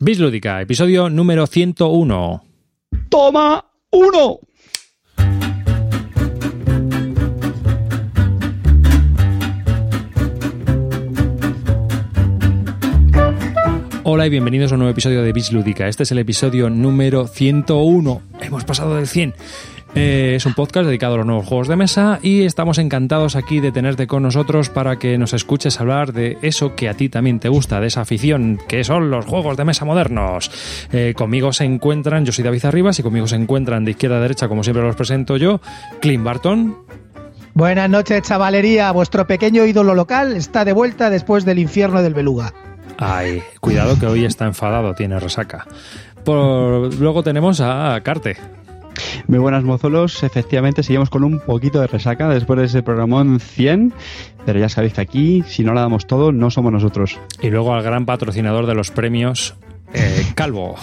Bislúdica, episodio número 101. ¡Toma uno! Hola y bienvenidos a un nuevo episodio de Bislúdica. Este es el episodio número 101. Hemos pasado del 100. Eh, es un podcast dedicado a los nuevos juegos de mesa y estamos encantados aquí de tenerte con nosotros para que nos escuches hablar de eso que a ti también te gusta, de esa afición que son los juegos de mesa modernos. Eh, conmigo se encuentran, yo soy David Arribas y conmigo se encuentran de izquierda a derecha, como siempre los presento yo, Clint Barton. Buenas noches, chavalería. Vuestro pequeño ídolo local está de vuelta después del infierno del Beluga. Ay, cuidado que hoy está enfadado, tiene resaca. Por, luego tenemos a Carte. Muy buenas mozolos, efectivamente seguimos con un poquito de resaca después de ese programón 100, pero ya sabéis que aquí, si no la damos todo, no somos nosotros. Y luego al gran patrocinador de los premios, eh, Calvo.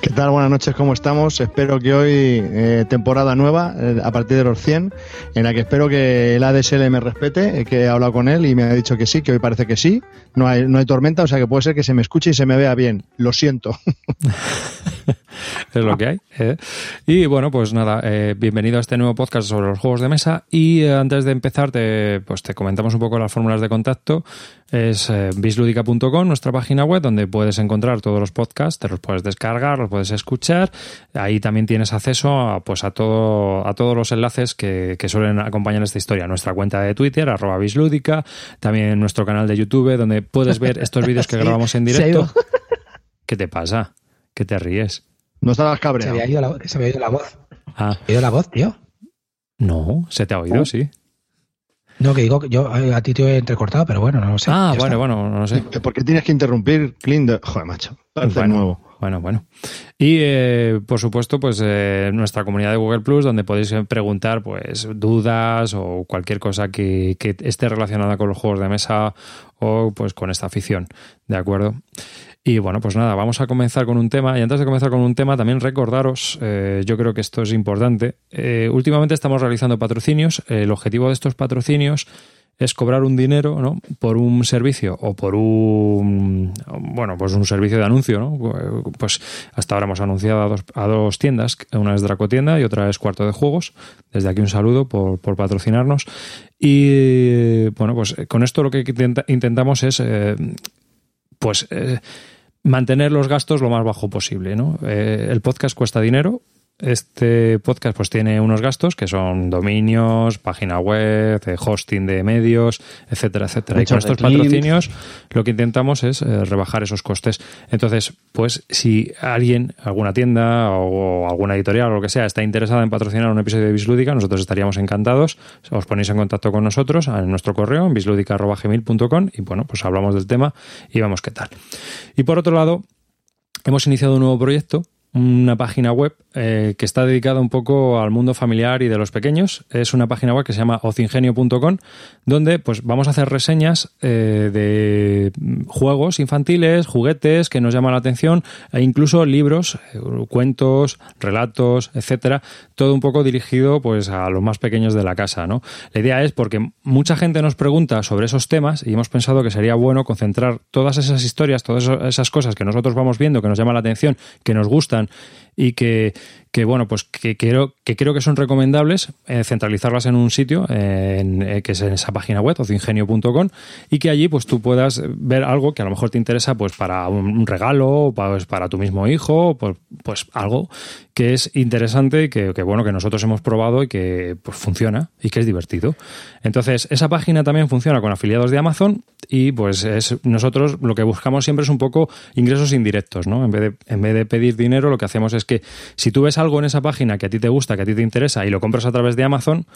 ¿Qué tal? Buenas noches, ¿cómo estamos? Espero que hoy, eh, temporada nueva, eh, a partir de los 100, en la que espero que el ADSL me respete, eh, que he hablado con él y me ha dicho que sí, que hoy parece que sí. No hay, no hay tormenta, o sea que puede ser que se me escuche y se me vea bien. Lo siento. es lo que hay. ¿eh? Y bueno, pues nada, eh, bienvenido a este nuevo podcast sobre los juegos de mesa. Y eh, antes de empezar, te, pues te comentamos un poco las fórmulas de contacto. Es eh, bisludica.com, nuestra página web, donde puedes encontrar todos los podcasts, te los puedes descargar, los puedes escuchar. Ahí también tienes acceso a, pues a, todo, a todos los enlaces que, que suelen acompañar esta historia. Nuestra cuenta de Twitter, arroba bislúdica, también nuestro canal de YouTube, donde puedes ver estos vídeos que grabamos en directo. ¿Qué te pasa? ¿Qué te ríes? No estabas Se cabreado. había ido la, se había ido la voz. Ah, Se ha ido la voz, tío. no, se te ha oído, sí. No, que digo que yo eh, a ti te he entrecortado, pero bueno, no lo sé. Ah, bueno, está. bueno, no lo sé. ¿Por qué tienes que interrumpir, Clint? de- Joder, macho. Parece Bueno. nuevo. Bueno, bueno. Y eh, por supuesto, pues eh, nuestra comunidad de Google Plus, donde podéis eh, preguntar pues dudas o cualquier cosa que, que esté relacionada con los juegos de mesa o pues con esta afición. ¿De acuerdo? Y bueno, pues nada, vamos a comenzar con un tema. Y antes de comenzar con un tema, también recordaros, eh, yo creo que esto es importante. eh, últimamente estamos realizando patrocinios. El objetivo de estos patrocinios es cobrar un dinero ¿no? por un servicio o por un bueno pues un servicio de anuncio ¿no? pues hasta ahora hemos anunciado a dos, a dos tiendas una es Dracotienda y otra es Cuarto de Juegos desde aquí un saludo por, por patrocinarnos y bueno pues con esto lo que intenta- intentamos es eh, pues eh, mantener los gastos lo más bajo posible ¿no? Eh, el podcast cuesta dinero este podcast pues tiene unos gastos que son dominios, página web, eh, hosting de medios, etcétera, etcétera. Y con estos patrocinios lo que intentamos es eh, rebajar esos costes. Entonces, pues si alguien, alguna tienda o alguna editorial o lo que sea está interesada en patrocinar un episodio de Bislúdica, nosotros estaríamos encantados. Os ponéis en contacto con nosotros en nuestro correo en bisludica.gmail.com y bueno, pues hablamos del tema y vemos qué tal. Y por otro lado, hemos iniciado un nuevo proyecto, una página web eh, que está dedicada un poco al mundo familiar y de los pequeños. Es una página web que se llama ocingenio.com, donde pues vamos a hacer reseñas eh, de juegos infantiles, juguetes que nos llaman la atención, e incluso libros, eh, cuentos, relatos, etcétera, todo un poco dirigido pues a los más pequeños de la casa, ¿no? La idea es porque mucha gente nos pregunta sobre esos temas y hemos pensado que sería bueno concentrar todas esas historias, todas esas cosas que nosotros vamos viendo, que nos llaman la atención, que nos gustan And. Y que, que, bueno, pues que creo, que creo que son recomendables, eh, centralizarlas en un sitio, eh, en, eh, que es en esa página web, ocingenio.com, y que allí pues tú puedas ver algo que a lo mejor te interesa pues para un, regalo, pues, para tu mismo hijo, pues, pues algo que es interesante y que, que, bueno, que nosotros hemos probado y que pues funciona y que es divertido. Entonces, esa página también funciona con afiliados de Amazon y pues es nosotros lo que buscamos siempre es un poco ingresos indirectos, ¿no? En vez de, en vez de pedir dinero, lo que hacemos es que si tú ves algo en esa página que a ti te gusta, que a ti te interesa y lo compras a través de Amazon,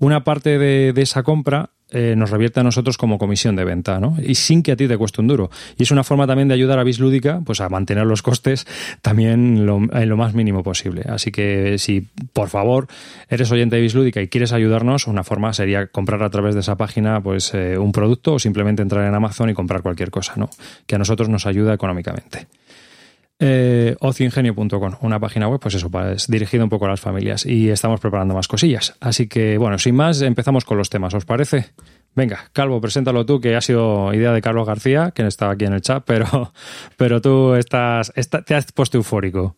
una parte de, esa compra eh, nos revierte a nosotros como comisión de venta, ¿no? Y sin que a ti te cueste un duro. Y es una forma también de ayudar a Bislúdica pues, a mantener los costes también lo- en lo más mínimo posible. Así que si, por favor, eres oyente de Bislúdica y quieres ayudarnos, una forma sería comprar a través de esa página pues eh, un producto o simplemente entrar en Amazon y comprar cualquier cosa, ¿no? Que a nosotros nos ayuda económicamente. Eh, ocioingenio.com, una página web, pues eso, pues, dirigida un poco a las familias y estamos preparando más cosillas. Así que, bueno, sin más, empezamos con los temas, ¿os parece? Venga, Calvo, preséntalo tú, que ha sido idea de Carlos García, que estaba aquí en el chat, pero, pero tú estás, te has puesto eufórico.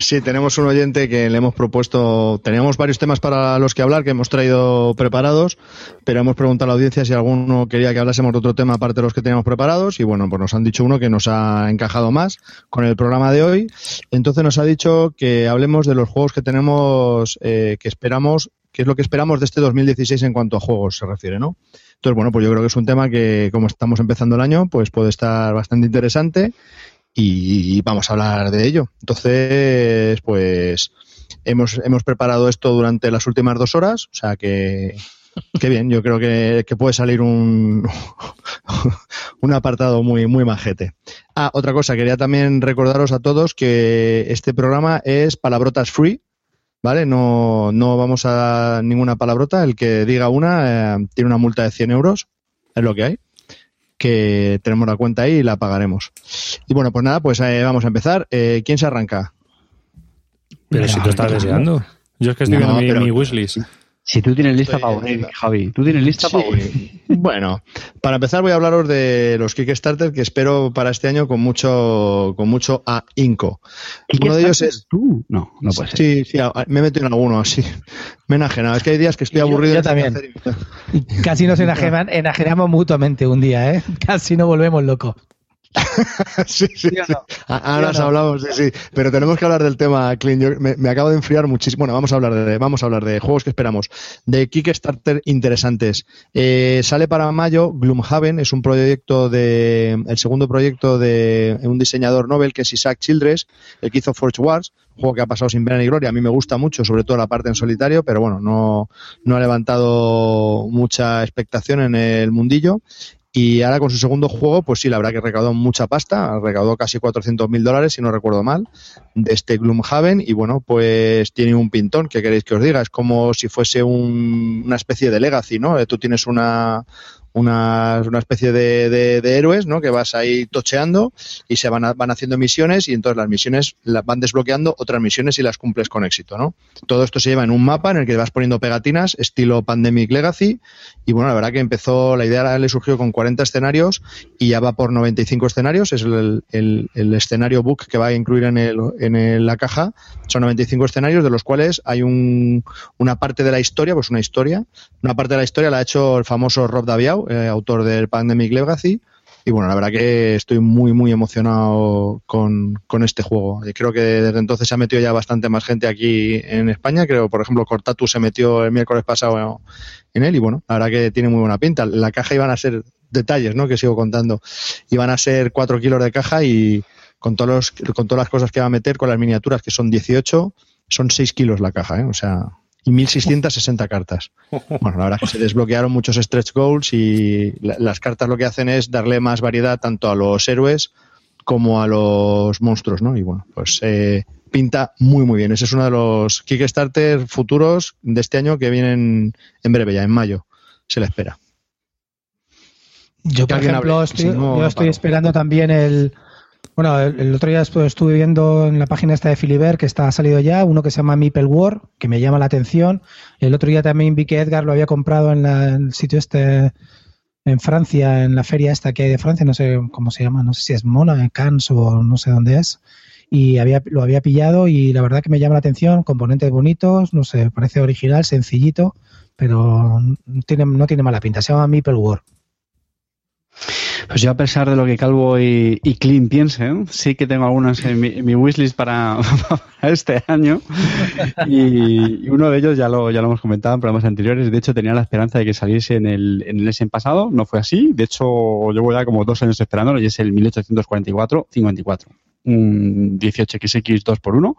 Sí, tenemos un oyente que le hemos propuesto, teníamos varios temas para los que hablar que hemos traído preparados, pero hemos preguntado a la audiencia si alguno quería que hablásemos de otro tema aparte de los que teníamos preparados y bueno, pues nos han dicho uno que nos ha encajado más con el programa de hoy. Entonces nos ha dicho que hablemos de los juegos que tenemos, eh, que esperamos, que es lo que esperamos de este 2016 en cuanto a juegos se refiere, ¿no? Entonces, bueno, pues yo creo que es un tema que como estamos empezando el año, pues puede estar bastante interesante y vamos a hablar de ello. Entonces, pues hemos, hemos preparado esto durante las últimas dos horas, o sea que, qué bien, yo creo que, puede salir un, un apartado muy, muy majete. Ah, otra cosa, quería también recordaros a todos que este programa es palabrotas free, ¿vale? No, no vamos a ninguna palabrota, el que diga una eh, tiene una multa de 100 euros, es lo que hay que tenemos la cuenta ahí y la pagaremos. Y bueno, pues nada, pues eh, vamos a empezar. Eh, ¿Quién se arranca? Pero si tú estás deseando. Yo es que estoy viendo mi, mi wishlist. Si tú tienes lista para aburrir, Javi. Tú tienes lista para aburrir. Bueno, para empezar voy a hablaros de los Kickstarter que espero para este año con mucho con mucho ahínco. Uno de ellos es tú. No, no puede ser. Sí, sí, me he metido en alguno, sí. Me he enajenado. Es que hay días que estoy aburrido. Yo, también. Casi nos enajenamos mutuamente un día, ¿eh? Casi nos volvemos locos. sí, sí, Ahora has hablado, sí, sí. Pero tenemos que hablar del tema, Clean. me, acabo de enfriar muchísimo. Bueno, vamos a hablar de, vamos a hablar de juegos que esperamos. De Kickstarter interesantes. Eh, sale para mayo Gloomhaven, es un proyecto de, el segundo proyecto de un diseñador Nobel que es Isaac Childress, el que hizo Forge Wars, un juego que ha pasado sin pena ni gloria. A mí me gusta mucho, sobre todo la parte en solitario, pero bueno, no, no ha levantado mucha expectación en el mundillo. Y ahora con su segundo juego, pues sí, la verdad que recaudó mucha pasta, recaudó casi 400 mil dólares, si no recuerdo mal, de este Gloomhaven. Y bueno, pues tiene un pintón, que queréis que os diga? Es como si fuese una especie de legacy, ¿no? Tú tienes una, una, una especie de, de, héroes, ¿no? Que vas ahí tocheando y se van, van haciendo misiones y entonces las misiones las van desbloqueando otras misiones y las cumples con éxito, ¿no? Todo esto se lleva en un mapa en el que vas poniendo pegatinas estilo Pandemic Legacy y bueno, la verdad que empezó, la idea le surgió con 40 escenarios y ya va por 95 escenarios, es el, el, el escenario book que va a incluir en, el, en la caja, son 95 escenarios de los cuales hay un, una parte de la historia, pues una historia, una parte de la historia la ha hecho el famoso Rob Daviau, eh, autor del Pandemic Legacy. Y bueno, la verdad que estoy muy, muy emocionado con, este juego. Creo que desde entonces se ha metido ya bastante más gente aquí en España. Creo, por ejemplo, Cortatu se metió el miércoles pasado en él y bueno, la verdad que tiene muy buena pinta. La caja iban a ser detalles, ¿no? Que sigo contando. Iban a ser 4 kilos de caja y con, todos con todas las cosas que va a meter, con las miniaturas que son 18, son 6 kilos la caja, ¿eh? O sea, y 1660 cartas. Bueno, la verdad es que se desbloquearon muchos stretch goals y las cartas lo que hacen es darle más variedad tanto a los héroes como a los monstruos, ¿no? Y bueno, pues eh, pinta muy muy bien. Ese es uno de los Kickstarter futuros de este año que vienen en breve, ya en mayo. Se le espera. Yo, por ejemplo, estoy, yo estoy esperando también el, bueno, el, otro día estuve viendo en la página esta de Filiber que está salido ya, uno que se llama Meeple War, que me llama la atención. El otro día también vi que Edgar lo había comprado en, el sitio este en Francia, en la feria esta que hay de Francia, no sé cómo se llama, no sé si es Mona, Cannes o no sé dónde es. Y había, lo había pillado y la verdad que me llama la atención, componentes bonitos, no sé, parece original, sencillito, pero tiene, no tiene mala pinta. Se llama Meeple War. Pues yo a pesar de lo que Calvo y, y Clean piensen, sí que tengo algunas en mi, wishlist para, este año. Y, uno de ellos ya lo, ya lo hemos comentado en programas anteriores, de hecho tenía la esperanza de que saliese en el, en el pasado, no fue así, de hecho llevo ya como dos años esperándolo y es el 1844-54 un 18XX 2x1.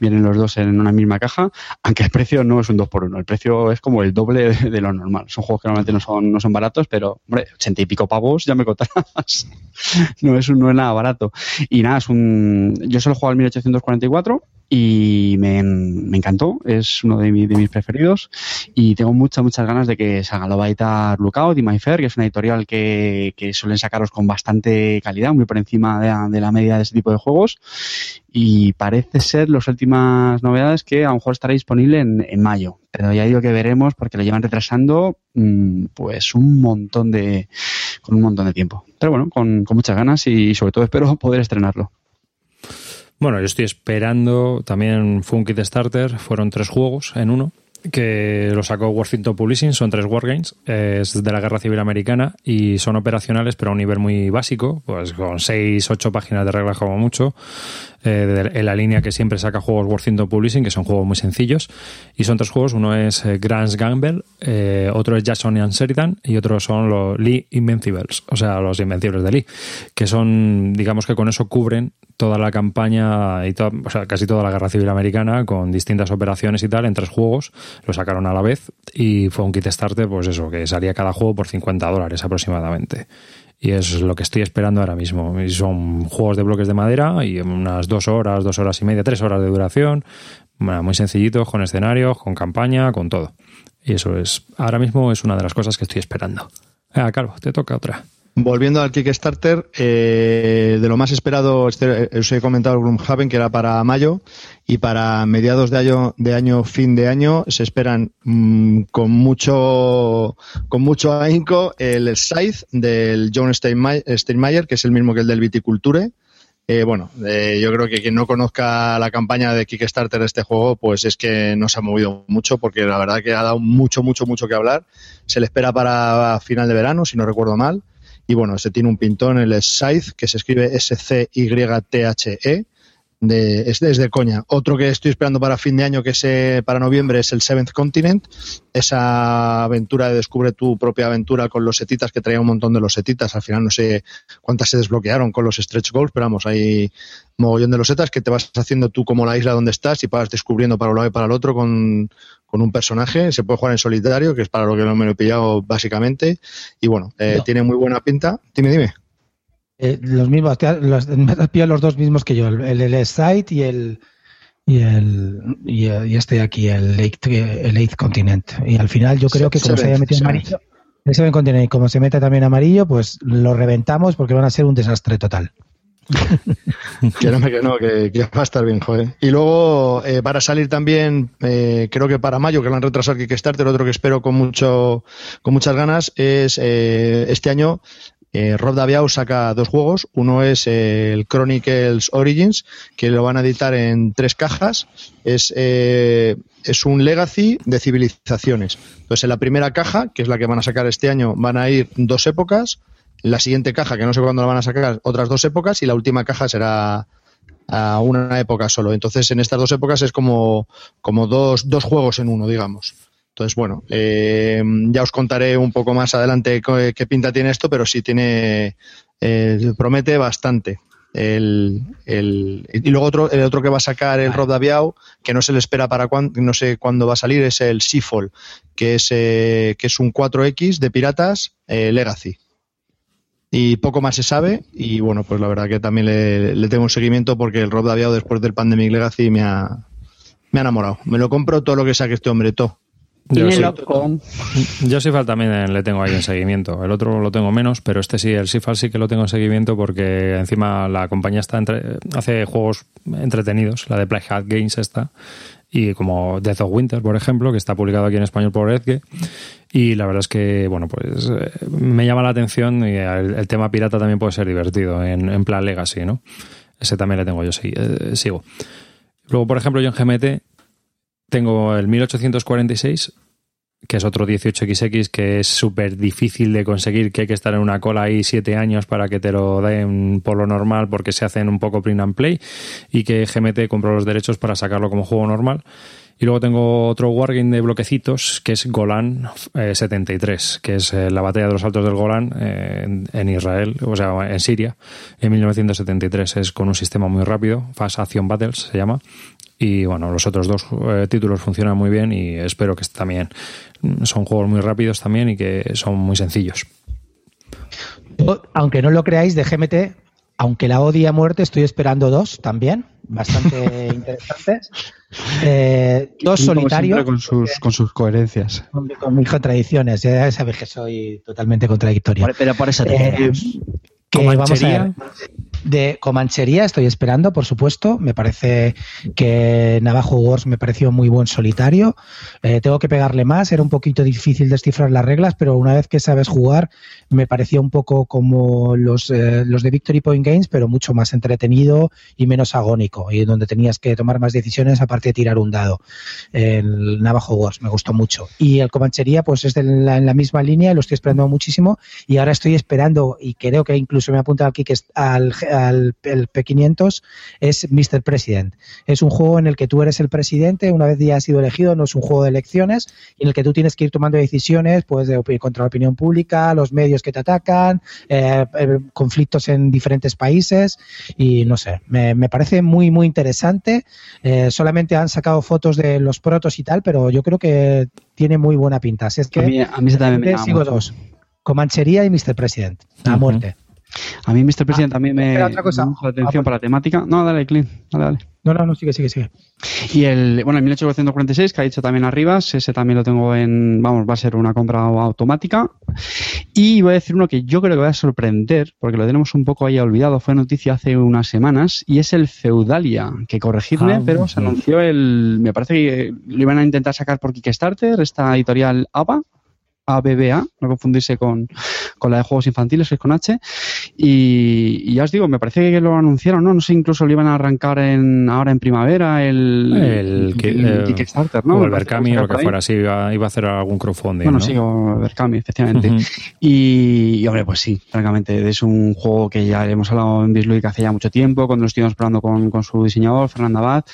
Vienen los dos en una misma caja, aunque el precio no es un 2x1, el precio es como el doble de, lo normal. Son juegos que normalmente no son, no son baratos, pero, hombre, 80 y pico pavos, ya me contarás. no, es no es nada barato. Y nada, es un. Yo solo juego al 1844 y me, encantó, es uno de, mis preferidos y tengo muchas, muchas ganas de que salga. Lo va a editar Lookout y MyFair, que es una editorial que, suelen sacaros con bastante calidad, muy por encima de, la media de ese tipo de juegos y parece ser las últimas novedades que a lo mejor estará disponible en, mayo. Pero ya digo que veremos porque lo llevan retrasando mm, pues un montón de con un montón de tiempo. Pero bueno, con, con muchas ganas y sobre todo espero poder estrenarlo. Bueno, yo estoy esperando también Funky de Starter, fueron tres juegos en uno que lo sacó Worthington Publishing, son tres wargames, es de la Guerra Civil Americana y son operacionales pero a un nivel muy básico, pues con seis, ocho páginas de reglas como mucho, eh, en la línea que siempre saca juegos Worthington Publishing, que son juegos muy sencillos, y son tres juegos, uno es eh, Grants Gamble, eh, otro es Jackson and Sheridan y otro son los Lee Invencibles, o sea, los Invencibles de Lee, que son, digamos que con eso cubren toda la campaña y o sea, casi toda la guerra civil americana con distintas operaciones y tal en tres juegos. Lo sacaron a la vez y fue un kit starter, pues eso, que salía cada juego por 50 dólares aproximadamente. Y es lo que estoy esperando ahora mismo. Y son juegos de bloques de madera y unas dos horas, dos horas y media, tres horas de duración. muy sencillitos, con escenarios, con campaña, con todo. Y eso es, ahora mismo es una de las cosas que estoy esperando. Ah, Carlos, te toca otra. Volviendo al Kickstarter, eh, de lo más esperado, este, eh, os he comentado el Gloomhaven, que era para mayo, y para mediados de año, de año fin de año, se esperan mm, con mucho con mucho ahínco el Scythe del John Steinmeier, que es el mismo que el del Viticulture. Eh, bueno, yo creo que quien no conozca la campaña de Kickstarter de este juego, pues es que no se ha movido mucho, porque la verdad que ha dado mucho, mucho, mucho que hablar. Se le espera para final de verano, si no recuerdo mal y bueno, se tiene un pintón, el Scythe, que se escribe S-C-Y-T-H-E, de, es, de, coña. Otro que estoy esperando para fin de año, que es eh, para noviembre, es el Seventh Continent. Esa aventura de descubre tu propia aventura con los setitas, que traía un montón de los setitas. Al final no sé cuántas se desbloquearon con los stretch goals, pero vamos, hay mogollón de los setas que te vas haciendo tú como la isla donde estás y vas descubriendo para un lado y para el otro con, con un personaje. Se puede jugar en solitario, que es para lo que no me lo he pillado básicamente. Y bueno, eh, tiene muy buena pinta. Dime, dime. Eh, los mismos, los, me has los dos mismos que yo, el, el, Site y el y el y, este de aquí, el Lake, el Eighth Continent. Y al final yo creo que como se, haya metido amarillo, el Seven Continent y como se mete también amarillo, pues lo reventamos porque van a ser un desastre total. que no, que no, que, va a estar bien, joder. Y luego, eh, para salir también, eh, creo que para mayo, que lo han retrasado el Kickstarter, otro que espero con mucho con muchas ganas, es este año eh, Rob Daviau saca dos juegos. Uno es el Chronicles Origins, que lo van a editar en tres cajas. Es, eh, es un legacy de civilizaciones. Entonces, en la primera caja, que es la que van a sacar este año, van a ir dos épocas. La siguiente caja, que no sé cuándo la van a sacar, otras dos épocas. Y la última caja será a una época solo. Entonces, en estas dos épocas es como, como dos, dos juegos en uno, digamos. Entonces, bueno, eh, ya os contaré un poco más adelante qué, pinta tiene esto, pero sí tiene, eh, promete bastante. El, el, y luego otro, el otro que va a sacar el Rob Daviau, que no se le espera para cuándo, no sé cuándo va a salir, es el Seafall, que es, eh, que es un 4X de piratas Legacy. Y poco más se sabe, y bueno, pues la verdad que también le, tengo un seguimiento porque el Rob Daviau después del Pandemic Legacy me ha, me ha enamorado. Me lo compro todo lo que saque este hombre, todo. Yo sí, yo también le tengo ahí en seguimiento. El otro lo tengo menos, pero este sí, el Sifal sí que lo tengo en seguimiento porque encima la compañía está entre, hace juegos entretenidos, la de Playhat Games está, y como Death of Winter, por ejemplo, que está publicado aquí en español por Edge. Y la verdad es que, bueno, pues eh, me llama la atención y el, tema pirata también puede ser divertido en, en, plan Legacy, ¿no? Ese también le tengo yo, sí, eh, sigo. Luego, por ejemplo, yo en GMT tengo el 1846, que es otro 18XX que es súper difícil de conseguir, que hay que estar en una cola ahí siete años para que te lo den por lo normal porque se hacen un poco print and play y que GMT compró los derechos para sacarlo como juego normal. Y luego tengo otro wargame de bloquecitos que es Golan 73, eh, que es eh, la batalla de los altos del Golan eh, en, Israel, o sea, en Siria, en 1973. Es con un sistema muy rápido, Fast Action Battles se llama, y bueno, los otros dos eh, títulos funcionan muy bien y espero que también son juegos muy rápidos también y que son muy sencillos. aunque no lo creáis, de GMT aunque la odie a muerte, estoy esperando dos también, bastante interesantes. Eh, dos solitarios. Con sus, con sus coherencias. Con, mis contradicciones. Ya sabes que soy totalmente contradictorio. pero por eso te eh, que vamos a de Comanchería estoy esperando, por supuesto. Me parece que Navajo Wars me pareció muy buen solitario. Eh, tengo que pegarle más. Era un poquito difícil descifrar las reglas, pero una vez que sabes jugar, me pareció un poco como los, eh, de Victory Point Games, pero mucho más entretenido y menos agónico. Y donde tenías que tomar más decisiones aparte de tirar un dado. El Navajo Wars me gustó mucho. Y el Comanchería, pues es en la misma línea, lo estoy esperando muchísimo. Y ahora estoy esperando, y creo que incluso me apunta aquí que al al P500 es Mr. President. Es un juego en el que tú eres el presidente una vez ya has sido elegido, no es un juego de elecciones, en el que tú tienes que ir tomando decisiones pues de, contra la opinión pública, los medios que te atacan, eh, eh, conflictos en diferentes países y no sé, me, parece muy muy interesante. Eh, solamente han sacado fotos de los protos y tal, pero yo creo que tiene muy buena pinta. es que a mí, también me sigo dos. Comanchería y Mr. President. A muerte. A mí, Mr. President, también me cosa. la atención para la temática. No, dale, Clint, dale, dale. No, no, no, sigue, sigue, sigue. Y el, bueno, el 1846, que ha dicho también arriba, ese también lo tengo en, vamos, va a ser una compra automática. Y voy a decir uno que yo creo que va a sorprender, porque lo tenemos un poco ahí olvidado, fue noticia hace unas semanas, y es el Feudalia, que corregidme, ah, pero se anunció el, me parece que lo iban a intentar sacar por Kickstarter, esta editorial ABA, ABBA, no confundirse con, la de juegos infantiles, que es con H. Y, ya os digo, me parece que lo anunciaron, ¿no? No sé, incluso lo iban a arrancar en, ahora en primavera, el, el, Kickstarter, ¿no? O el Berkami o lo que fuera, sí, iba, a hacer algún crowdfunding. Bueno, sí, o Berkami, efectivamente. y, hombre, pues sí, francamente, es un juego que ya hemos hablado en Bislúdica hace ya mucho tiempo, cuando lo estuvimos probando con, con su diseñador, Fernando Abad,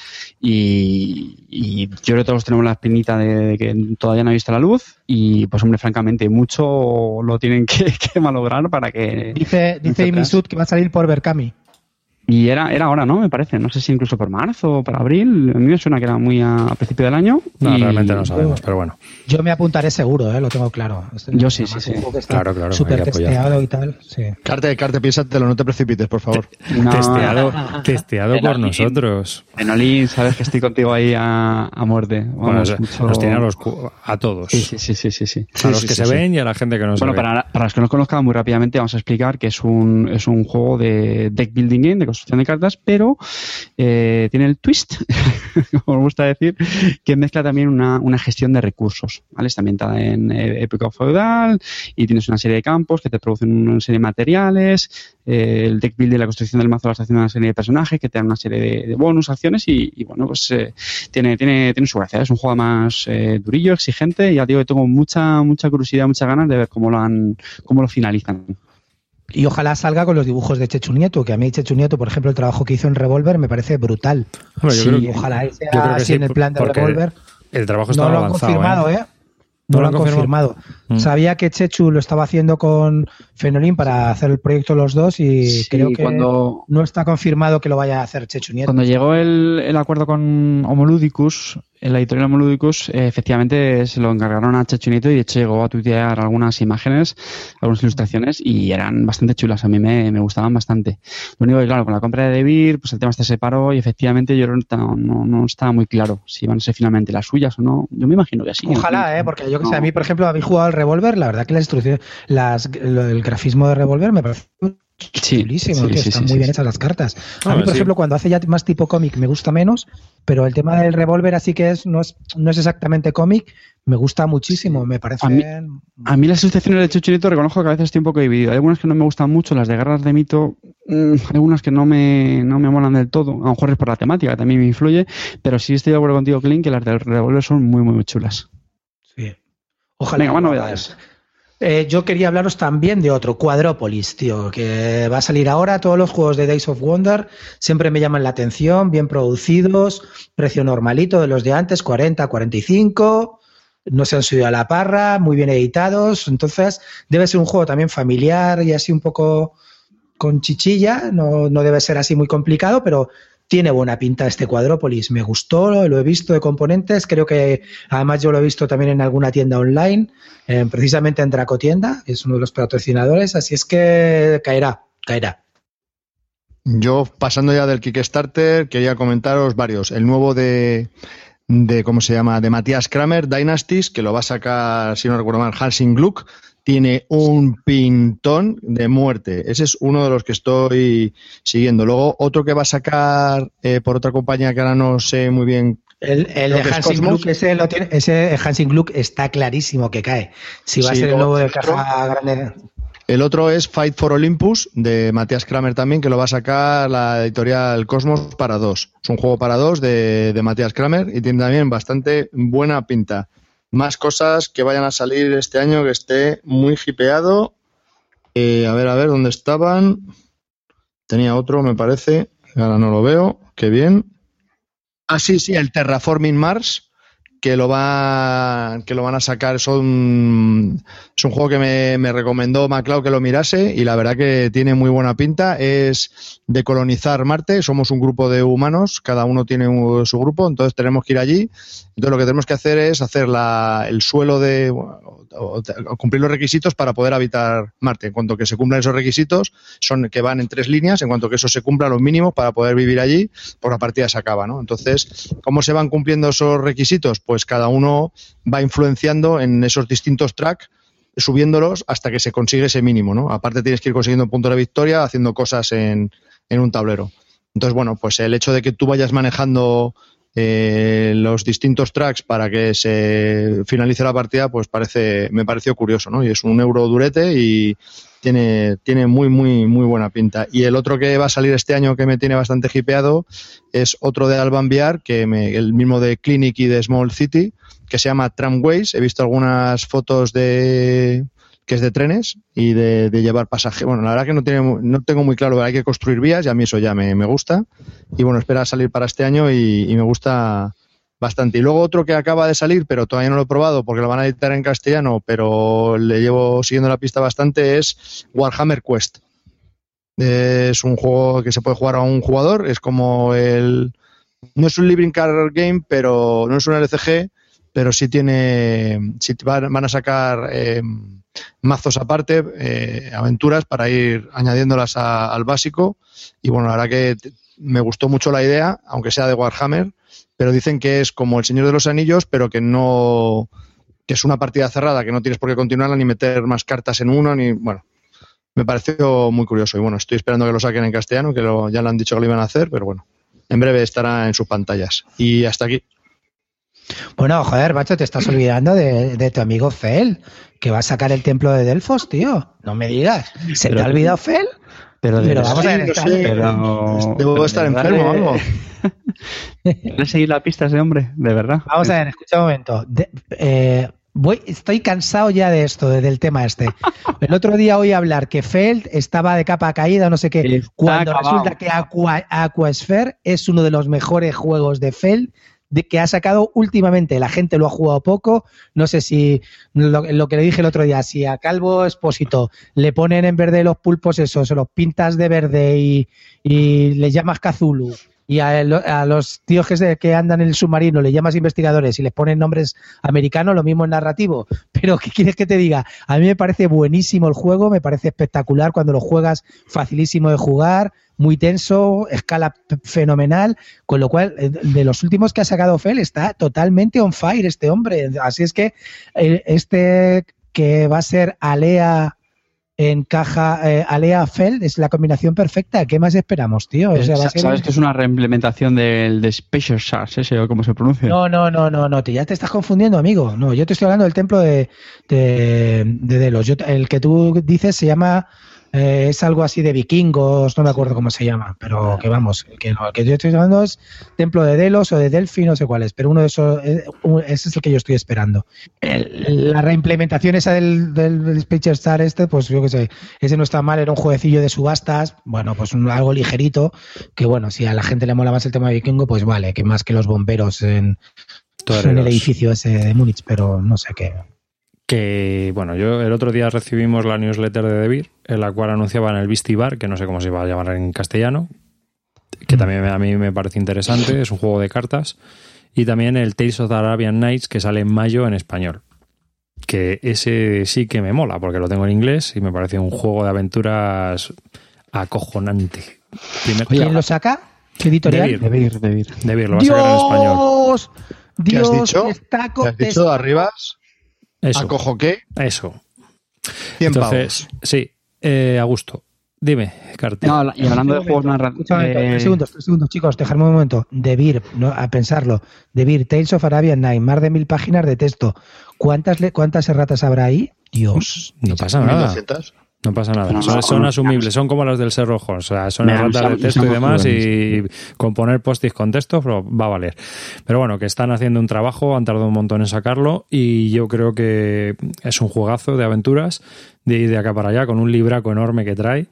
y, y yo creo que todos tenemos la espinita de que todavía no ha visto la luz, y pues hombre, francamente, mucho lo tienen que, malograr para que... Dice, dice Imisud que va a salir por Berkami. Y era, era ahora, ¿no? Me parece. No sé si incluso por marzo o por abril. A mí me suena que era muy a, principio del año. No, realmente no sabemos, pero bueno. Yo me apuntaré seguro, ¿eh? lo tengo claro. Yo sí, sí, sí. Claro, claro. Súper testeado y tal. Sí. Carte, Carte, piénsatelo, no te precipites, por favor. Testeado, testeado por nosotros. Enolín, sabes que estoy contigo ahí a, a muerte. Vamos, bueno, tiene a, los, a todos. Sí, sí, sí, sí. sí, A los que se ven y a la gente que no se ve. Bueno, para, para los que no conozcan muy rápidamente, vamos a explicar que es un, es un juego de deck building game, de construcción de cartas, pero eh, tiene el twist, como me gusta decir, que mezcla también una, gestión de recursos. ¿vale? Está ambientada en eh, época feudal y tienes una serie de campos que te producen una serie de materiales. Eh, el deck building, la construcción del mazo, la estación de una serie de personajes que te dan una serie de, bonus, acciones y, bueno, pues tiene, tiene, tiene su gracia. Es un juego más durillo, exigente y ya digo que tengo mucha, mucha curiosidad, muchas ganas de ver cómo lo, han, cómo lo finalizan. Y ojalá salga con los dibujos de Chechu Nieto, que a mí Chechu Nieto, por ejemplo, el trabajo que hizo en Revolver me parece brutal. sí, ojalá sea así en el plan de Revolver. El trabajo está no lo han confirmado, ¿eh? ¿eh? No, lo han confirmado. Mm. Sabía que Chechu lo estaba haciendo con Fenolin para hacer el proyecto los dos y creo que cuando, no está confirmado que lo vaya a hacer Chechu Nieto. Cuando llegó el, el acuerdo con Homoludicus, en la editorial Moludicus, eh, efectivamente se lo encargaron a Chechunito y de hecho llegó a tuitear algunas imágenes, algunas ilustraciones y eran bastante chulas. A mí me, gustaban bastante. Lo único que, claro, con la compra de Devir, pues el tema se separó y efectivamente yo no, no, estaba muy claro si iban a ser finalmente las suyas o no. Yo me imagino que sí. Ojalá, ¿eh? porque yo que sé, a mí, por ejemplo, habéis jugado al Revolver, la verdad que la instrucción, las, el grafismo de Revolver me parece chulísimo, están muy bien hechas las cartas. A mí, por ejemplo, cuando hace ya más tipo cómic me gusta menos, pero el tema del revólver así que es no es, no es exactamente cómic, me gusta muchísimo, me parece... A mí, a mí las ilustraciones de Chuchurito reconozco que a veces estoy un poco dividido. Hay algunas que no me gustan mucho, las de Guerras de Mito, mm, algunas que no me, no me molan del todo. A lo mejor es por la temática, también me influye, pero sí estoy de acuerdo contigo, Clint, que las del revólver son muy, muy chulas. Sí. Ojalá. Venga, más novedades. Eh, yo quería hablaros también de otro, Quadrópolis, tío, que va a salir ahora. Todos los juegos de Days of Wonder siempre me llaman la atención, bien producidos, precio normalito de los de antes, 40, 45, no se han subido a la parra, muy bien editados. Entonces, debe ser un juego también familiar y así un poco con chichilla, no, no debe ser así muy complicado, pero tiene buena pinta este Cuadrópolis. Me gustó, lo he visto de componentes. Creo que además yo lo he visto también en alguna tienda online, precisamente en Dracotienda, es uno de los patrocinadores. Así es que caerá, caerá. Yo, pasando ya del Kickstarter, quería comentaros varios. El nuevo de, de ¿cómo se llama? De Matías Kramer, Dynasties, que lo va a sacar, si no recuerdo mal, Hansing Gluck. Tiene un pintón de muerte. Ese es uno de los que estoy siguiendo. Luego, otro que va a sacar eh, por otra compañía que ahora no sé muy bien el, el de Hansing Gluck, ese, lo tiene, ese Hansing Gluck está clarísimo que cae. Si va a ser el nuevo de caja grande. El otro es Fight for Olympus, de Matías Kramer también, que lo va a sacar la editorial Cosmos para dos. Es un juego para dos de, de Matías Kramer y tiene también bastante buena pinta. Más cosas que vayan a salir este año que esté muy hipeado. Eh, a ver, a ver, ¿dónde estaban? Tenía otro, me parece. Ahora no lo veo. Qué bien. Ah, sí, sí, el Terraforming Mars, que lo, va, que lo van a sacar. Son, es un juego que me, me recomendó MacLeod que lo mirase y la verdad que tiene muy buena pinta. Es de colonizar Marte. Somos un grupo de humanos, cada uno tiene su grupo, entonces tenemos que ir allí. Entonces lo que tenemos que hacer es hacer la, el suelo de cumplir los requisitos para poder habitar Marte. En cuanto que se cumplan esos requisitos, son que van en tres líneas, en cuanto que eso se cumpla los mínimos para poder vivir allí, pues la partida se acaba, ¿no? Entonces, ¿cómo se van cumpliendo esos requisitos? Pues cada uno va influenciando en esos distintos tracks subiéndolos hasta que se consigue ese mínimo, ¿no? Aparte tienes que ir consiguiendo puntos de victoria haciendo cosas en, en un tablero. Entonces, bueno, pues el hecho de que tú vayas manejando eh, los distintos tracks para que se finalice la partida, pues parece, me pareció curioso, ¿no? Y es un euro durete y tiene, tiene muy, muy, muy buena pinta. Y el otro que va a salir este año que me tiene bastante hipeado es otro de Alban VR, que me, el mismo de Clinic y de Small City, que se llama Tramways. He visto algunas fotos de, que es de trenes y de, llevar pasaje. Bueno, la verdad que no, tiene, no tengo muy claro, hay que construir vías y a mí eso ya me, gusta. Y bueno, espera salir para este año y, me gusta bastante. Y luego otro que acaba de salir, pero todavía no lo he probado porque lo van a editar en castellano, pero le llevo siguiendo la pista bastante, es Warhammer Quest. Es un juego que se puede jugar a un jugador, es como el... No es un Living Card Game, pero no es un LCG, pero sí tiene... Sí van, a sacar... Eh, mazos aparte, eh, aventuras para ir añadiéndolas al básico. Y bueno, la verdad que me gustó mucho la idea, aunque sea de Warhammer, pero dicen que es como el Señor de los Anillos, pero que no que es una partida cerrada, que no tienes por qué continuarla ni meter más cartas en uno, ni bueno, me pareció muy curioso y bueno, estoy esperando que lo saquen en castellano, que ya lo han dicho que lo iban a hacer, pero bueno, en breve estará en sus pantallas. Y hasta aquí. Bueno, joder, macho, te estás olvidando de, tu amigo Fel, que va a sacar el templo de Delfos, tío. No me digas. ¿Se te ha olvidado Fel? Pero, pero vamos a ver, pero... Debo estar enfermo o algo. ¿Le seguir la pista ese hombre? De verdad. Vamos a ver, escucha un momento. Eh, voy, estoy cansado ya de esto, del tema este. El otro día oí hablar que Feld estaba de capa caída, no sé qué, cuando resulta que Aqua, Aquasphere es uno de los mejores juegos de Feld de que ha sacado últimamente. La gente lo ha jugado poco. No sé si lo, que le dije el otro día, si a Calvo Espósito le ponen en verde los pulpos esos, se los pintas de verde y, y le llamas Cazulu y a, los tíos que, que, andan en el submarino le llamas investigadores y les ponen nombres americanos, lo mismo en narrativo. Pero, ¿qué quieres que te diga? A mí me parece buenísimo el juego, me parece espectacular cuando lo juegas, facilísimo de jugar, muy tenso, escala fenomenal, con lo cual, eh, de los últimos que ha sacado Fel, está totalmente on fire este hombre. Así es que eh, este que va a ser Alea encaja eh, Alea Feld, es la combinación perfecta. ¿Qué más esperamos, tío? ¿Sabes que es una reimplementación del de Special Sharks, ese o cómo se pronuncia? No, no, no, no, no, ya te estás confundiendo, amigo. No, yo te estoy hablando del templo de, de, de Delos. el que tú dices se llama eh, es algo así de vikingos, no me acuerdo cómo se llama, pero que vamos, que, no, que yo estoy hablando es Templo de Delos o de Delphi, no sé cuál es, pero uno de esos, eh, ese es el que yo estoy esperando. la reimplementación esa del, del Star este, pues yo qué sé, ese no está mal, era un jueguecillo de subastas, bueno, pues algo ligerito, que bueno, si a la gente le mola más el tema de vikingo, pues vale, que más que los bomberos en, en el edificio ese de Múnich, pero no sé qué que, bueno, yo el otro día recibimos la newsletter de Debir, en la cual anunciaban el Bar, que no sé cómo se iba a llamar en castellano, que mm. también a mí me parece interesante, es un juego de cartas, y también el Tales of the Arabian Nights, que sale en mayo en español. Que ese sí que me mola, porque lo tengo en inglés y me parece un juego de aventuras acojonante. ¿Quién lo saca? ¿Qué editorial? Debir, Debir. Debir, lo va a sacar en español. ¿Qué has dicho? ¿Qué has dicho? ¿Arribas? Eso. ¿A cojo qué? Eso. 100 Entonces, sí, eh, a gusto. Dime, Carter. No, y hablando de juegos narrativos. Eh... Tres segundos, tres segundos, chicos, dejadme un momento. Debir, no, a pensarlo. Debir, Tales of Arabian Night, más de mil páginas de texto. ¿Cuántas, cuántas erratas habrá ahí? Dios. No pasa nada. No pasa nada. son, asumibles, son como las del ser rojo. O sea, son erratas de texto y demás. Y componer postis con texto va a valer. Pero bueno, que están haciendo un trabajo, han tardado un montón en sacarlo. Y yo creo que es un juegazo de aventuras de ir de acá para allá con un libraco enorme que trae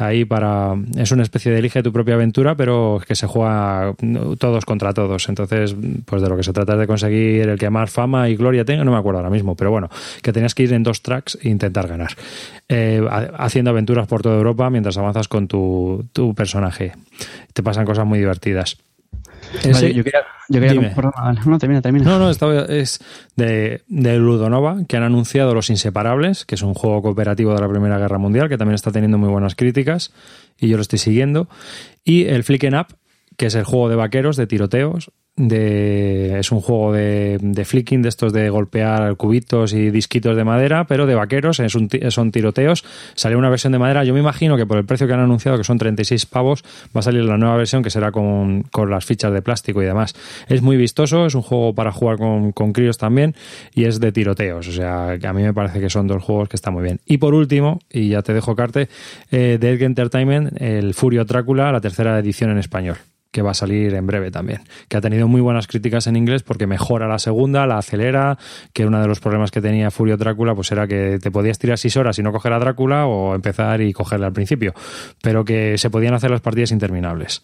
ahí para es una especie de elige tu propia aventura pero que se juega todos contra todos. Entonces pues de lo que se trata es de conseguir el que más fama y gloria tenga no me acuerdo ahora mismo pero bueno que tenías que ir en dos tracks e intentar ganar. Eh, haciendo aventuras por toda Europa mientras avanzas con tu, tu personaje. Te pasan cosas muy divertidas yo quería, yo quería no, termina, termina. No, no, es de, de, Ludonova, que han anunciado Los Inseparables, que es un juego cooperativo de la Primera Guerra Mundial, que también está teniendo muy buenas críticas, y yo lo estoy siguiendo. Y el Flicken Up, que es el juego de vaqueros, de tiroteos, de, es un juego de, flicking, de estos de golpear cubitos y disquitos de madera, pero de vaqueros, es son tiroteos. Salió una versión de madera. Yo me imagino que por el precio que han anunciado, que son 36 pavos, va a salir la nueva versión que será con, las fichas de plástico y demás. Es muy vistoso, es un juego para jugar con, con críos también y es de tiroteos. O sea, a mí me parece que son dos juegos que están muy bien. Y por último, y ya te dejo carte, eh, de Edge Entertainment, el Furio Drácula, la tercera edición en español que va a salir en breve también, que ha tenido muy buenas críticas en inglés porque mejora la segunda, la acelera, que uno de los problemas que tenía Furio Drácula pues era que te podías tirar seis horas y no coger a Drácula o empezar y cogerle al principio, pero que se podían hacer las partidas interminables.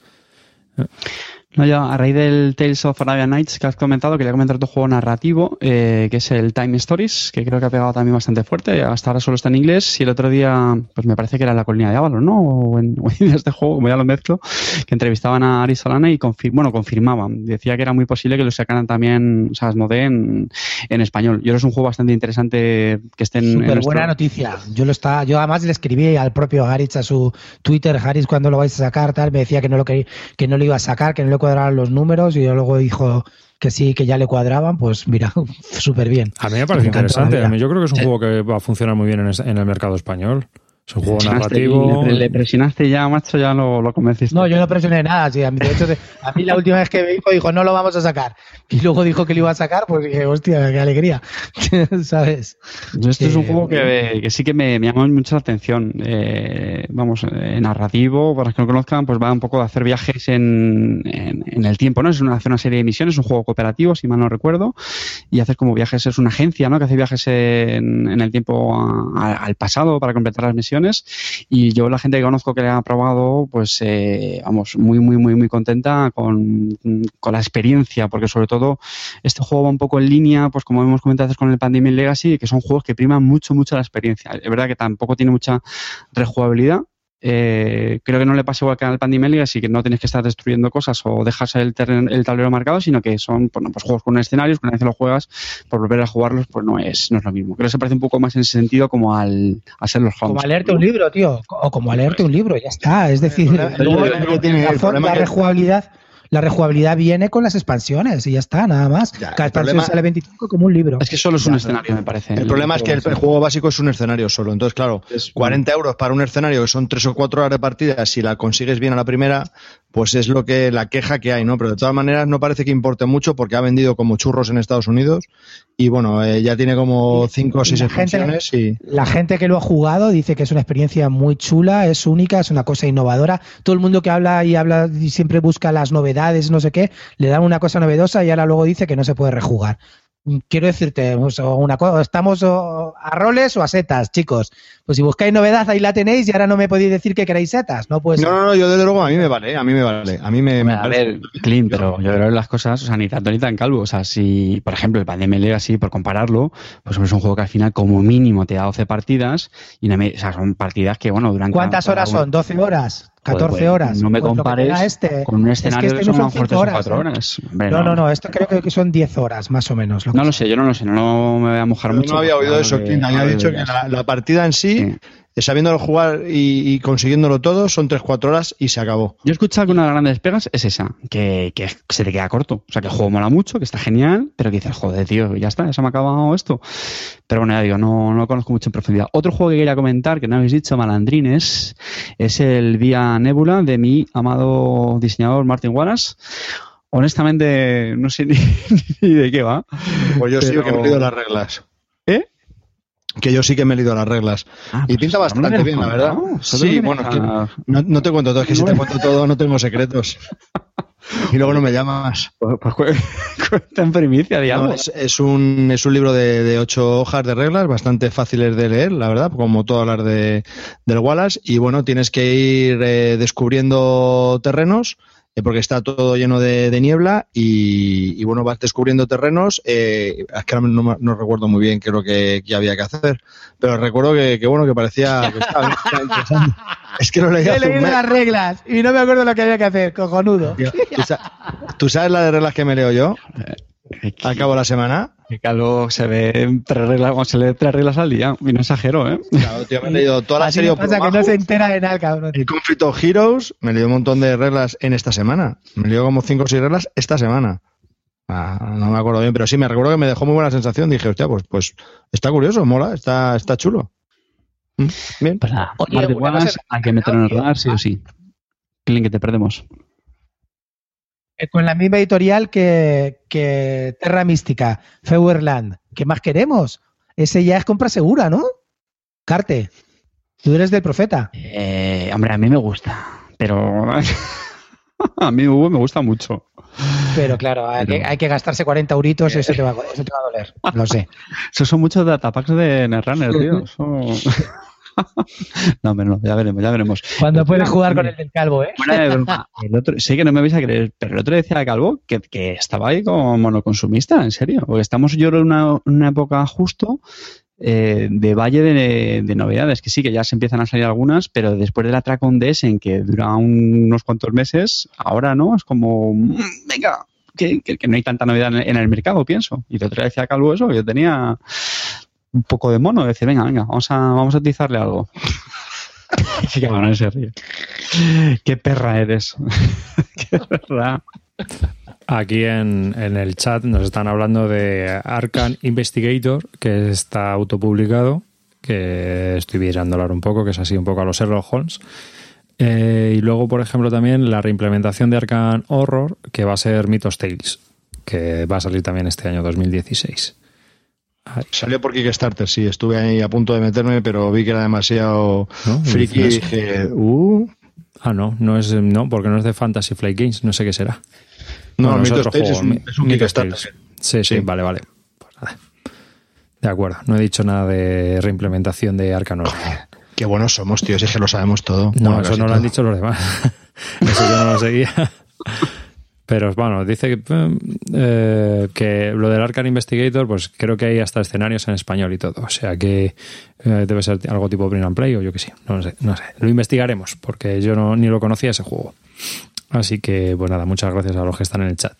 No, yo, a raíz del Tales of Arabian Nights que has comentado, quería comentar tu juego narrativo, eh, que es el Time Stories, que creo que ha pegado también bastante fuerte. Hasta ahora solo está en inglés y el otro día, pues me parece que era la colina de Ávalos, ¿no? O en, este juego, como ya lo mezclo, que entrevistaban a Ari Solana y bueno, confirmaban. Decía que era muy posible que lo sacaran también, o sea, en, en español. Yo creo que es un juego bastante interesante que esté en. Súper buena noticia. Yo lo está, yo además le escribí al propio Haritz a su Twitter, Haritz, cuando lo vais a sacar, tal, me decía que no lo, que, que no lo iba a sacar, que no lo cuadraban los números y luego dijo que sí, que ya le cuadraban, pues mira, súper bien. A mí me parece interesante. yo creo que es un juego que va a funcionar muy bien en el mercado español. Es un juego narrativo. Le, presionaste ya, macho, ya lo, lo convenciste. No, yo no presioné nada. Sí, a, mí, de hecho, a mí la última vez que me dijo, dijo, no lo vamos a sacar. Y luego dijo que lo iba a sacar, pues dije, hostia, qué alegría. ¿Sabes? Este es un juego que, que, sí que me, me llamó mucho la atención. Eh, vamos, eh, narrativo, para los que no conozcan, pues va un poco de hacer viajes en, en, el tiempo, ¿no? Es una, hace una serie de misiones, es un juego cooperativo, si mal no recuerdo. Y haces como viajes, es una agencia, ¿no? Que hace viajes en, en el tiempo al pasado para completar las misiones y yo la gente que conozco que le ha probado, pues eh, vamos, muy, muy, muy, muy contenta con, la experiencia, porque sobre todo este juego va un poco en línea, pues como hemos comentado con el Pandemic Legacy, que son juegos que priman mucho, mucho la experiencia. Es verdad que tampoco tiene mucha rejugabilidad, eh, creo que no le pasa igual que al Pandemia, así que no tienes que estar destruyendo cosas o dejas el, el tablero marcado, sino que son bueno, pues juegos con escenarios, que una vez lo juegas, por volver a jugarlos, pues no es, no es lo mismo. Creo que se parece un poco más en ese sentido como al a ser los Como a leerte un libro, tío, o como a leerte un libro, ya está. Es decir, la, la rejugabilidad la rejugabilidad viene con las expansiones y ya está, nada más. Cada expansión sale 25 como un libro. Es que solo es un escenario, me parece. El, problema es que el, juego básico es un escenario solo. Entonces, claro, 40 euros para un escenario que son 3 o 4 horas de partida, si la consigues bien a la primera, pues es lo que la queja que hay, ¿no? Pero de todas maneras no parece que importe mucho porque ha vendido como churros en Estados Unidos y bueno, eh, ya tiene como 5 o 6 expansiones y... La gente que lo ha jugado dice que es una experiencia muy chula, es única, es una cosa innovadora. Todo el mundo que habla y habla y siempre busca las novedades, no sé qué, le dan una cosa novedosa y ahora luego dice que no se puede rejugar quiero decirte una cosa, estamos a roles o a setas, chicos. Pues si buscáis novedad, ahí la tenéis y ahora no me podéis decir que queréis setas, ¿no? Pues, no, no, no, yo desde luego a mí me vale, a mí me vale. A mí me, a ver, Clean, pero yo creo que las cosas, o sea, ni tanto ni tan calvo. O sea, si, por ejemplo, el Pandemic así por compararlo, pues es un juego que al final, como mínimo, te da 12 partidas y o sea, son partidas que, bueno, duran. ¿Cuántas horas son? ¿12 horas? 14 pues, horas. No me pues compares este, con un escenario que, este son, son 4 horas. horas. no, no, no, esto creo que son 10 horas más o menos. no lo sé, yo no lo sé, no me voy a mojar mucho. No había oído eso, Clint. Había dicho que la, partida en sí, sabiéndolo jugar y, consiguiéndolo todo, son 3-4 horas y se acabó. Yo he escuchado que una de las grandes pegas es esa, que, se te queda corto. O sea, que el juego mola mucho, que está genial, pero que dices, joder, tío, ya está, ya se me ha acabado esto. Pero bueno, ya digo, no, no lo conozco mucho en profundidad. Otro juego que quería comentar, que no habéis dicho, malandrines, es el Vía Nebula de mi amado diseñador Martin Wallace honestamente no sé ni, de qué va. Pues yo sí que me he leído las reglas. ¿Eh? Que yo sí que me he leído las reglas. Ah, y pues pinta bastante bien, la verdad. Sí, bueno, no, te cuento todo, es que si te cuento todo no tengo secretos. Y luego no me llamas. Pues, pues cuenta en primicia, digamos. es, un, es un libro de, ocho hojas de reglas, bastante fáciles de leer, la verdad, como todas las de, del Wallace. Y bueno, tienes que ir eh, descubriendo terrenos porque está todo lleno de, niebla y, bueno, vas descubriendo terrenos. Eh, es que no, no, recuerdo muy bien qué es lo que, había que hacer, pero recuerdo que, bueno, que parecía que estaba, interesante. Es que lo leía. He leído las reglas y no me acuerdo lo que había que hacer, cojonudo. ¿tú, sabes la de reglas que me leo yo? Al cabo de la semana. Que Calvo se ve tres reglas, se lee tres reglas al día. Y no exagero, ¿eh? Claro, tío, me he leído toda la serie. Pasa que no se entera de nada, cabrón. El Conflict of Heroes, me he leído un montón de reglas en esta semana. Me he leído como cinco o seis reglas esta semana. Ah, no me acuerdo bien, pero sí, me recuerdo que me dejó muy buena sensación. Dije, hostia, pues, pues está curioso, mola, está, está chulo. Mm, bien. Pues nada, Oye, hay que meterlo en el radar, sí o sí. que te perdemos. Eh, con la misma editorial que, Terra Mística, Feuerland. ¿Qué más queremos? Ese ya es compra segura, ¿no? Carte, tú eres del profeta. Eh, hombre, a mí me gusta, pero a mí Hugo me gusta mucho. Pero claro, hay, Que, gastarse 40 euritos y eso te va, eso te va a doler. Lo sé. Esos son muchos datapacks de Netrunner, tío. no, no, ya veremos, ya veremos. Cuando puedes jugar con el del calvo, ¿eh? El otro, sé que no me vais a creer, pero el otro decía calvo que, que estaba ahí como monoconsumista, en serio. Porque estamos yo en una, una época justo eh, de valle de, novedades, que sí, que ya se empiezan a salir algunas, pero después de la Tracon DS en que dura unos cuantos meses, ahora no, es como, mm, venga, que, no hay tanta novedad en, el mercado, pienso. Y el otro día decía Calvo eso, que yo tenía un poco de mono, decir, venga, venga, vamos a, vamos a utilizarle algo. que no se ríe. Qué perra eres. Qué. Aquí en, en, el chat nos están hablando de Arcan Investigator, que está autopublicado, que estoy mirando un poco, que es así un poco a los Sherlock Holmes. Eh, y luego, por ejemplo, también la reimplementación de Arcan Horror, que va a ser Mythos Tales, que va a salir también este año 2016. Salió por Kickstarter, sí, estuve ahí a punto de meterme, pero vi que era demasiado friki y dije, uh. Ah, no, no es, no, porque no es de Fantasy Flight Games, no sé qué será. No, es, un, es un Kickstarter. Sí, sí, vale, vale. Pues de acuerdo, no he dicho nada de reimplementación de Arcanor. Qué buenos somos, tío, si es que lo sabemos todo. No, eso no lo han dicho los demás. eso yo no lo seguía. Pero bueno, dice eh, que lo del Arcan Investigator, pues creo que hay hasta escenarios en español y todo. O sea que eh, debe ser algo tipo Bring and Play o yo que sí. No sé, no sé. Lo investigaremos porque yo no, ni lo conocía ese juego. Así que, pues nada, muchas gracias a los que están en el chat.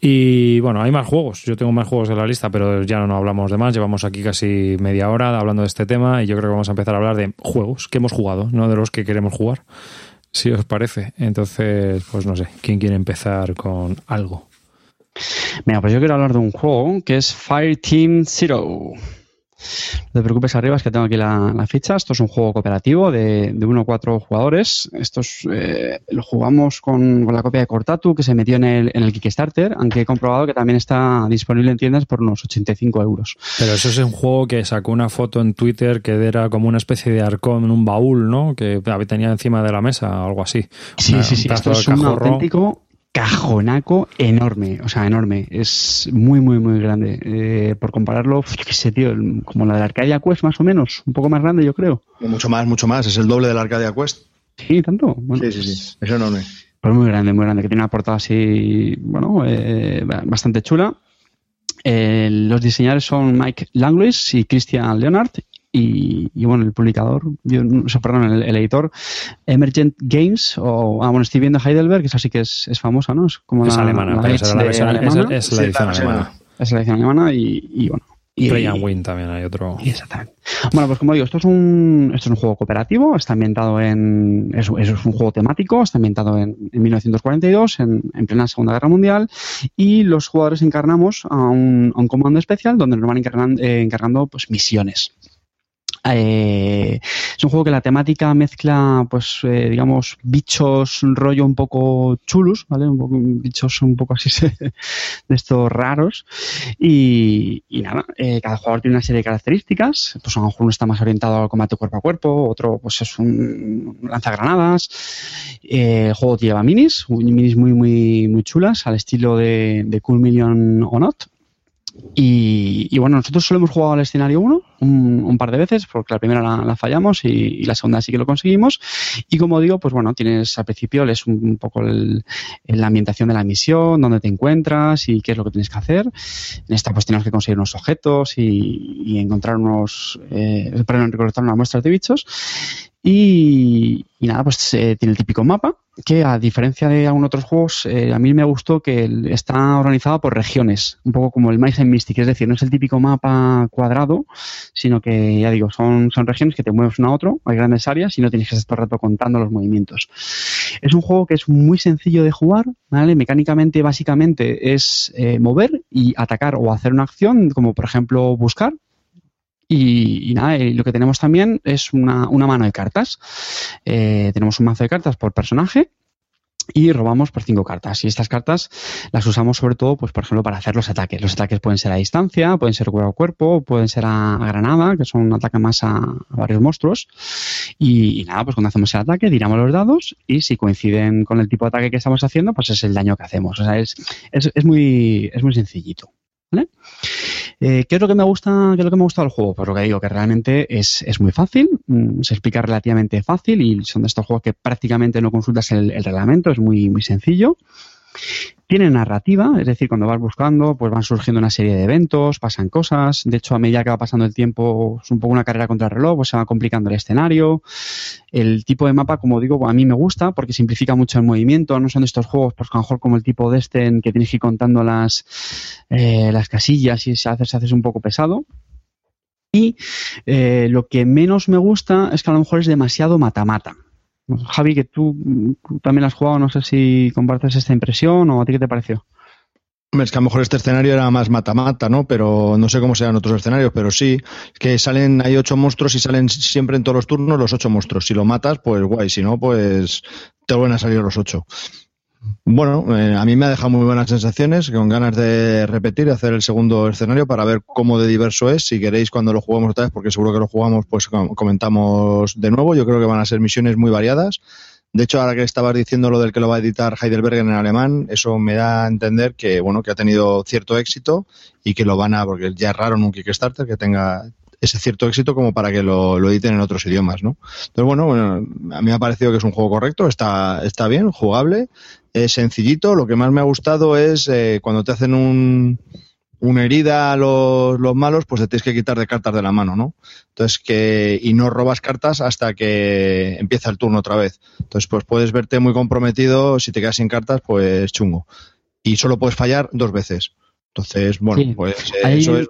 Y bueno, hay más juegos. Yo tengo más juegos en la lista, pero ya no hablamos de más. Llevamos aquí casi media hora hablando de este tema y yo creo que vamos a empezar a hablar de juegos que hemos jugado, no de los que queremos jugar si os parece. Entonces, pues no sé, ¿quién quiere empezar con algo? Mira, pues yo quiero hablar de un juego que es Fire Team Zero. No te preocupes arriba, es que tengo aquí la, ficha. Esto es un juego cooperativo de, de uno o cuatro jugadores. Esto eh, lo jugamos con, la copia de Cortatu que se metió en el, en el Kickstarter, aunque he comprobado que también está disponible en tiendas por unos 85 euros. Pero eso es un juego que sacó una foto en Twitter que era como una especie de arcón en un baúl, ¿no? Que tenía encima de la mesa, algo así. Sí, sí, sí. Esto es un auténtico cajonaco enorme, o sea, enorme. Es muy, muy, muy grande. Eh, por compararlo, qué sé, tío, como la de Arcadia Quest, más o menos. Un poco más grande, yo creo. Mucho más, mucho más. Es el doble de la Arcadia Quest. Sí, tanto. sí, sí, sí. Es enorme. Pues muy grande, muy grande. Que tiene una portada así, bueno, eh, bastante chula. Eh, los diseñadores son Mike Langlois y Christian Leonard y, bueno, el publicador, yo, perdón, el, editor, Emergent Games, o, ah, bueno, estoy viendo Heidelberg, que es así que es, es famosa, ¿no? Es como la, alemana, es, la edición alemana. Es la edición alemana y, bueno, Y, Play and Win también hay otro. Exactamente. Bueno, pues como digo, esto es un, esto es un juego cooperativo, está ambientado en. Es, es un juego temático, está ambientado en, 1942, en, en, plena Segunda Guerra Mundial, y los jugadores encarnamos a un, a un comando especial donde nos van encargando, eh, encargando pues, misiones. Eh, es un juego que la temática mezcla, pues, eh, digamos, bichos, un rollo un poco chulus, ¿vale? Un bichos un poco así de estos raros. Y, nada, eh, cada jugador tiene una serie de características. Pues a lo mejor uno está más orientado al combate cuerpo a cuerpo, otro, pues, es un lanzagranadas. el juego lleva minis, minis muy, muy, muy chulas, al estilo de, Cool Million o Not y, bueno, nosotros solo hemos jugado al escenario 1 un, par de veces, porque la primera la, fallamos y, la segunda sí que lo conseguimos. Y como digo, pues bueno, tienes al principio lees un, poco la ambientación de la misión, dónde te encuentras y qué es lo que tienes que hacer. En esta pues tienes que conseguir unos objetos y, encontrar unos, eh, recolectar unas muestras de bichos. Y, nada, pues eh, tiene el típico mapa, que a diferencia de algunos otros juegos, eh, a mí me gustó que está organizado por regiones, un poco como el Mice Mystic, es decir, no es el típico mapa cuadrado, sino que, ya digo, son, son regiones que te mueves uno a otro, hay grandes áreas y no tienes que estar todo el rato contando los movimientos. Es un juego que es muy sencillo de jugar, ¿vale? Mecánicamente, básicamente, es eh, mover y atacar o hacer una acción, como por ejemplo buscar, y, nada, lo que tenemos también es una, mano de cartas. Eh, tenemos un mazo de cartas por personaje y robamos por cinco cartas. Y estas cartas las usamos sobre todo, pues por ejemplo, para hacer los ataques. Los ataques pueden ser a distancia, pueden ser cuerpo a cuerpo, pueden ser a, granada, que son un ataque más a, varios monstruos. Y, nada, pues cuando hacemos el ataque, tiramos los dados y si coinciden con el tipo de ataque que estamos haciendo, pues es el daño que hacemos. O sea, es, es, es muy, es muy sencillito. ¿Vale? Eh, ¿Qué es lo que me gusta, qué es lo que me gusta del juego? Pues lo que digo, que realmente es, es muy fácil, mm, se explica relativamente fácil y son de estos juegos que prácticamente no consultas el, el reglamento, es muy, muy sencillo. Tiene narrativa, es decir, cuando vas buscando, pues van surgiendo una serie de eventos, pasan cosas. De hecho, a medida que va pasando el tiempo, es un poco una carrera contra el reloj, pues se va complicando el escenario. El tipo de mapa, como digo, a mí me gusta porque simplifica mucho el movimiento. No son estos juegos, pues a lo mejor como el tipo de este en que tienes que ir contando las, eh, las casillas y se hace, se hace un poco pesado. Y eh, lo que menos me gusta es que a lo mejor es demasiado mata-mata. Javi, que tú, también has jugado, no sé si compartes esta impresión o a ti qué te pareció. Es que a lo mejor este escenario era más mata-mata, ¿no? Pero no sé cómo serán otros escenarios, pero sí, que salen, hay ocho monstruos y salen siempre en todos los turnos los ocho monstruos. Si lo matas, pues guay, si no, pues te vuelven a salir los ocho. Bueno, eh, a mí me ha dejado muy buenas sensaciones, con ganas de repetir y hacer el segundo escenario para ver cómo de diverso es. Si queréis, cuando lo jugamos otra vez, porque seguro que lo jugamos, pues comentamos de nuevo. Yo creo que van a ser misiones muy variadas. De hecho, ahora que estabas diciendo lo del que lo va a editar Heidelberg en alemán, eso me da a entender que, bueno, que ha tenido cierto éxito y que lo van a, porque ya es raro un Kickstarter que tenga ese cierto éxito como para que lo, editen en otros idiomas, ¿no? Entonces, bueno, bueno, a mí me ha parecido que es un juego correcto, está, está bien, jugable, es sencillito. Lo que más me ha gustado es eh, cuando te hacen un, una herida a los, los, malos, pues te tienes que quitar de cartas de la mano, ¿no? Entonces que, y no robas cartas hasta que empieza el turno otra vez. Entonces, pues puedes verte muy comprometido, si te quedas sin cartas, pues chungo. Y solo puedes fallar dos veces. Entonces, bueno, pues eh, eso es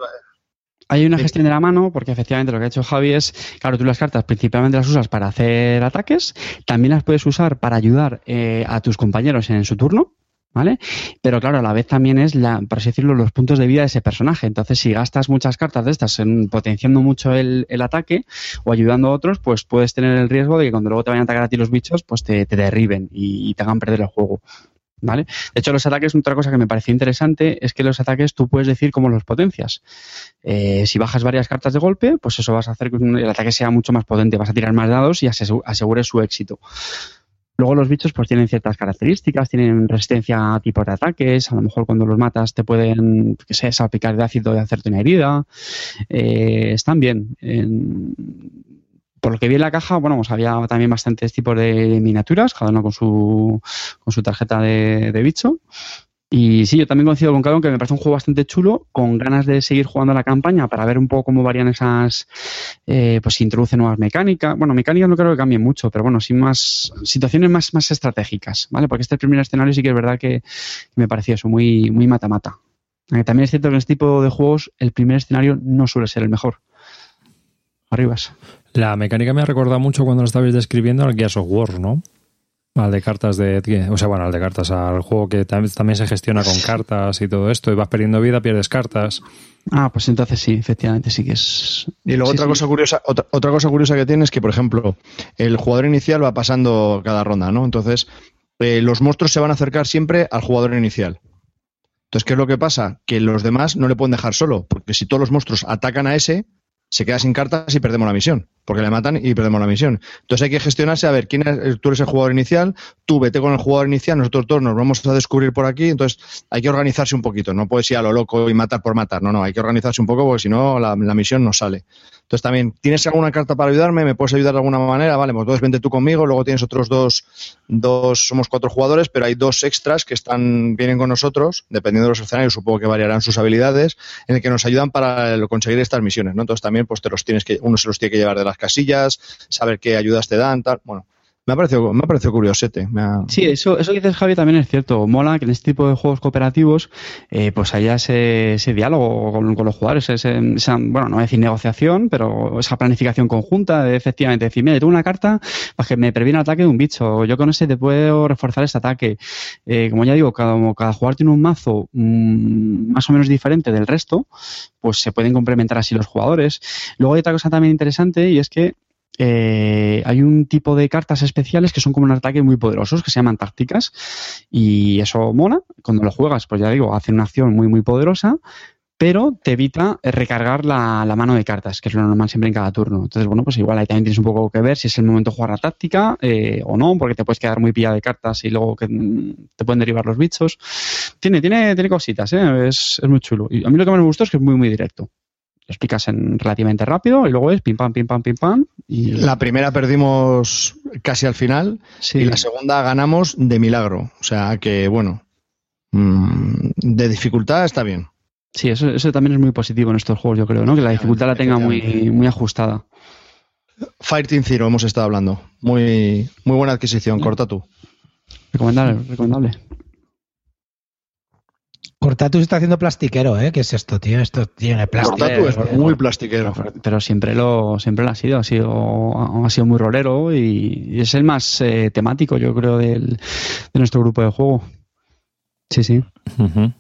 hay una gestión de la mano, porque efectivamente lo que ha hecho Javi es, claro, tú las cartas principalmente las usas para hacer ataques, también las puedes usar para ayudar eh, a tus compañeros en su turno, ¿vale? Pero claro, a la vez también es, la, por así decirlo, los puntos de vida de ese personaje. Entonces, si gastas muchas cartas de estas en potenciando mucho el, ataque o ayudando a otros, pues puedes tener el riesgo de que cuando luego te vayan a atacar a ti los bichos, pues te, derriben y, y te hagan perder el juego. ¿Vale? De hecho, los ataques, otra cosa que me pareció interesante es que los ataques tú puedes decir cómo los potencias. Eh, si bajas varias cartas de golpe, pues eso vas a hacer que el ataque sea mucho más potente, vas a tirar más dados y asegures su éxito. Luego los bichos pues tienen ciertas características, tienen resistencia a tipos de ataques, a lo mejor cuando los matas te pueden, que sé, salpicar de ácido y hacerte una herida. Eh, están bien que vi en la caja, bueno, pues había también bastantes tipos de miniaturas, cada uno con su, con su tarjeta de, bicho. Y sí, yo también coincido con Cadon que me parece un juego bastante chulo, con ganas de seguir jugando la campaña para ver un poco cómo varían esas, eh, pues si introduce nuevas mecánicas. Bueno, mecánicas no creo que cambien mucho, pero bueno, sí más, situaciones más, más estratégicas, ¿vale? Porque este primer escenario sí que es verdad que me parecía eso, muy, muy mata-mata. también es cierto que en este tipo de juegos el primer escenario no suele ser el mejor. Arribas. La mecánica me ha recordado mucho cuando lo estabais describiendo al Gears of War, ¿no? Al de cartas de. O sea, bueno, al de cartas, al juego que también se gestiona con cartas y todo esto, y vas perdiendo vida, pierdes cartas. Ah, pues entonces sí, efectivamente sí que es. Y luego otra cosa curiosa, otra, otra, cosa curiosa que tiene es que, por ejemplo, el jugador inicial va pasando cada ronda, ¿no? Entonces, eh, los monstruos se van a acercar siempre al jugador inicial. Entonces, ¿qué es lo que pasa? Que los demás no le pueden dejar solo, porque si todos los monstruos atacan a ese, se queda sin cartas y perdemos la misión, porque le matan y perdemos la misión. Entonces hay que gestionarse a ver quién es, tú eres el jugador inicial, tú vete con el jugador inicial, nosotros todos nos vamos a descubrir por aquí, entonces hay que organizarse un poquito, no puedes ir a lo loco y matar por matar, no, no, hay que organizarse un poco porque si no la misión no sale. Entonces también, ¿tienes alguna carta para ayudarme? ¿Me puedes ayudar de alguna manera? Vale, pues entonces vente tú conmigo, luego tienes otros dos, dos, somos cuatro jugadores, pero hay dos extras que están, vienen con nosotros, dependiendo de los escenarios, supongo que variarán sus habilidades, en el que nos ayudan para conseguir estas misiones, ¿no? Entonces también, pues te los tienes que, uno se los tiene que llevar de las casillas, saber qué ayudas te dan, tal, bueno. Me ha parecido, me ha parecido curiosete. Sí, eso, eso que dices, Javi, también es cierto. Mola que en este tipo de juegos cooperativos eh, pues haya ese, ese diálogo con, los jugadores, ese, esa, bueno, no voy a decir negociación, pero esa planificación conjunta de efectivamente decir, mira, tengo una carta para que me previene el ataque de un bicho, yo con ese te puedo reforzar este ataque. Eh, como ya digo, cada, cada jugador tiene un mazo mmm, más o menos diferente del resto, pues se pueden complementar así los jugadores. Luego hay otra cosa también interesante y es que eh, hay un tipo de cartas especiales que son como un ataque muy poderosos que se llaman tácticas y eso mola. Cuando lo juegas, pues ya digo, hace una acción muy muy poderosa, pero te evita recargar la, mano de cartas, que es lo normal siempre en cada turno. Entonces, bueno, pues igual ahí también tienes un poco que ver si es el momento de jugar la táctica eh, o no, porque te puedes quedar muy pillado de cartas y luego que te pueden derivar los bichos. Tiene, tiene, tiene cositas, ¿eh? es, es muy chulo. Y a mí lo que más me gustó es que es muy, muy directo lo explicas en relativamente rápido y luego es pim pam, pim pam, pim pam. Y... La primera perdimos casi al final sí. y la segunda ganamos de milagro. O sea que, bueno, mmm, de dificultad está bien. Sí, eso, eso, también es muy positivo en estos juegos, yo creo, ¿no? Que la dificultad la tenga muy, muy ajustada. Fire Team Zero hemos estado hablando. Muy, muy buena adquisición. Corta tú. Recomendable, recomendable. Cortatus está haciendo plastiquero, ¿eh? ¿Qué es esto, tío? Esto tiene plástico. Cortatus es muy plastiquero. Pero siempre lo, siempre lo ha sido. Ha sido, ha sido muy rolero y, es el más eh, temático, yo creo, del, de nuestro grupo de juego. Sí, sí. Uh -huh.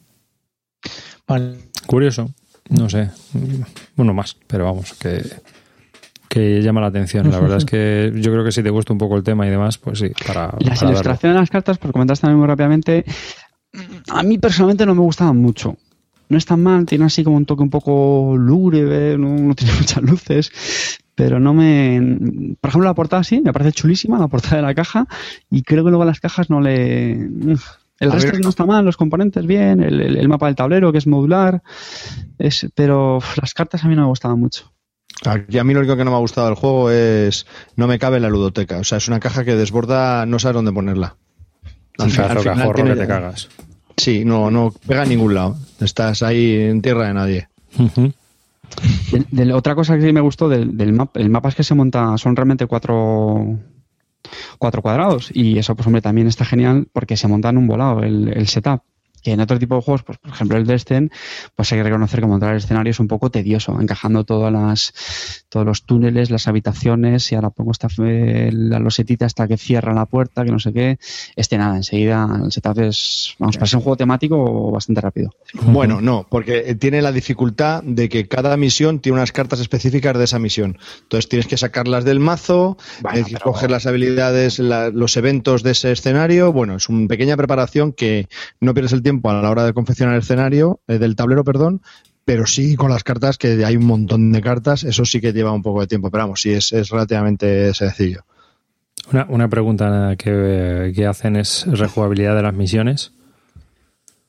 vale. Curioso. No sé. Uno más, pero vamos, que, que llama la atención. La verdad es que yo creo que si te gusta un poco el tema y demás, pues sí, para. Las para ilustraciones de las cartas, por comentar también muy rápidamente, a mí personalmente no me gustaban mucho. No es tan mal, tiene así como un toque un poco lúgubre, no, no tiene muchas luces, pero no me... Por ejemplo, la portada sí, me parece chulísima, la portada de la caja, y creo que luego las cajas no le... El a resto ver. no está mal, los componentes bien, el, el, el, mapa del tablero que es modular, es, pero las cartas a mí no me gustaban mucho. Aquí a mí lo único que no me ha gustado del juego es no me cabe en la ludoteca. O sea, es una caja que desborda, no sabes dónde ponerla. Al, sí, al final tiene, que te cagas. Sí, no, no pega en ningún lado. Estás ahí en tierra de nadie. Uh -huh. de, de, otra cosa que sí me gustó del, del mapa, el mapa es que se monta, son realmente cuatro, cuatro cuadrados y eso pues hombre también está genial porque se monta en un volado el, el setup que en otro tipo de juegos, pues por ejemplo el Destin, pues hay que reconocer que montar el escenario es un poco tedioso, encajando todas las, todos los túneles, las habitaciones, y ahora pongo esta la losetita hasta que cierra la puerta, que no sé qué. Este nada, enseguida el setup es, vamos, para ser un juego temático bastante rápido. Bueno, no, porque tiene la dificultad de que cada misión tiene unas cartas específicas de esa misión. Entonces tienes que sacarlas del mazo, bueno, tienes que pero... coger las habilidades, la, los eventos de ese escenario. Bueno, es una pequeña preparación que no pierdes el tiempo a la hora de confeccionar el escenario, eh, del tablero, perdón, pero sí con las cartas, que hay un montón de cartas, eso sí que lleva un poco de tiempo, pero vamos, sí es, es relativamente sencillo. Una, una pregunta que, que, hacen es rejugabilidad de las misiones.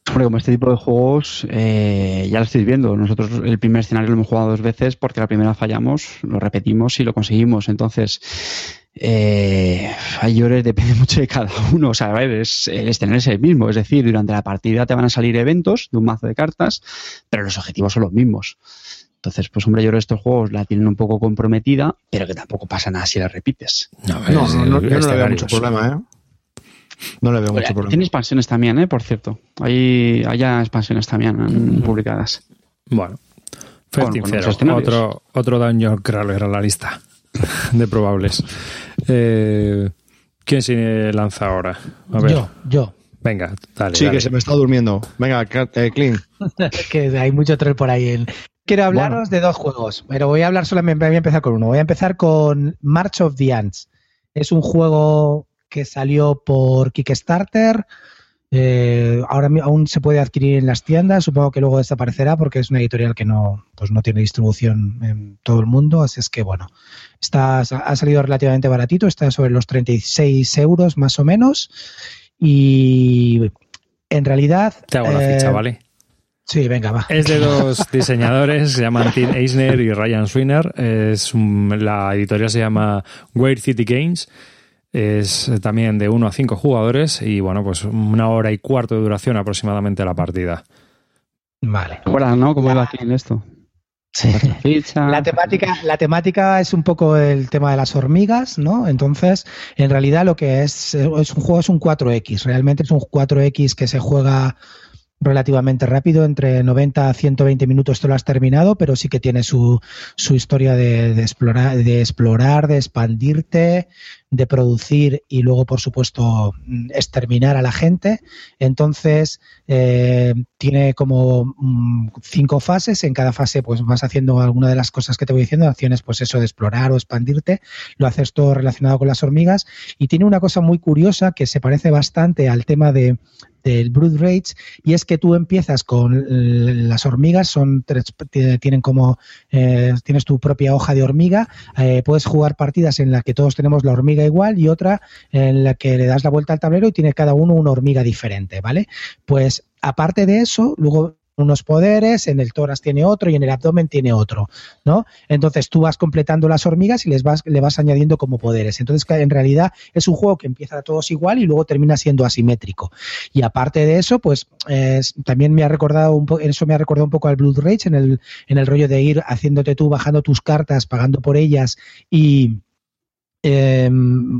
Hombre, como este tipo de juegos, eh, ya lo estáis viendo. Nosotros el primer escenario lo hemos jugado dos veces porque la primera fallamos, lo repetimos y lo conseguimos. Entonces, eh, mayores depende mucho de cada uno. O sea, a ver, es, el escenario es el mismo. Es decir, durante la partida te van a salir eventos de un mazo de cartas, pero los objetivos son los mismos. Entonces, pues hombre, yo creo que estos juegos la tienen un poco comprometida, pero que tampoco pasa nada si la repites. No, no, no, no, yo no le veo mucho problema, ¿eh? No le veo mucho problema. Tiene expansiones también, ¿eh? Por cierto. Hay, hay expansiones también publicadas. Bueno. otro, otro Dungeon Crawler a la lista de probables. Eh, ¿Quién se lanza ahora? Yo, yo. Venga, dale. Sí, que se me está durmiendo. Venga, eh, Clean. que hay mucho troll por ahí. Quiero hablaros de dos juegos, pero voy a hablar solamente, voy a empezar con uno. Voy a empezar con March of the Ants. Es un juego que salió por Kickstarter. Eh, ahora aún se puede adquirir en las tiendas, supongo que luego desaparecerá porque es una editorial que no, pues no tiene distribución en todo el mundo, así es que bueno, está, ha salido relativamente baratito, está sobre los 36 euros más o menos y en realidad... Te hago la ficha, eh, ¿vale? Sí, venga, va. Es de dos diseñadores, se llaman Tim Eisner y Ryan Swinner. Es la editorial se llama Weird City Games. Es también de 1 a 5 jugadores y bueno, pues una hora y cuarto de duración aproximadamente la partida. Vale. Hola, ¿no? ¿Cómo va aquí en esto? Sí. La temática, la temática es un poco el tema de las hormigas, ¿no? Entonces, en realidad lo que es, es un juego es un 4X. Realmente es un 4X que se juega relativamente rápido, entre 90 a 120 minutos te lo has terminado, pero sí que tiene su, su historia de, explorar, de explorar, de expandirte, de producir y luego, por supuesto, exterminar a la gente. Entonces, eh, tiene como mm, cinco fases. En cada fase, pues vas haciendo alguna de las cosas que te voy diciendo, acciones, pues eso, de explorar o expandirte. Lo haces todo relacionado con las hormigas. Y tiene una cosa muy curiosa que se parece bastante al tema de, del Brood Rage y es que tú empiezas con las hormigas, son tienen como eh, tienes tu propia hoja de hormiga, eh, puedes jugar partidas en las que todos tenemos la hormiga igual y otra en la que le das la vuelta al tablero y tiene cada uno una hormiga diferente, ¿vale? Pues aparte de eso, luego unos poderes, en el tórax tiene otro y en el abdomen tiene otro, ¿no? Entonces tú vas completando las hormigas y les vas, le vas añadiendo como poderes. Entonces en realidad es un juego que empieza a todos igual y luego termina siendo asimétrico. Y aparte de eso, pues también me ha recordado un poco, eso me ha recordado un poco al Blood Rage en el, en el rollo de ir haciéndote tú, bajando tus cartas, pagando por ellas y eh,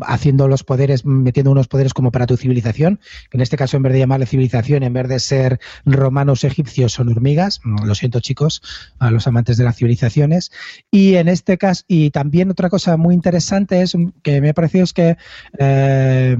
haciendo los poderes, metiendo unos poderes como para tu civilización, en este caso en vez de llamarle civilización, en vez de ser romanos egipcios son hormigas, mm, lo siento chicos, a los amantes de las civilizaciones, y en este caso, y también otra cosa muy interesante es que me ha parecido es que eh,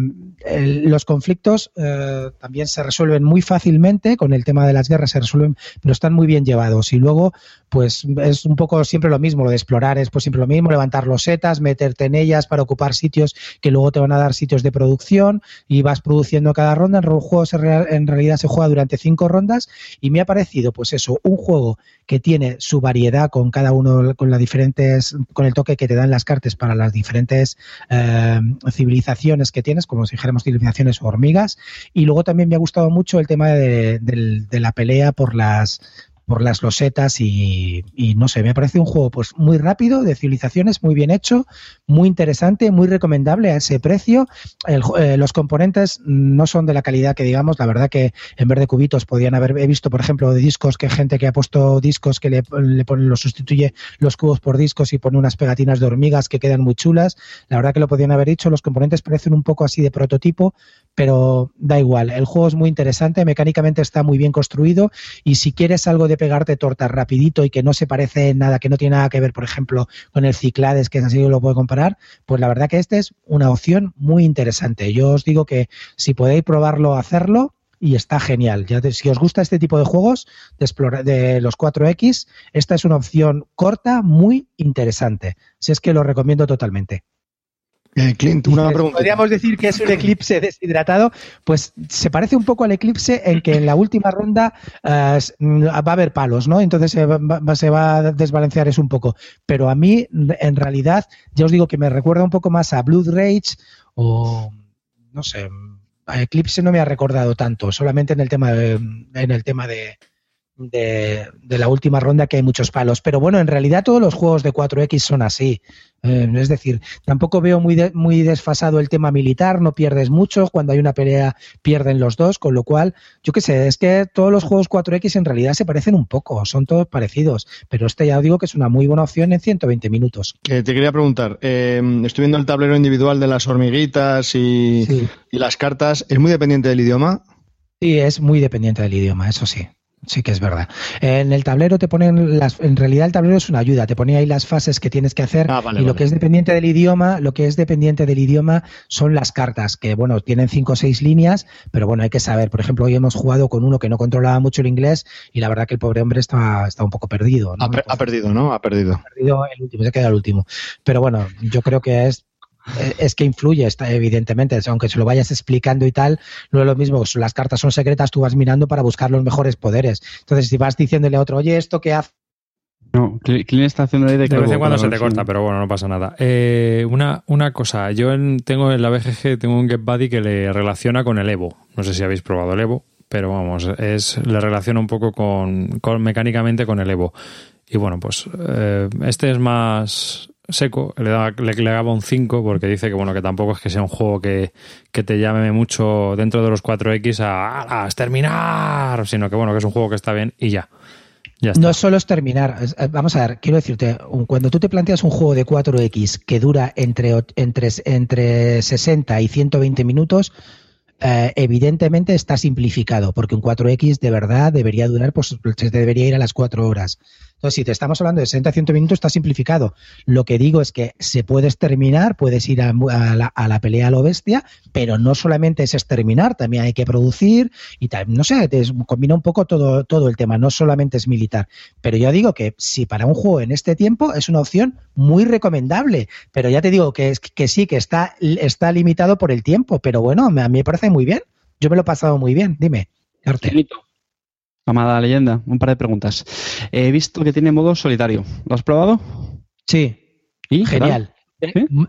los conflictos eh, también se resuelven muy fácilmente, con el tema de las guerras se resuelven, pero están muy bien llevados, y luego pues es un poco siempre lo mismo, lo de explorar es pues siempre lo mismo, levantar los setas, meterte en ellas para ocupar sitios que luego te van a dar sitios de producción y vas produciendo cada ronda. El juego en realidad se juega durante cinco rondas y me ha parecido, pues eso, un juego que tiene su variedad con cada uno, con las diferentes, con el toque que te dan las cartas para las diferentes eh, civilizaciones que tienes, como si dijéramos civilizaciones o hormigas. Y luego también me ha gustado mucho el tema de la pelea por las por las losetas y, no sé, me parece un juego pues muy rápido, de civilizaciones, muy bien hecho, muy interesante, muy recomendable a ese precio. Eh, los componentes no son de la calidad que digamos, la verdad que en vez de cubitos podían haber, he visto por ejemplo de discos que gente que ha puesto discos que le, le pone, lo sustituye los cubos por discos y pone unas pegatinas de hormigas que quedan muy chulas. La verdad que lo podían haber hecho, los componentes parecen un poco así de prototipo, pero da igual, el juego es muy interesante, mecánicamente está muy bien construido y si quieres algo de pegarte tortas rapidito y que no se parece nada, que no tiene nada que ver, por ejemplo, con el Ciclades, que así lo puedo comparar, pues la verdad que este es una opción muy interesante. Yo os digo que si podéis probarlo, hacerlo, y está genial. Si os gusta este tipo de juegos de, de los 4X, esta es una opción corta, muy interesante. Si es que lo recomiendo totalmente. Eh, Clint, una pregunta. Podríamos decir que es un eclipse deshidratado, pues se parece un poco al eclipse en que en la última ronda eh, va a haber palos, ¿no? Entonces se va, a desbalancear eso un poco. Pero a mí, en realidad, ya os digo que me recuerda un poco más a Blood Rage o, no sé, a Eclipse no me ha recordado tanto, solamente en el tema de, en el tema de, de, la última ronda que hay muchos palos. Pero bueno, en realidad todos los juegos de 4X son así. Eh, es decir, tampoco veo muy, muy desfasado el tema militar, no pierdes mucho, cuando hay una pelea pierden los dos, con lo cual, yo qué sé, es que todos los juegos 4X en realidad se parecen un poco, son todos parecidos, pero este ya os digo que es una muy buena opción en 120 minutos. te quería preguntar, eh, estoy viendo el tablero individual de las hormiguitas y, y las cartas, ¿es muy dependiente del idioma? Sí, es muy dependiente del idioma, eso sí. Sí que es verdad. En el tablero te ponen las, en realidad el tablero es una ayuda, te pone ahí las fases que tienes que hacer ah, y lo que es dependiente del idioma, lo que es dependiente del idioma son las cartas, que bueno, tienen cinco o seis líneas, pero bueno, hay que saber. Por ejemplo, hoy hemos jugado con uno que no controlaba mucho el inglés y la verdad que el pobre hombre está, está un poco perdido. Ha, ha, perdido, ¿no? Ha perdido. Ha perdido el último, se queda el último. Pero bueno, yo creo que es es que influye, está, evidentemente, aunque se lo vayas explicando y tal, no es lo mismo, las cartas son secretas, tú vas mirando para buscar los mejores poderes. Entonces, si vas diciéndole a otro, oye, ¿esto qué hace? No, ¿quién está haciendo ahí de De vez en cuando se te corta, pero bueno, no pasa nada. Eh, una, una cosa, yo tengo en la BGG tengo un Get Buddy que le relaciona con el Evo. No sé si habéis probado el Evo, pero vamos, es le relaciona un poco con, mecánicamente con el Evo. Y bueno, pues eh, este es más seco, le, daba, le, daba un 5 porque dice que bueno que tampoco es que sea un juego que, te llame mucho dentro de los 4X a, a, exterminar, sino que bueno que es un juego que está bien y ya. ya No solo es terminar, eh, vamos a ver, quiero decirte, cuando tú te planteas un juego de 4X que dura entre, entre, entre 60 y 120 minutos, eh, evidentemente está simplificado, porque un 4X de verdad debería durar, pues debería ir a las 4 horas. Entonces, si te estamos hablando de 60 a 100 minutos, está simplificado. Lo que digo es que se puede exterminar, puedes ir a, la, pelea a lo bestia, pero no solamente es exterminar, también hay que producir y tal. No sé, te combina un poco todo, todo el tema, no solamente es militar. Pero yo digo que si para un juego en este tiempo es una opción muy recomendable, pero ya te digo que, es, que sí, que está, está limitado por el tiempo, pero bueno, a mí me parece muy bien. Yo me lo he pasado muy bien, dime. Arte. Amada leyenda, un par de preguntas. He visto que tiene modo solitario. ¿Lo has probado? Sí. ¿Y? Genial.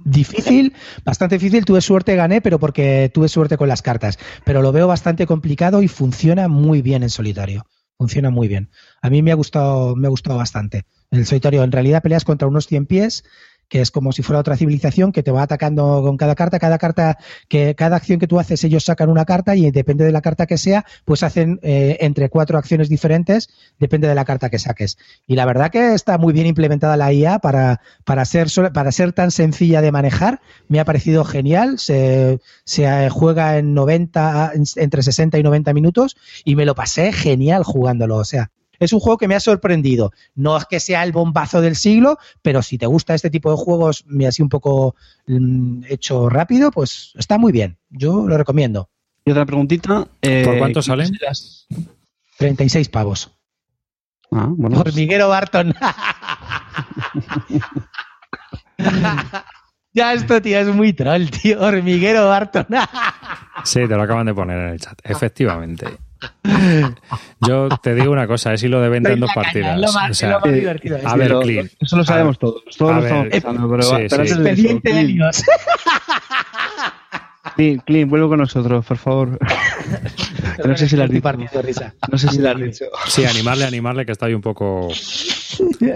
Difícil, bastante difícil. Tuve suerte, gané, pero porque tuve suerte con las cartas. Pero lo veo bastante complicado y funciona muy bien en solitario. Funciona muy bien. A mí me ha gustado, me ha gustado bastante. En el solitario, en realidad peleas contra unos 100 pies que es como si fuera otra civilización que te va atacando con cada carta, cada carta, que cada acción que tú haces ellos sacan una carta y depende de la carta que sea, pues hacen eh, entre cuatro acciones diferentes, depende de la carta que saques. Y la verdad que está muy bien implementada la IA para, para, ser, para ser tan sencilla de manejar, me ha parecido genial, se, se eh, juega en 90, entre 60 y 90 minutos y me lo pasé genial jugándolo, o sea, es un juego que me ha sorprendido. No es que sea el bombazo del siglo, pero si te gusta este tipo de juegos, me así un poco mm, hecho rápido, pues está muy bien. Yo lo recomiendo. Y otra preguntita. Eh, ¿Por cuánto salen? 36 pavos. Ah, bueno. Hormiguero Barton. ya esto, tío, es muy troll, tío. Hormiguero Barton. sí, te lo acaban de poner en el chat. Efectivamente. Yo te digo una cosa, es hilo de venta en dos partidas. Es lo más, divertido. A ver, Clint. Eso lo sabemos todos. Todos lo estamos pensando, pero, sí, pero sí. es expediente de líos. Clint, Clint, vuelvo con nosotros, por favor. no sé si la has dicho. No sé si la has dicho. Sí, animarle, animarle, que está ahí un poco de,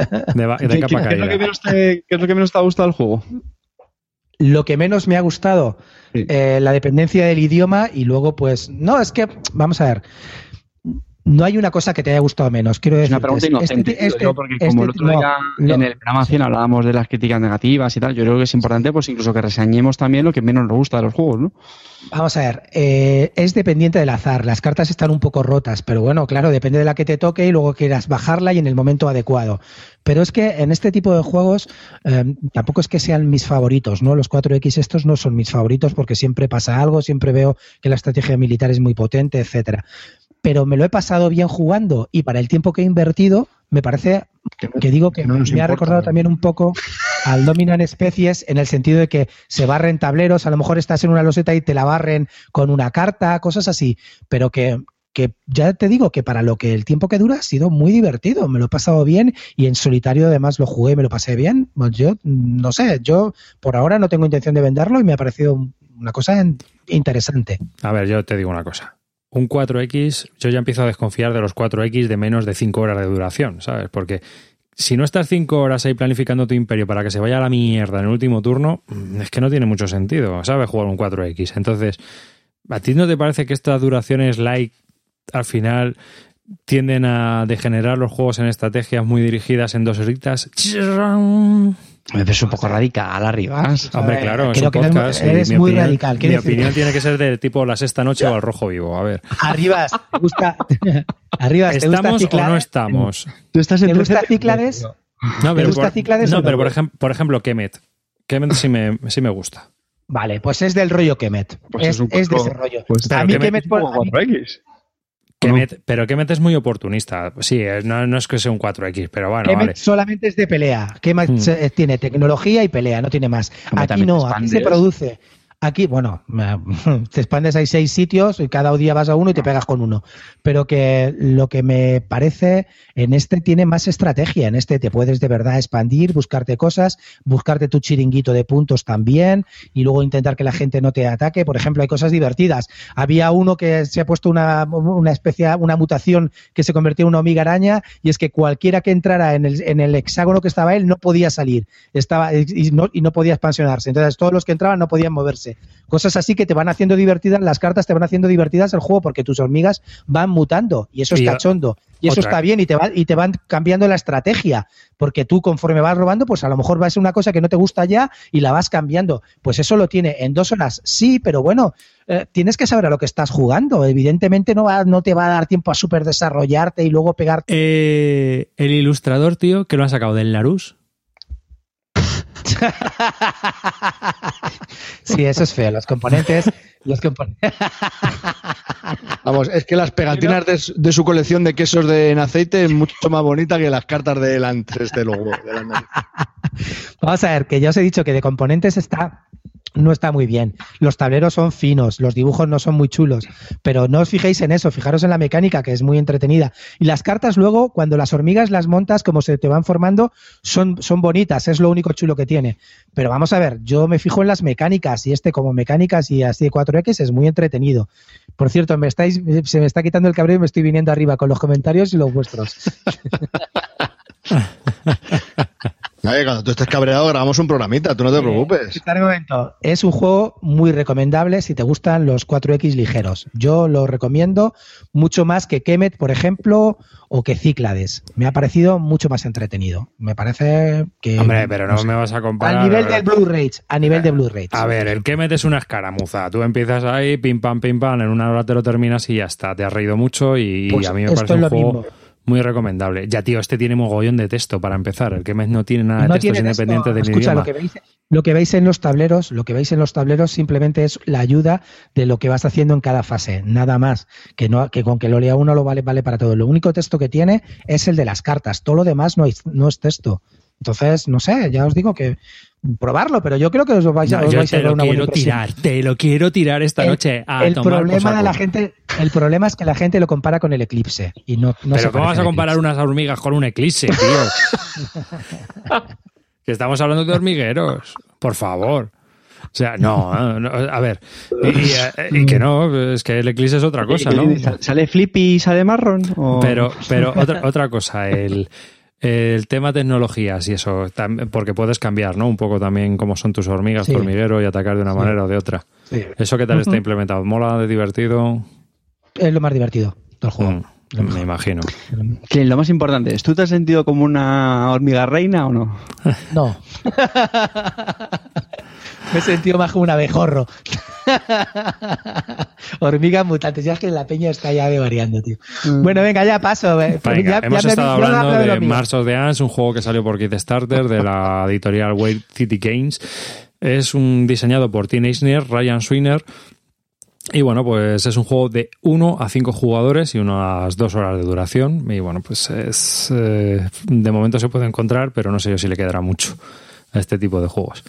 de capa ¿Qué, ¿Qué es lo que menos te ha gustado del juego? Lo que menos me ha gustado, eh, la dependencia del idioma y luego, pues, no, es que, vamos a ver, no hay una cosa que te haya gustado menos. Quiero decir, una pregunta inocente, este, este, porque como el otro día en el programa 100 hablábamos de las críticas negativas y tal, yo creo que es importante, pues incluso que reseñemos también lo que menos nos gusta de los juegos, ¿no? Vamos a ver, eh, es dependiente del azar. Las cartas están un poco rotas, pero bueno, claro, depende de la que te toque y luego quieras bajarla y en el momento adecuado. Pero es que en este tipo de juegos eh, tampoco es que sean mis favoritos, ¿no? Los 4X estos no son mis favoritos porque siempre pasa algo, siempre veo que la estrategia militar es muy potente, etcétera pero me lo he pasado bien jugando y para el tiempo que he invertido, me parece que digo que me ha recordado también un poco al Dominan Especies en el sentido de que se barren tableros, a lo mejor estás en una loseta y te la barren con una carta, cosas así, pero que, que ya te digo que para lo que el tiempo que dura ha sido muy divertido, me lo he pasado bien y en solitario además lo jugué y me lo pasé bien. Pues yo no sé, yo por ahora no tengo intención de venderlo y me ha parecido una cosa interesante. A ver, yo te digo una cosa un 4X, yo ya empiezo a desconfiar de los 4X de menos de 5 horas de duración, ¿sabes? Porque si no estás 5 horas ahí planificando tu imperio para que se vaya a la mierda en el último turno, es que no tiene mucho sentido, ¿sabes? Jugar un 4X. Entonces, ¿a ti no te parece que estas duraciones like al final tienden a degenerar los juegos en estrategias muy dirigidas en dos horitas? Me ves un poco radical, arriba. Hombre, claro, creo que eres muy radical. Mi opinión tiene que ser de tipo la sexta noche o al rojo vivo. A ver. Arriba, ¿te gusta? Arriba, ¿te ¿Estamos o no estamos? ¿Tú estás en ¿Te gusta Cíclades? No, pero, ¿Te gusta Cíclades no, pero por, ejemplo, por ejemplo, Kemet. Kemet sí me, sí me gusta. Vale, pues es del rollo Kemet. Pues es, es, de ese rollo. Pues a mí Kemet, por, pero Kemet es muy oportunista. Sí, no, es que sea un 4X, pero bueno. Kemet solamente es de pelea. Kemet hmm. tiene tecnología y pelea, no tiene más. Aquí no, aquí se produce Aquí, bueno, te expandes, hay seis sitios y cada día vas a uno y te pegas con uno. Pero que lo que me parece, en este tiene más estrategia. En este te puedes de verdad expandir, buscarte cosas, buscarte tu chiringuito de puntos también y luego intentar que la gente no te ataque. Por ejemplo, hay cosas divertidas. Había uno que se ha puesto una, una especie, una mutación que se convirtió en una hormiga araña y es que cualquiera que entrara en el, en el hexágono que estaba él no podía salir. Estaba, y, no, y no podía expansionarse. Entonces todos los que entraban no podían moverse. Cosas así que te van haciendo divertidas, las cartas te van haciendo divertidas el juego porque tus hormigas van mutando y eso es cachondo. Y eso está bien y te, va, y te van cambiando la estrategia, porque tú conforme vas robando, pues a lo mejor va a ser una cosa que no te gusta ya y la vas cambiando. Pues eso lo tiene en dos horas, sí, pero bueno, eh, tienes que saber a lo que estás jugando. Evidentemente no, va, no te va a dar tiempo a super desarrollarte y luego pegarte. Eh, el ilustrador, tío, que lo ha sacado del Larus. sí, eso es feo. Los componentes. Los Vamos, es que las pegatinas de, su colección de quesos de en aceite es mucho más bonita que las cartas de antes de logo. Vamos a ver, que ya os he dicho que de componentes está no está muy bien. Los tableros son finos, los dibujos no son muy chulos, pero no os fijéis en eso, fijaros en la mecánica que es muy entretenida. Y las cartas luego, cuando las hormigas las montas, como se te van formando, son, son bonitas, es lo único chulo que tiene. Pero vamos a ver, yo me fijo en las mecánicas y este como mecánicas y así de 4X es muy entretenido. Por cierto, me estáis, se me está quitando el cabreo y me estoy viniendo arriba con los comentarios y los vuestros. cuando tú estés cabreado grabamos un programita, tú no te preocupes. Es un juego muy recomendable si te gustan los 4X ligeros. Yo lo recomiendo mucho más que Kemet, por ejemplo, o que Cíclades. Me ha parecido mucho más entretenido. Me parece que... Hombre, pero no, me vas a comparar... A nivel del Blue Rage, a nivel de Blue Rage. A ver, el Kemet es una escaramuza. Tú empiezas ahí, pim pam, pim pam, en una hora te lo terminas y ya está. Te has reído mucho y, pues a mí me parece un juego... Muy recomendable. Ya, tío, este tiene mogollón de texto para empezar. El que no tiene nada de textos independientes del Escucha, idioma. Lo que, veis, lo que veis en los tableros, lo que veis en los tableros simplemente es la ayuda de lo que vas haciendo en cada fase, nada más. Que no, que con que lo lea uno lo vale, vale para todo. Lo único texto que tiene es el de las cartas. Todo lo demás no no es texto. Entonces, no sé, ya os digo que probarlo, pero yo creo que os vais, a, os vais a dar una tirar, Te lo quiero tirar esta noche. el problema de la gente, el problema es que la gente lo compara con el eclipse y no, no Pero ¿cómo vas a comparar unas hormigas con un eclipse, tío? que estamos hablando de hormigueros, por favor. O sea, no, a ver, y, que no, es que el eclipse es otra cosa, ¿no? ¿Sale flippy y sale marrón? Pero, pero otra, otra cosa, el, el tema tecnologías y eso, porque puedes cambiar, ¿no? Un poco también cómo son tus hormigas, tu hormiguero y atacar de una manera o de otra. ¿Eso qué tal está implementado? ¿Mola de divertido? Es lo más divertido del juego. Mm, me imagino. Que lo más importante es, ¿tú te has sentido como una hormiga reina o no? No. me he sentido más como un abejorro. Hormigas mutantes. Ya es que la peña está ya de variando, tío. Mm. Bueno, venga, ya paso. hemos estado hablando de, Mars of the Ants, un juego que salió por Kickstarter de la editorial Wade City Games. Es un diseñado por Teen Eisner, Ryan Swinner. Y bueno, pues es un juego de 1 a 5 jugadores y unas 2 horas de duración. Y bueno, pues es. Eh, de momento se puede encontrar, pero no sé yo si le quedará mucho a este tipo de juegos.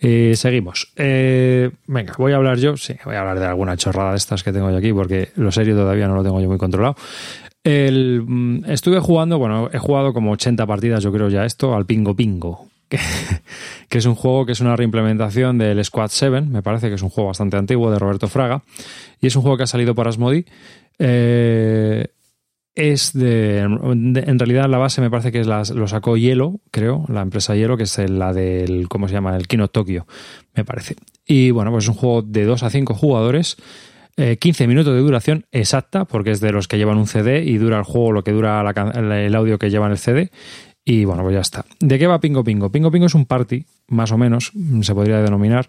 Seguimos. Eh, venga, voy a hablar yo, sí, voy a hablar de alguna chorrada de estas que tengo yo aquí, porque lo serio todavía no lo tengo yo muy controlado. El, mm, estuve jugando, bueno, he jugado como 80 partidas, yo creo ya esto, al Pingo Pingo, que, es un juego que es una reimplementación del Squad 7, me parece que es un juego bastante antiguo de Roberto Fraga, y es un juego que ha salido por Asmodi Eh, es de, En realidad, la base me parece que es lo sacó Hielo, creo, la empresa Hielo, que es la del. ¿Cómo se llama? El Kino Tokyo, me parece. Y bueno, pues es un juego de 2 a 5 jugadores. 15 eh, minutos de duración exacta, porque es de los que llevan un CD y dura el juego lo que dura el audio que llevan el CD. Y bueno, pues ya está. ¿De qué va Pingo Pingo? Pingo Pingo es un party, más o menos, se podría denominar,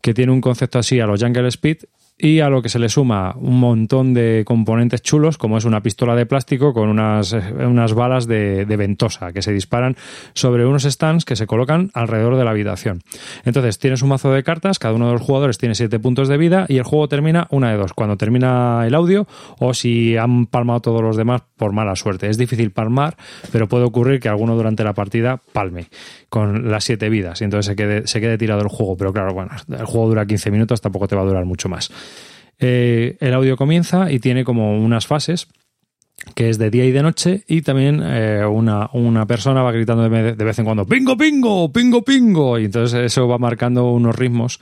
que tiene un concepto así a los Jungle Speed y a lo que se le suma un montón de componentes chulos, como es una pistola de plástico con unas, unas balas de, ventosa que se disparan sobre unos stands que se colocan alrededor de la habitación. Entonces tienes un mazo de cartas, cada uno de los jugadores tiene siete puntos de vida y el juego termina una de dos, cuando termina el audio o si han palmado todos los demás por mala suerte. Es difícil palmar, pero puede ocurrir que alguno durante la partida palme con las siete vidas y entonces se quede, se quede tirado el juego. Pero claro, bueno, el juego dura 15 minutos, tampoco te va a durar mucho más. Eh, el audio comienza y tiene como unas fases que es de día y de noche y también eh, una, una, persona va gritando de, vez en cuando pingo pingo pingo pingo y entonces eso va marcando unos ritmos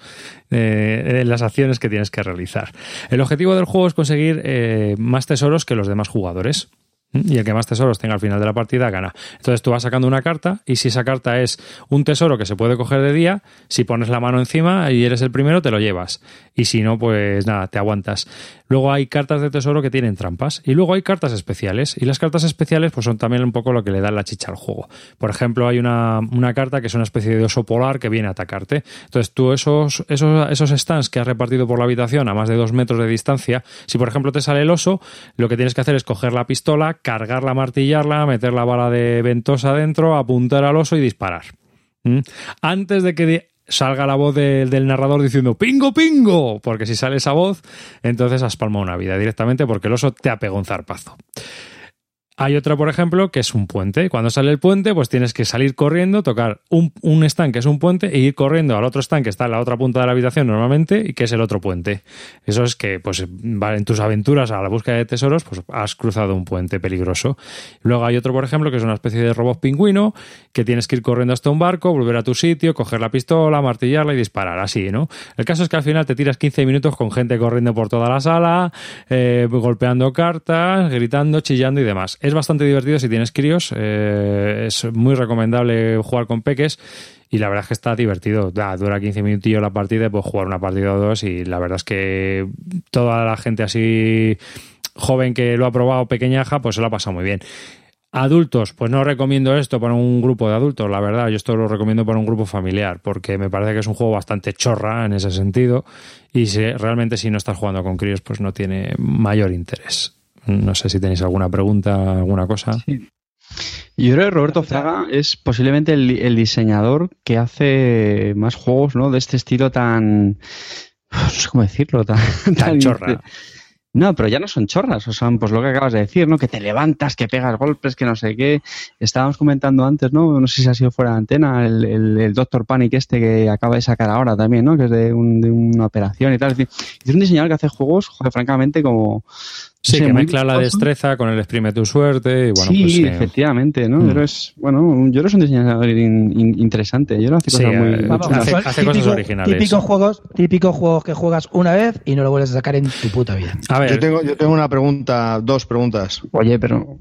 eh, en las acciones que tienes que realizar. El objetivo del juego es conseguir más tesoros que los demás jugadores y el que más tesoros tenga al final de la partida gana. Entonces tú vas sacando una carta y si esa carta es un tesoro que se puede coger de día, si pones la mano encima y eres el primero, te lo llevas. Y si no, pues nada, te aguantas. Luego hay cartas de tesoro que tienen trampas y luego hay cartas especiales. Y las cartas especiales pues son también un poco lo que le da la chicha al juego. Por ejemplo, hay una, carta que es una especie de oso polar que viene a atacarte. Entonces tú esos, esos, esos stands que has repartido por la habitación a más de dos metros de distancia, si por ejemplo te sale el oso, lo que tienes que hacer es coger la pistola, cargarla, martillarla, meter la bala de ventosa dentro, apuntar al oso y disparar. ¿Mm? Antes de que salga la voz del narrador diciendo pingo pingo, porque si sale esa voz, entonces has palmado una vida directamente porque el oso te ha un zarpazo. Hay otra, por ejemplo, que es un puente. Cuando sale el puente, pues tienes que salir corriendo, tocar un, un stand que es un puente e ir corriendo al otro stand que está en la otra punta de la habitación normalmente y que es el otro puente. Eso es que, pues, en tus aventuras a la búsqueda de tesoros, pues has cruzado un puente peligroso. Luego hay otro, por ejemplo, que es una especie de robot pingüino que tienes que ir corriendo hasta un barco, volver a tu sitio, coger la pistola, martillarla y disparar, así, ¿no? El caso es que al final te tiras 15 minutos con gente corriendo por toda la sala, eh, golpeando cartas, gritando, chillando y demás es bastante divertido si tienes críos. Eh, es muy recomendable jugar con peques. Y la verdad es que está divertido. dura 15 minutillos la partida y puedes jugar una partida o dos. Y la verdad es que toda la gente así joven que lo ha probado, pequeñaja, pues se lo ha pasado muy bien. Adultos, pues no recomiendo esto para un grupo de adultos, la verdad, yo esto lo recomiendo para un grupo familiar, porque me parece que es un juego bastante chorra en ese sentido, y realmente si no estás jugando con críos, pues no tiene mayor interés. No sé si tenéis alguna pregunta, alguna cosa. Yo creo que Roberto Fraga es posiblemente el, diseñador que hace más juegos ¿no? de este estilo tan. No sé cómo decirlo, tan, tan, chorra. No, pero ya no son chorras, o son pues lo que acabas de decir, ¿no? Que te levantas, que pegas golpes, que no sé qué. Estábamos comentando antes, ¿no? No sé si ha sido fuera de antena, el, el, Doctor Panic este que acaba de sacar ahora también, ¿no? Que es de, una operación y tal. Es, decir, es un diseñador que hace juegos, joder, francamente, como Sí, que mezcla la destreza con el exprime tu suerte y bueno, sí, pues, efectivamente, ¿no? Mm. Pero es, bueno, yo no soy un diseñador interesante, yo no hace cosas muy... Eh, hace, hace cosas originales. Típicos juegos, típicos juegos que juegas una vez y no lo vuelves a sacar en tu puta vida. A ver. Yo tengo, yo tengo una pregunta, dos preguntas. Oye, pero...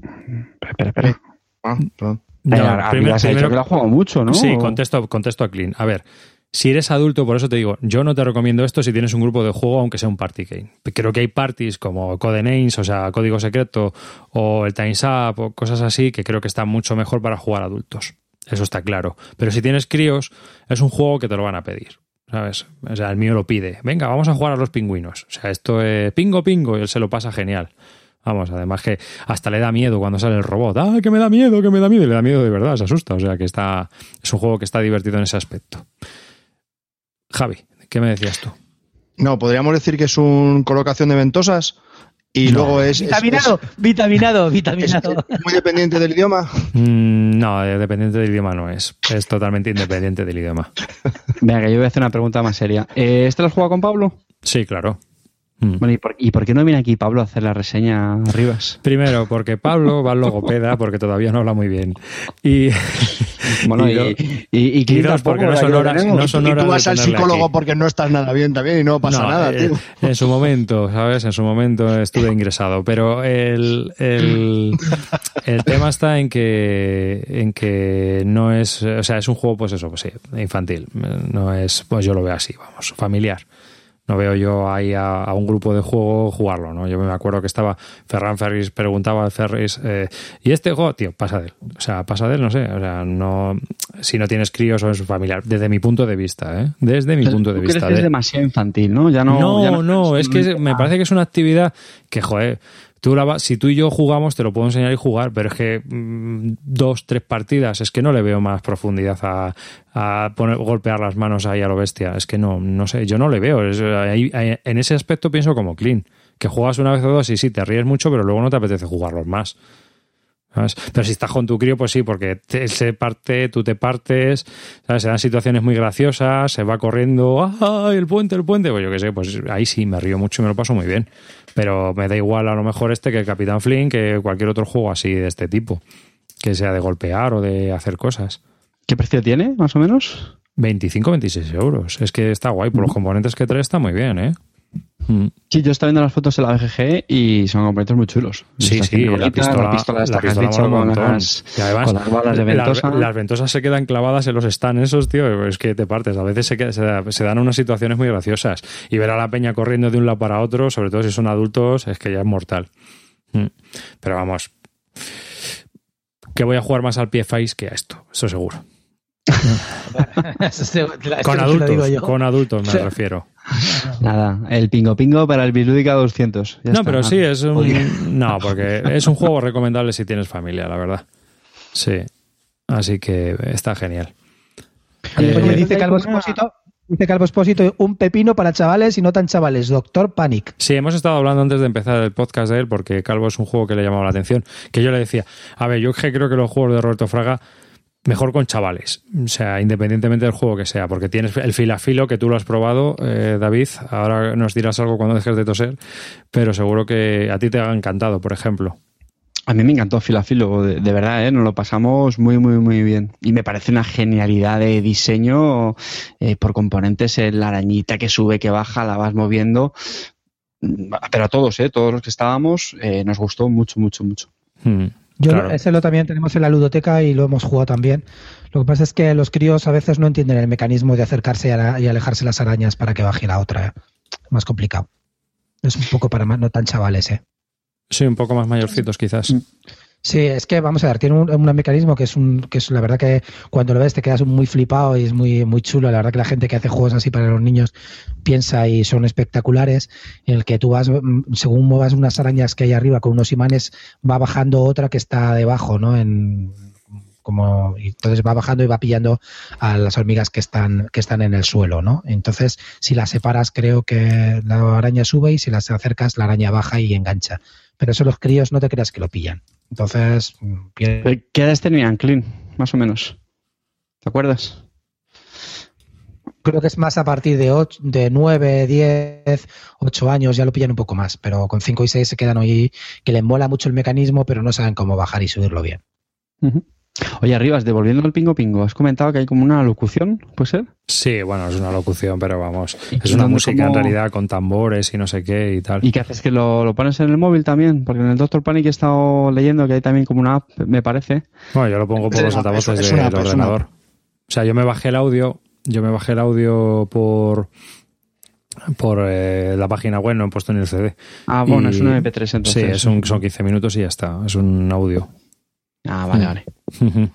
Espera, espera. Ah, perdón. No, primero, primero, que lo ha jugado mucho, ¿no? Sí, contesto, contesto a Clean. A ver, si eres adulto, por eso te digo, yo no te recomiendo esto si tienes un grupo de juego, aunque sea un party game. Creo que hay parties como Codenames, o sea, Código Secreto, o el Time's Up, o cosas así, que creo que están mucho mejor para jugar adultos. Eso está claro. Pero si tienes críos, es un juego que te lo van a pedir. ¿Sabes? O sea, el mío lo pide. Venga, vamos a jugar a los pingüinos. O sea, esto es pingo pingo y él se lo pasa genial. Vamos, además que hasta le da miedo cuando sale el robot. ¡Ah, que me da miedo, que me da miedo! Y le da miedo de verdad, se asusta. O sea, que está, es un juego que está divertido en ese aspecto. Javi, ¿qué me decías tú? No, podríamos decir que es un colocación de ventosas y luego es vitaminado, vitaminado, vitaminado. ¿Es muy dependiente del idioma? Mm, no, eh, dependiente del idioma no es. Es totalmente independiente del idioma. Venga, que yo voy a hacer una pregunta más seria. Eh, ¿Este lo has jugado con Pablo? Sí, claro. Mm. Bueno, ¿y por, qué no viene aquí Pablo a hacer la reseña Rivas? Primero, porque Pablo va al logopeda porque todavía no habla muy bien. Y Bueno, y, y, y, porque no son horas, no son horas y tú vas al psicólogo porque no estás nada bien también y no pasa nada, eh, tío. En su momento, ¿sabes? En su momento estuve ingresado, pero el, el, el tema está en que en que no es, o sea, es un juego pues eso, pues sí, infantil, no es, pues yo lo veo así, vamos, familiar no veo yo ahí a, un grupo de juego jugarlo, ¿no? Yo me acuerdo que estaba Ferran Ferris, preguntaba a Ferris, eh, ¿y este juego? Tío, pasa de él. O sea, pasa de él, no sé. O sea, no, si no tienes críos o es familiar, desde mi punto de vista, ¿eh? Desde mi punto de vista. Crees que es demasiado infantil, ¿no? Ya no, no, no, es que me parece que es una actividad que, joder, Si tú y yo jugamos, te lo puedo enseñar y jugar, pero es que mm, dos, tres partidas, es que no le veo más profundidad a, poner, golpear las manos ahí a lo bestia. Es que no, no sé, yo no le veo. en ese aspecto pienso como Clean, que juegas una vez o dos y sí, te ríes mucho, pero luego no te apetece jugarlos más. Pero si estás con tu crío, pues sí, porque él se parte, tú te partes, se dan situaciones muy graciosas, se va corriendo, ¡ay, el puente, el puente! Pues yo qué sé, pues ahí sí me río mucho y me lo paso muy bien. Pero me da igual a lo mejor este que el Capitán Flynn que cualquier otro juego así de este tipo, que sea de golpear o de hacer cosas. ¿Qué precio tiene, más o menos? 25, 26 euros. Es que está guay, por los componentes que trae está muy bien, ¿eh? Sí, yo estaba viendo las fotos de la BGG y son componentes muy chulos. Sí, sí, la pistola, la pistola, esta que has dicho con las, con las, balas de ventosa. Las, ventosas se quedan clavadas en los stands esos, tío, es que te partes. A veces se, se, dan unas situaciones muy graciosas. Y ver a la peña corriendo de un lado para otro, sobre todo si son adultos, es que ya es mortal. Mm. Pero vamos, que voy a jugar más al pie face que a esto, eso seguro. con adultos, con adultos me refiero. Nada, el pingo pingo para el Bilúdica 200. no, pero sí, es un. No, porque es un juego recomendable si tienes familia, la verdad. Sí. Así que está genial. Eh, dice Calvo Espósito, dice Calvo Espósito, un pepino para chavales y no tan chavales, Doctor Panic. Sí, hemos estado hablando antes de empezar el podcast de él porque Calvo es un juego que le llamaba la atención. Que yo le decía, a ver, yo creo que los juegos de Roberto Fraga mejor con chavales, o sea, independientemente del juego que sea, porque tienes el filafilo que tú lo has probado, eh, David, ahora nos dirás algo cuando dejes de toser, pero seguro que a ti te ha encantado, por ejemplo. A mí me encantó Filafilo, de, de verdad, ¿eh? nos lo pasamos muy, muy, muy bien. Y me parece una genialidad de diseño eh, por componentes, la arañita que sube, que baja, la vas moviendo. Pero a todos, ¿eh? todos los que estábamos, eh, nos gustó mucho, mucho, mucho. Hmm. Yo ese lo también tenemos en la ludoteca y lo hemos jugado también. Lo que pasa es que los críos a veces no entienden el mecanismo de acercarse y, alejarse las arañas para que baje la otra. Más complicado. Es un poco para más, no tan chavales, ¿eh? Sí, un poco más mayorcitos quizás. Sí, es que vamos a ver, tiene un, mecanismo que es un, que es la verdad que cuando lo ves te quedas muy flipado y es muy, muy chulo. La verdad que la gente que hace juegos así para los niños piensa y son espectaculares, en el que tú vas, mm, según muevas unas arañas que hay arriba con unos imanes, va bajando otra que está debajo, ¿no? En, como entonces va bajando y va pillando a las hormigas que están que están en el suelo, ¿no? Entonces, si las separas, creo que la araña sube y si las acercas, la araña baja y engancha. Pero eso los críos no te creas que lo pillan. Entonces. ¿Qué edades tenían Clean, más o menos? ¿Te acuerdas? Creo que es más a partir de, 8, de 9, 10, 8 años, ya lo pillan un poco más, pero con 5 y 6 se quedan ahí, que les mola mucho el mecanismo, pero no saben cómo bajar y subirlo bien. Oye, Arribas, devolviendo el pingo pingo, has comentado que hay como una locución, ¿puede ser? Sí, bueno, es una locución, pero vamos, es una música en realidad con tambores y no sé qué y tal. ¿Y qué haces? ¿Que lo, pones en el móvil también? Porque en el Doctor Panic he estado leyendo que hay también como una app, me parece. Bueno, yo lo pongo por los altavoces del ordenador. O sea, yo me bajé el audio, yo me bajé el audio por por eh, la página web, no he puesto en el CD. Ah, bueno, es un MP3 entonces. Sí, es un, son 15 minutos y ya está, es un audio. Ah, vale, vale.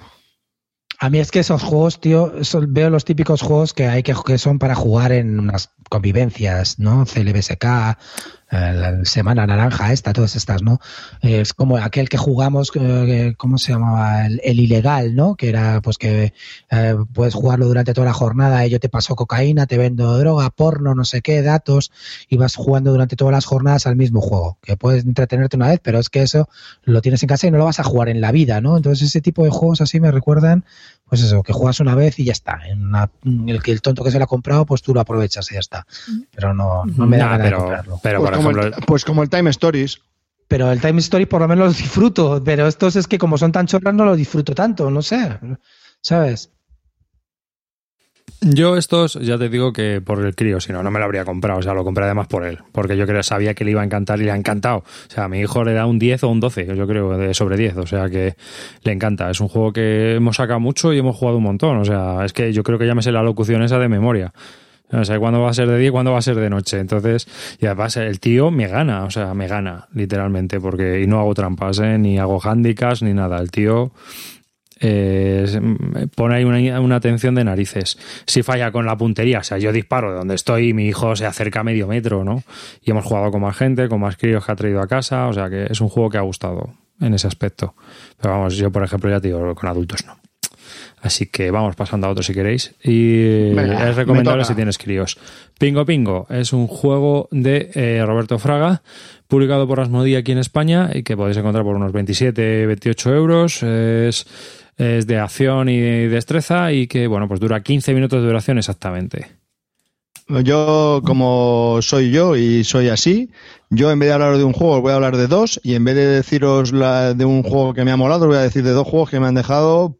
A mí es que esos juegos, tío, veo los típicos juegos que hay que, que son para jugar en unas convivencias, ¿no? CLBSK, la Semana Naranja, esta, todas estas, ¿no? Es como aquel que jugamos, eh, ¿cómo se llamaba? El, ilegal, ¿no? Que era, pues que eh, puedes jugarlo durante toda la jornada y yo te paso cocaína, te vendo droga, porno, no sé qué, datos, y vas jugando durante todas las jornadas al mismo juego, que puedes entretenerte una vez, pero es que eso lo tienes en casa y no lo vas a jugar en la vida, ¿no? Entonces ese tipo de juegos así me recuerdan, pues eso, que juegas una vez y ya está. En el, el tonto que se lo ha comprado, pues tú lo aprovechas y ya está. Pero no, no me da pero, comprarlo. Pero, pues pues como el Time Stories. Pero el Time Stories por lo menos lo disfruto, pero estos es que como son tan chorras no lo disfruto tanto, no sé. ¿sabes? Yo estos, ya te digo que por el crío, si no, no me lo habría comprado. O sea, lo compré además por él. Porque yo creo, sabía que le iba a encantar y le ha encantado. O sea, a mi hijo le da un 10 o un 12, yo creo, de sobre 10. O sea, que le encanta. Es un juego que hemos sacado mucho y hemos jugado un montón. O sea, es que yo creo que ya me sé la locución esa de memoria. O sea, cuándo va a ser de día y cuándo va a ser de noche. Entonces, y además el tío me gana, o sea, me gana, literalmente, porque y no hago trampas, ¿eh? ni hago handicaps, ni nada. El tío eh, pone ahí una, una, atención de narices. Si falla con la puntería, o sea, yo disparo de donde estoy y mi hijo se acerca a medio metro, ¿no? Y hemos jugado con más gente, con más críos que ha traído a casa, o sea que es un juego que ha gustado en ese aspecto. Pero vamos, yo por ejemplo ya te digo, con adultos no. Así que vamos pasando a otro si queréis. Y es recomendable si tienes críos. Pingo Pingo es un juego de eh, Roberto Fraga, publicado por Asmodee aquí en España y que podéis encontrar por unos 27, 28 euros. Es es de acción y destreza y que, bueno, pues dura 15 minutos de duración exactamente. Yo, como soy yo y soy así, yo en vez de hablar de un juego, voy a hablar de dos y en vez de deciros la, de un juego que me ha molado, voy a decir de dos juegos que me han dejado,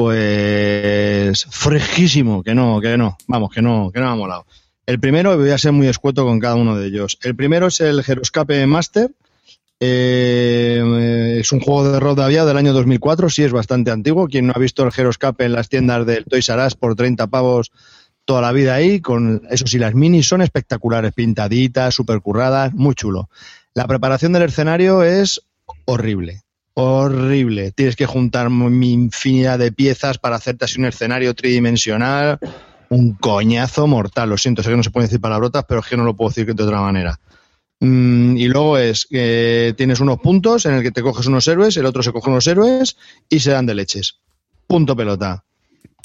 pues, fresquísimo, que no, que no, vamos, que no, que no ha molado. El primero, voy a ser muy escueto con cada uno de ellos. El primero es el Geroscape Master, eh, es un juego de rol de del año 2004, sí es bastante antiguo. Quien no ha visto el Geroscape en las tiendas del Toys R por 30 pavos toda la vida ahí, con eso sí, las minis son espectaculares, pintaditas, super curradas, muy chulo. La preparación del escenario es horrible, horrible. Tienes que juntar infinidad de piezas para hacerte así un escenario tridimensional, un coñazo mortal. Lo siento, sé que no se pueden decir palabrotas, pero es que no lo puedo decir de otra manera. Mm, y luego es que tienes unos puntos en el que te coges unos héroes, el otro se coge unos héroes y se dan de leches. Punto pelota.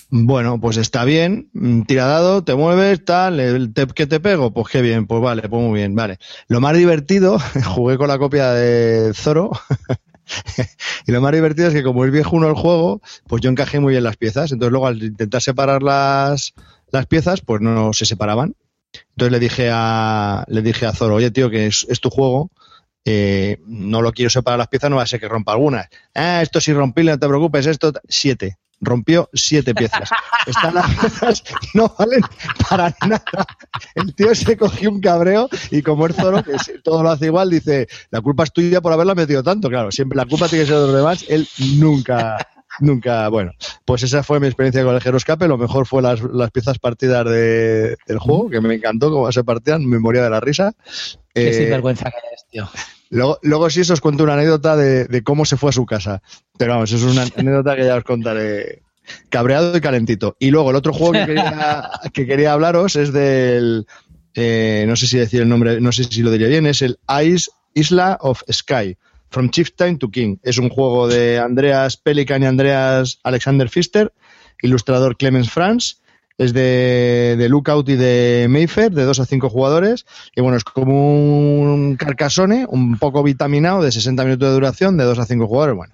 Bueno, pues está bien, mm, tira dado, te mueves, tal, el tep que te pego, pues qué bien, pues vale, pues muy bien, vale. Lo más divertido, jugué con la copia de Zoro, y lo más divertido es que como es viejo uno el juego, pues yo encajé muy bien las piezas, entonces luego al intentar separar las, las piezas, pues no se separaban. Entonces le dije a, le dije a Zoro, oye tío, que es, tu juego, eh, no lo quiero separar las piezas, no va a ser que rompa algunas. Ah, esto sí rompí, no te preocupes, esto, siete. Rompió siete piezas. Están las piezas no valen para nada. El tío se cogió un cabreo y como es Zoro, que todo lo hace igual, dice, la culpa es tuya por haberla metido tanto. Claro, siempre la culpa tiene que ser de los demás. Él nunca, nunca, bueno, pues esa fue mi experiencia con el Geroscape. Lo mejor fue las, las piezas partidas de, del juego, que me encantó cómo se partían, me moría de la risa. Qué eh, sinvergüenza que eres, tío. Luego, luego sí os cuento una anécdota de, cómo se fue a su casa. Pero vamos, es una anécdota que ya os contaré. Cabreado y calentito. Y luego el otro juego que quería, que quería hablaros es del, eh, no sé si decir el nombre, no sé si lo diría bien, es el Ice Isla of Sky From Chieftain to King. Es un juego de Andreas Pelican y Andreas Alexander Pfister, ilustrador Clemens Franz. Es de, de, Lookout y de Mayfair, de 2 a 5 jugadores. Y bueno, es como un carcasone, un poco vitaminado, de 60 minutos de duración, de 2 a 5 jugadores. Bueno,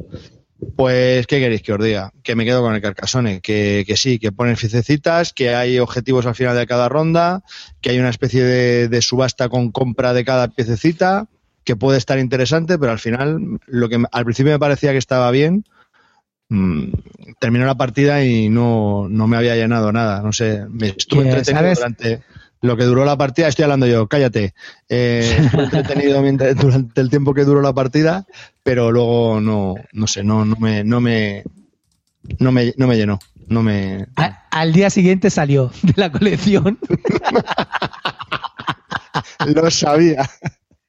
pues, ¿qué queréis que os diga? Que me quedo con el Carcassonne, que, que sí, que ponen ficecitas, que hay objetivos al final de cada ronda, que hay una especie de, de subasta con compra de cada piececita, que puede estar interesante, pero al final lo que al principio me parecía que estaba bien, mm, terminó la partida y no, no, me había llenado nada. No sé, me estuve entretenido durante lo que duró la partida. Estoy hablando yo, cállate. Eh, estuve entretenido durante el tiempo que duró la partida, pero luego no, no sé, no, no me, no me, no me, no me llenó. No me. al día siguiente salió de la colección. Lo sabía.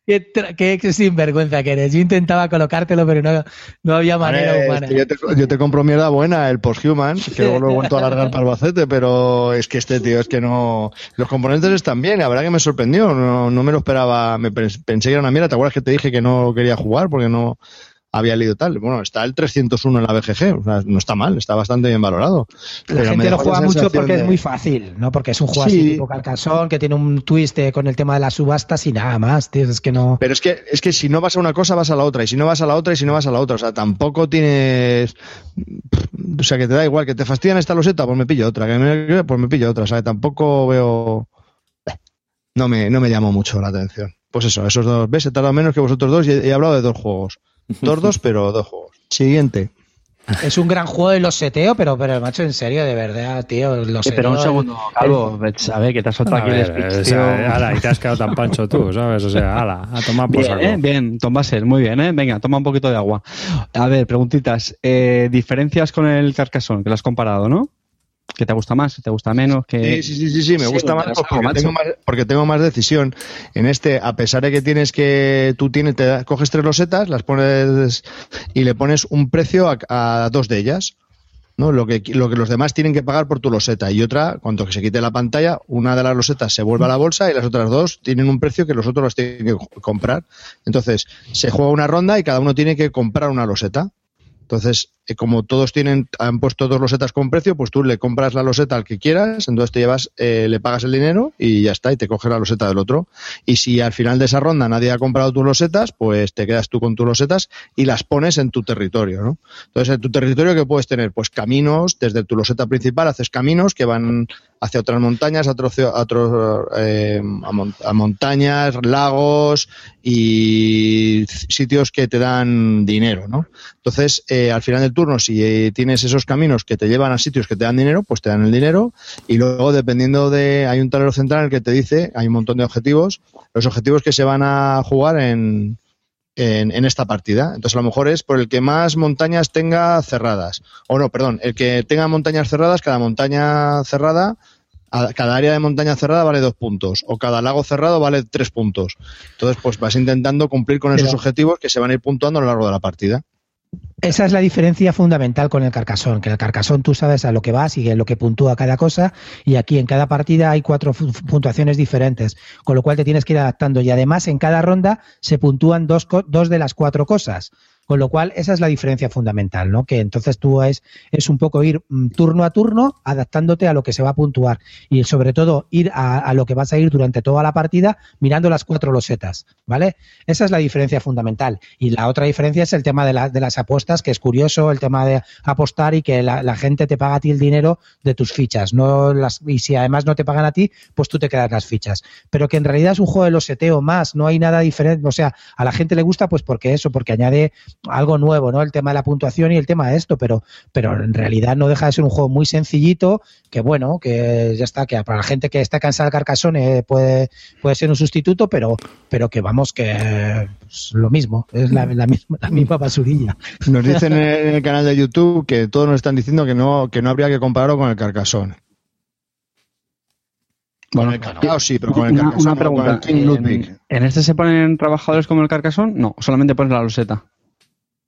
Qué, qué, sinvergüenza que eres. Yo intentaba colocártelo, pero no, no había manera humana. yo, te, compro mierda buena, el Posthuman, que luego lo he vuelto a alargar para el bacete, pero es que este tío, es que no. Los componentes están bien, la verdad que me sorprendió. No, no me lo esperaba. Me pensé que era una mierda. ¿Te acuerdas que te dije que no quería jugar porque no había leído tal. Bueno, está el 301 en la BGG, o sea, no está mal, está bastante bien valorado. La gente lo juega mucho porque es muy fácil, ¿no? Porque es un juego así tipo carcasón, que tiene un twist con el tema de las subastas y nada más, tío, es que no... Pero es que, es que si no vas a una cosa, vas a la otra, y si no vas a la otra, y si no vas a la otra, o sea, tampoco tienes... O sea, que te da igual, que te fastidian esta loseta, pues me pillo otra, que me... pues me pillo otra, o sea, tampoco veo... No me, no me llamó mucho la atención. Pues eso, esos dos, ¿ves? He tardado menos que vosotros dos y he hablado de dos juegos. Dos, dos, pero dos juegos. Siguiente. Es un gran juego de los seteo, pero, pero macho, en serio, de verdad, tío. Los pero un segundo, Calvo, a ver, que te has soltado aquí el speech, ala, y te has quedado tan pancho tú, ¿sabes? O sea, ala, a tomar por bien, eh, bien, Tom Basel, muy bien, ¿eh? Venga, toma un poquito de agua. A ver, preguntitas. Eh, diferencias con el Carcassonne, que lo has comparado, ¿no? ¿Qué te gusta más? ¿Te gusta menos? que Sí, sí, sí, sí, me gusta más porque, tengo más porque, tengo más decisión. En este, a pesar de que tienes que, tú tienes, te coges tres losetas, las pones y le pones un precio a, dos de ellas. ¿no? Lo que, lo que los demás tienen que pagar por tu loseta y otra, cuando se quite la pantalla, una de las losetas se vuelve a la bolsa y las otras dos tienen un precio que los otros los tienen que comprar. Entonces, se juega una ronda y cada uno tiene que comprar una loseta. Entonces, como todos tienen, han puesto dos losetas con precio, pues tú le compras la loseta al que quieras, entonces te llevas, eh, le pagas el dinero y ya está, y te coges la loseta del otro. Y si al final de esa ronda nadie ha comprado tus losetas, pues te quedas tú con tus losetas y las pones en tu territorio, ¿no? Entonces, en tu territorio, ¿qué puedes tener? Pues caminos, desde tu loseta principal haces caminos que van hacia otras montañas, a, otros, eh, a, montañas, lagos y sitios que te dan dinero, ¿no? Entonces, eh, al final del turno, si eh, tienes esos caminos que te llevan a sitios que te dan dinero, pues te dan el dinero y luego, dependiendo de, hay un tablero central en el que te dice, hay un montón de objetivos, los objetivos que se van a jugar en, en, en, esta partida. Entonces, a lo mejor es por el que más montañas tenga cerradas. O no, perdón, el que tenga montañas cerradas, cada montaña cerrada cada área de montaña cerrada vale dos puntos o cada lago cerrado vale tres puntos. Entonces, pues vas intentando cumplir con esos objetivos que se van a ir puntuando a lo largo de la partida. Esa es la diferencia fundamental con el carcasón, que el carcasón tú sabes a lo que vas y a lo que puntúa cada cosa, y aquí en cada partida hay cuatro puntuaciones diferentes, con lo cual te tienes que ir adaptando. Y además en cada ronda se puntúan dos, dos de las cuatro cosas. Con lo cual, esa es la diferencia fundamental, ¿no? Que entonces tú es, es un poco ir mm, turno a turno, adaptándote a lo que se va a puntuar. Y sobre todo, ir a, lo que vas a ir durante toda la partida mirando las cuatro losetas, ¿vale? Esa es la diferencia fundamental. Y la otra diferencia es el tema de, de las apuestas, que es curioso, el tema de apostar y que la, gente te paga a ti el dinero de tus fichas. No y si además no te pagan a ti, pues tú te quedas las fichas. Pero que en realidad es un juego de loseteo más, no hay nada diferente. O sea, a la gente le gusta, pues porque eso, porque añade algo nuevo, ¿no? El tema de la puntuación y el tema de esto, pero, pero en realidad no deja de ser un juego muy sencillito, que bueno, que ya está, que para la gente que está cansada de Carcassonne puede, puede ser un sustituto, pero, pero que vamos, que es lo mismo, es la, misma, la misma basurilla. Nos dicen en el canal de YouTube que todos nos están diciendo que no, que no habría que compararlo con el Carcassonne. Bueno, el sí, pero con el Carcassonne. Una pregunta. ¿En, ¿En, este se ponen trabajadores como el Carcassonne? No, solamente pones la loseta.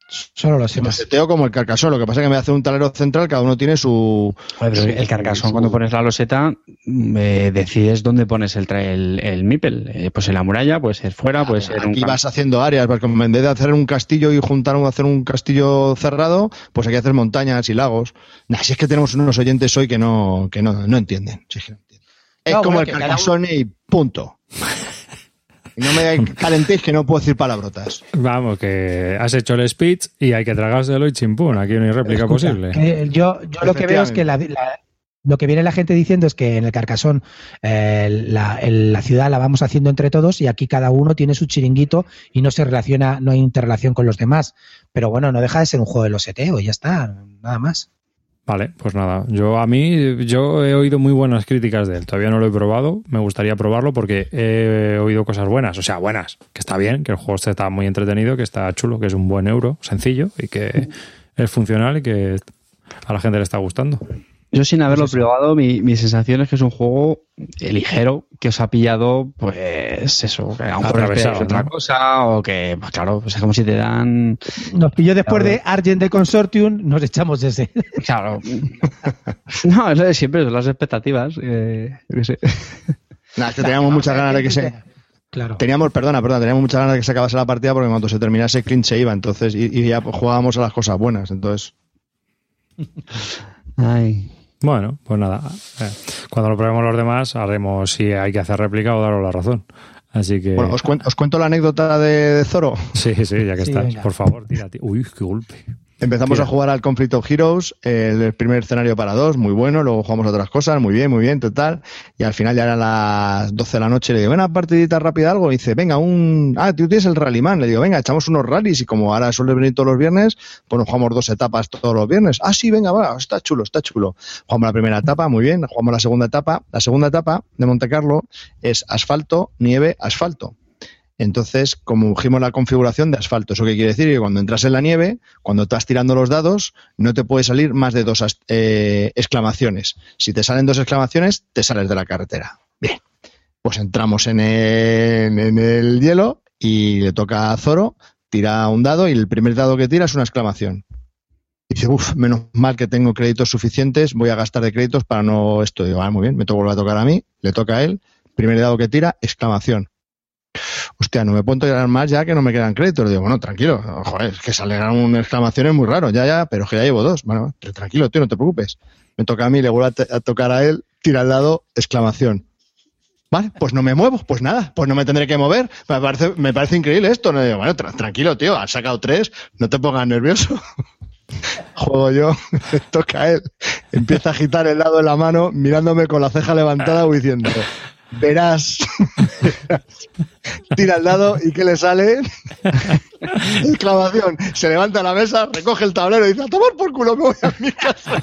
Solo lo hacemos. seteo como el carcasón. Lo que pasa es que me hace un talero central, cada uno tiene su. el carcasón, cuando pones la loseta, eh, decides dónde pones el, el, el MIPEL. Eh, pues en la muralla, puede ser fuera, puede ser. Aquí vas haciendo áreas, porque en vez de hacer un castillo y juntar hacer un castillo cerrado, pues aquí hacer montañas y lagos. Nah, si es que tenemos unos oyentes hoy que no, que no, no entienden. es, como el carcasón y punto. No me calentéis que no puedo decir palabrotas. Vamos, que has hecho el speech y hay que tragárselo y chimpún. Aquí no hay réplica posible. yo, yo lo que veo es que lo que viene la gente diciendo es que en el Carcasón eh, la, la, ciudad la vamos haciendo entre todos y aquí cada uno tiene su chiringuito y no se relaciona, no hay interrelación con los demás. Pero bueno, no deja de ser un juego de los seteo, ya está, nada más. Vale, pues nada, yo a mí, yo he oído muy buenas críticas de él, todavía no lo he probado, me gustaría probarlo porque he oído cosas buenas, o sea, buenas, que está bien, que el juego está muy entretenido, que está chulo, que es un buen euro, sencillo y que es funcional y que a la gente le está gustando. Yo sin haberlo probado, mi, mi, sensación es que es un juego ligero que os ha pillado, pues eso, que a un otra cosa, o que, pues claro, pues es como si te dan... Nos pilló después de Argent de Consortium, nos echamos ese. Claro. no, eso de siempre, son las expectativas. Eh, Nada, es que teníamos muchas ganas de que se... Claro. Teníamos, perdona, perdona, teníamos muchas ganas de que se acabase la partida porque cuando se terminase Clint se iba, entonces, y, y ya jugábamos a las cosas buenas, entonces... Ay... Bueno, pues nada. Eh, cuando lo probemos los demás, haremos si hay que hacer réplica o daros la razón. Así que. Bueno, ¿os cuento, la anécdota de, Zoro? Sí, sí, ya que estás. Por favor, tírate. Uy, qué golpe. Empezamos a jugar al Conflict of Heroes, el primer escenario para dos, muy bueno, luego jugamos otras cosas, muy bien, muy bien, total. Y al final ya eran las 12 de la noche, le digo, una partidita rápida algo, y dice, venga, un... Ah, tú tienes el Rallyman, le digo, venga, echamos unos rallies, y como ahora suele venir todos los viernes, pues nos jugamos dos etapas todos los viernes. Ah, sí, venga, va, está chulo, está chulo. Jugamos la primera etapa, muy bien, jugamos la segunda etapa. La segunda etapa de Monte Carlo es asfalto, nieve, asfalto. Entonces, como la configuración de asfalto, ¿eso qué quiere decir? Que cuando entras en la nieve, cuando estás tirando los dados, no te puede salir más de dos eh, exclamaciones. Si te salen dos exclamaciones, te sales de la carretera. Bien, pues entramos en el, hielo y le toca a Zoro, tira un dado y el primer dado que tira es una exclamación. Dice, uff, menos mal que tengo créditos suficientes, voy a gastar de créditos para no esto. Digo, ah, muy bien, me toca volver a tocar a mí, le toca a él, primer dado que tira, exclamación hostia, no me puedo tirar más ya que no me quedan créditos. Digo, bueno, tranquilo, joder, es que salgan una exclamación es muy raro, ya, ya, pero que ya llevo dos. Bueno, tranquilo, tío, no te preocupes. Me toca a mí, le vuelvo a, tocar a él, tira al lado, exclamación. Vale, pues no me muevo, pues nada, pues no me tendré que mover. Me parece, me parece increíble esto. No digo, bueno, tranquilo, tío, has sacado tres, no te pongas nervioso. Juego yo, toca a él, empieza a agitar el lado de la mano, mirándome con la ceja levantada, diciendo, verás, tira al lado y ¿qué le sale? Exclamación. Se levanta a la mesa, recoge el tablero y dice, a tomar por culo, me voy a mi casa.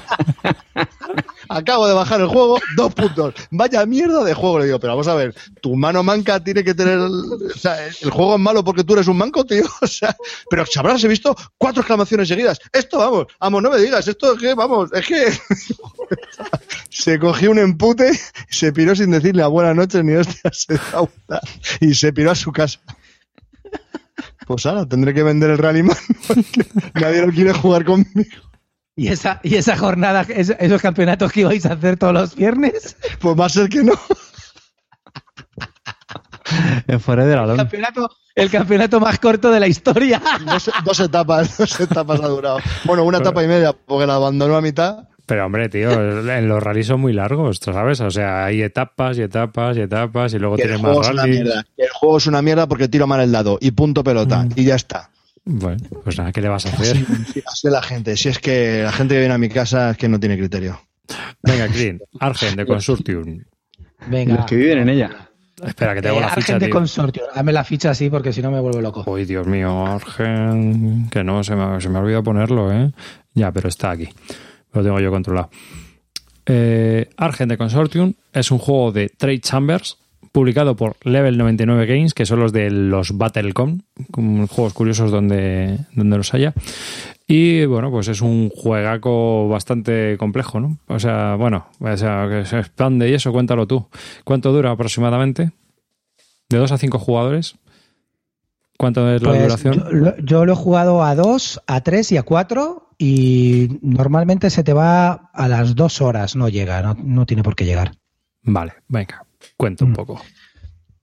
Acabo de bajar el juego, dos puntos. Vaya mierda de juego, le digo, pero vamos a ver, tu mano manca tiene que tener... O sea, el juego es malo porque tú eres un manco, tío. O sea, pero sabrás, he visto cuatro exclamaciones seguidas. Esto, vamos, vamos, no me digas, esto es que, vamos, es que... se cogió un empute, se piró sin decirle a buenas noches ni hostias, se y se piró a su casa. Pues ahora tendré que vender el Rallyman porque nadie lo quiere jugar conmigo. ¿Y esa, y esa jornada, esos campeonatos que ibais a hacer todos los viernes? Pues va a ser que no. En fuera de el campeonato, el campeonato más corto de la historia. Dos, etapas, dos etapas ha durado. Bueno, una etapa y media, porque la abandonó a mitad. Pero hombre, tío, en los rallies son muy largos, ¿sabes? O sea, hay etapas y etapas y etapas y luego tienes más rallies. El juego es una mierda porque tiro mal el dado y punto pelota mm. y ya está. Bueno, pues nada, ¿qué le vas a hacer? Así, la gente. Si es que la gente que viene a mi casa es que no tiene criterio. Venga, Clean, Argen de Consortium. Venga. Los que viven en ella. Espera, que te hago la ficha. Argen de Consortium. Dame la ficha así porque si no me vuelvo loco. Uy, Dios mío, Argen. Que no, se me, se me ha olvidado ponerlo, ¿eh? Ya, pero está aquí. Lo tengo yo controlado. Eh, Argent de Consortium es un juego de Trade Chambers publicado por Level 99 Games, que son los de los Battlecom, juegos curiosos donde, donde los haya. Y bueno, pues es un juegaco bastante complejo, ¿no? O sea, bueno, o sea, que se expande y eso, cuéntalo tú. ¿Cuánto dura aproximadamente? ¿De 2 a 5 jugadores? ¿Cuánto es la pues duración? Yo, lo he jugado a 2, a 3 y a 4 y normalmente se te va a las 2 horas, no llega, no, tiene por qué llegar. Vale, venga, cuento un mm. poco.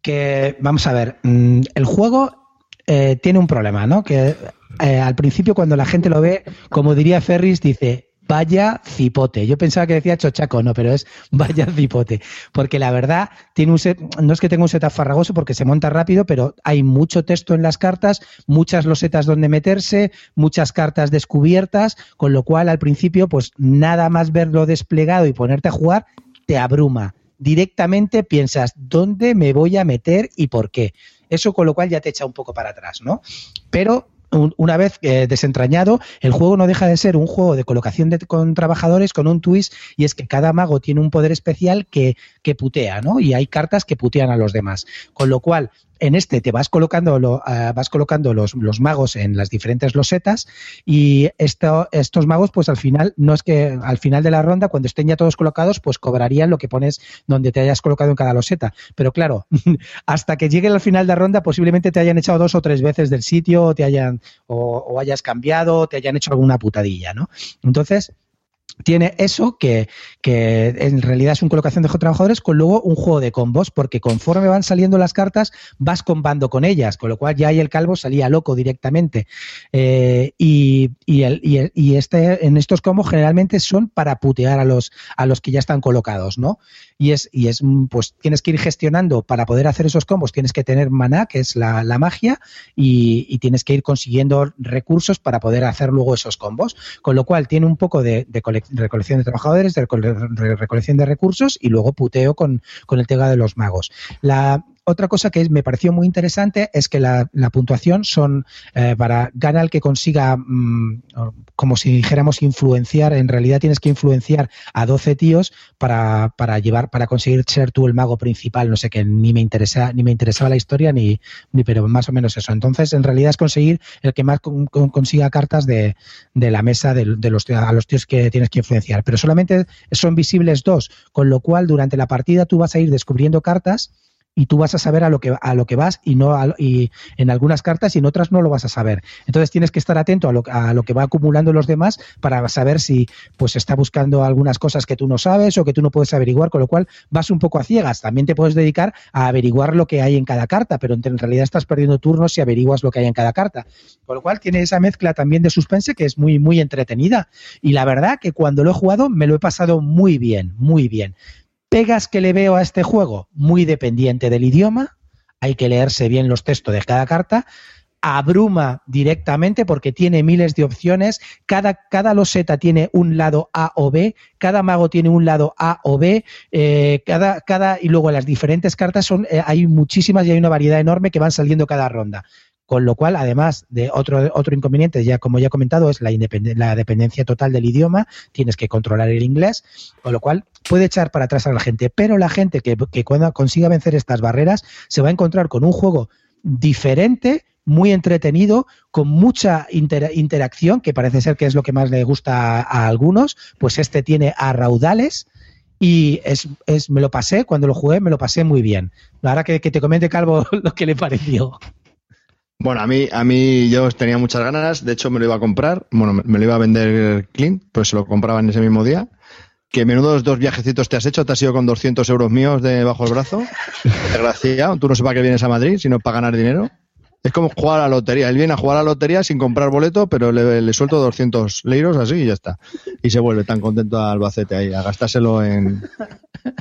Que, vamos a ver, mm, el juego eh, tiene un problema, ¿no? Que eh, al principio cuando la gente lo ve, como diría Ferris, dice, vaya cipote. Yo pensaba que decía chochaco, no, pero es vaya cipote. Porque la verdad, tiene un set, no es que tenga un setup farragoso porque se monta rápido, pero hay mucho texto en las cartas, muchas losetas donde meterse, muchas cartas descubiertas, con lo cual al principio, pues nada más verlo desplegado y ponerte a jugar, te abruma. Directamente piensas, ¿dónde me voy a meter y por qué? Eso con lo cual ya te echa un poco para atrás, ¿no? Pero una vez eh, desentrañado, el juego no deja de ser un juego de colocación de, con trabajadores con un twist y es que cada mago tiene un poder especial que, que putea, ¿no? Y hay cartas que putean a los demás. Con lo cual, en este te vas colocando, lo, uh, vas colocando los, los, magos en las diferentes losetas y esto, estos magos, pues al final, no es que al final de la ronda, cuando estén ya todos colocados, pues cobrarían lo que pones donde te hayas colocado en cada loseta. Pero claro, hasta que llegue al final de la ronda, posiblemente te hayan echado dos o tres veces del sitio, o te hayan, o, o hayas cambiado, o te hayan hecho alguna putadilla, ¿no? Entonces, tiene eso que, que, en realidad es una colocación de trabajadores con luego un juego de combos, porque conforme van saliendo las cartas vas combando con ellas, con lo cual ya ahí el calvo salía loco directamente. Eh, y, y, el, y, este, en estos combos generalmente son para putear a los, a los que ya están colocados, ¿no? Y es, y es, pues tienes que ir gestionando para poder hacer esos combos, tienes que tener maná, que es la, la magia, y, tienes que ir consiguiendo recursos para poder hacer luego esos combos. Con lo cual tiene un poco de, de recolección de trabajadores, de recolección de recursos y luego puteo con, con el Tega de los Magos. La, otra cosa que me pareció muy interesante es que la, puntuación son eh, para gana el que consiga, mm, como si dijéramos influenciar, en realidad tienes que influenciar a 12 tíos para, llevar, para conseguir ser tú el mago principal, no sé que ni me interesa, ni me interesaba la historia ni, ni pero más o menos eso. Entonces, en realidad es conseguir el que más consiga cartas de, la mesa de, los, a los tíos que tienes que influenciar. Pero solamente son visibles dos, con lo cual durante la partida tú vas a ir descubriendo cartas y tú vas a saber a lo que, a lo que vas y no y en algunas cartas y en otras no lo vas a saber. Entonces tienes que estar atento a lo, a lo que va acumulando los demás para saber si pues está buscando algunas cosas que tú no sabes o que tú no puedes averiguar, con lo cual vas un poco a ciegas. También te puedes dedicar a averiguar lo que hay en cada carta, pero en realidad estás perdiendo turnos si averiguas lo que hay en cada carta. Con lo cual tiene esa mezcla también de suspense que es muy, muy entretenida. Y la verdad que cuando lo he jugado me lo he pasado muy bien, muy bien. Pegas que le veo a este juego, muy dependiente del idioma, hay que leerse bien los textos de cada carta, abruma directamente porque tiene miles de opciones, cada, cada loseta tiene un lado A o B, cada mago tiene un lado A o B, eh, cada, cada, y luego las diferentes cartas son, eh, hay muchísimas y hay una variedad enorme que van saliendo cada ronda. Con lo cual, además de otro, otro inconveniente, ya como ya he comentado, es la, la dependencia total del idioma, tienes que controlar el inglés, con lo cual puede echar para atrás a la gente, pero la gente que, cuando consiga vencer estas barreras se va a encontrar con un juego diferente, muy entretenido, con mucha interacción, que parece ser que es lo que más le gusta a, algunos, pues este tiene a raudales y es, es, me lo pasé, cuando lo jugué, me lo pasé muy bien. Ahora que, que te comente Calvo lo que le pareció. Bueno, a mí, a mí yo tenía muchas ganas, de hecho me lo iba a comprar, bueno, me, lo iba a vender Clint, pues se lo compraba en ese mismo día. Que menudos dos viajecitos te has hecho, te has ido con 200 euros míos de bajo el brazo. Desgraciado, tú no sé para qué vienes a Madrid, sino para ganar dinero. Es como jugar a la lotería. Él viene a jugar a la lotería sin comprar boleto, pero le, suelto 200 leiros así y ya está. Y se vuelve tan contento a Albacete ahí, a gastárselo en...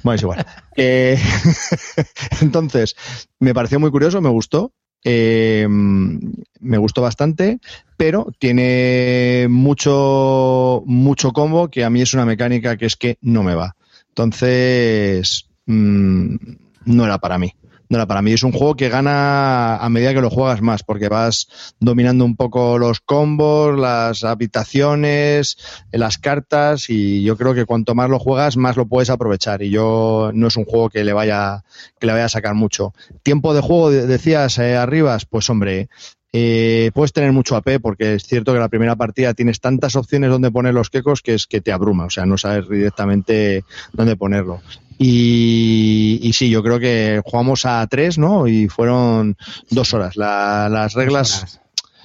Bueno, es igual. Entonces, me pareció muy curioso, me gustó. Eh, me gustó bastante, pero tiene mucho, mucho combo que a mí es una mecánica que es que no me va. Entonces, mm, no era para mí no para mí. Es un juego que gana a medida que lo juegas más, porque vas dominando un poco los combos, las habitaciones, las cartas, y yo creo que cuanto más lo juegas, más lo puedes aprovechar. Y yo no es un juego que le vaya, que le vaya a sacar mucho. Tiempo de juego, decías eh, arribas, pues hombre, eh, puedes tener mucho AP porque es cierto que la primera partida tienes tantas opciones donde poner los quecos que es que te abruma, o sea, no sabes directamente dónde ponerlo. Y, y sí, yo creo que jugamos a tres, ¿no? Y fueron dos horas. las reglas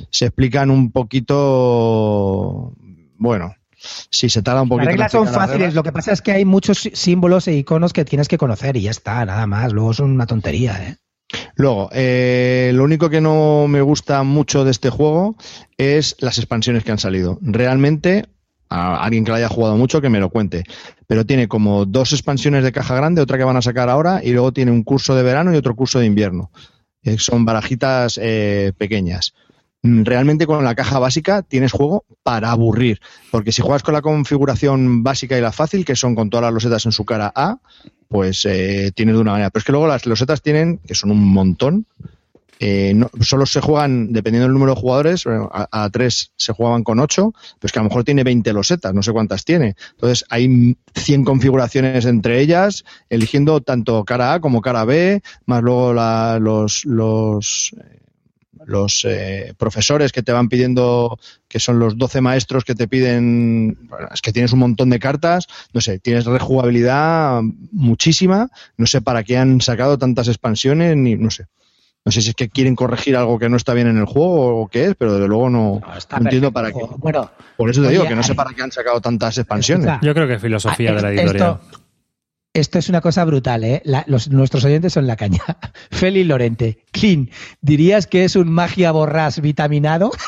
se explican un poquito, bueno, si se tarda un poquito. Las reglas son fáciles, lo que pasa es que hay muchos símbolos e iconos que tienes que conocer y ya está, nada más. Luego son una tontería, ¿eh? Luego, eh, lo único que no me gusta mucho de este juego es las expansiones que han salido. Realmente, a alguien que lo haya jugado mucho que me lo cuente. Pero tiene como dos expansiones de caja grande, otra que van a sacar ahora, y luego tiene un curso de verano y otro curso de invierno. Eh, son barajitas eh, pequeñas. Mm, realmente con la caja básica tienes juego para aburrir, porque si juegas con la configuración básica y la fácil, que son con todas las losetas en su cara A, pues eh, tienes de una manera. Pero es que luego las losetas tienen, que son un montón, eh, no, solo se juegan, dependiendo del número de jugadores, a, tres se jugaban con ocho, pero es que a lo mejor tiene 20 losetas, no sé cuántas tiene. Entonces hay 100 configuraciones entre ellas, eligiendo tanto cara A como cara B, más luego los, los, los eh, profesores que te van pidiendo, que son los 12 maestros que te piden, es que tienes un montón de cartas, no sé, tienes rejugabilidad muchísima, no sé para qué han sacado tantas expansiones, ni no sé. No sé si es que quieren corregir algo que no está bien en el juego o qué es, pero desde luego no, entiendo para qué. Bueno, Por eso te digo que no sé para qué han sacado tantas expansiones. Yo creo que filosofía ah, de la editorial. Esto, es una cosa brutal, ¿eh? los, nuestros oyentes son la caña. Feli Lorente, Clean, ¿dirías que es un magia borrás vitaminado?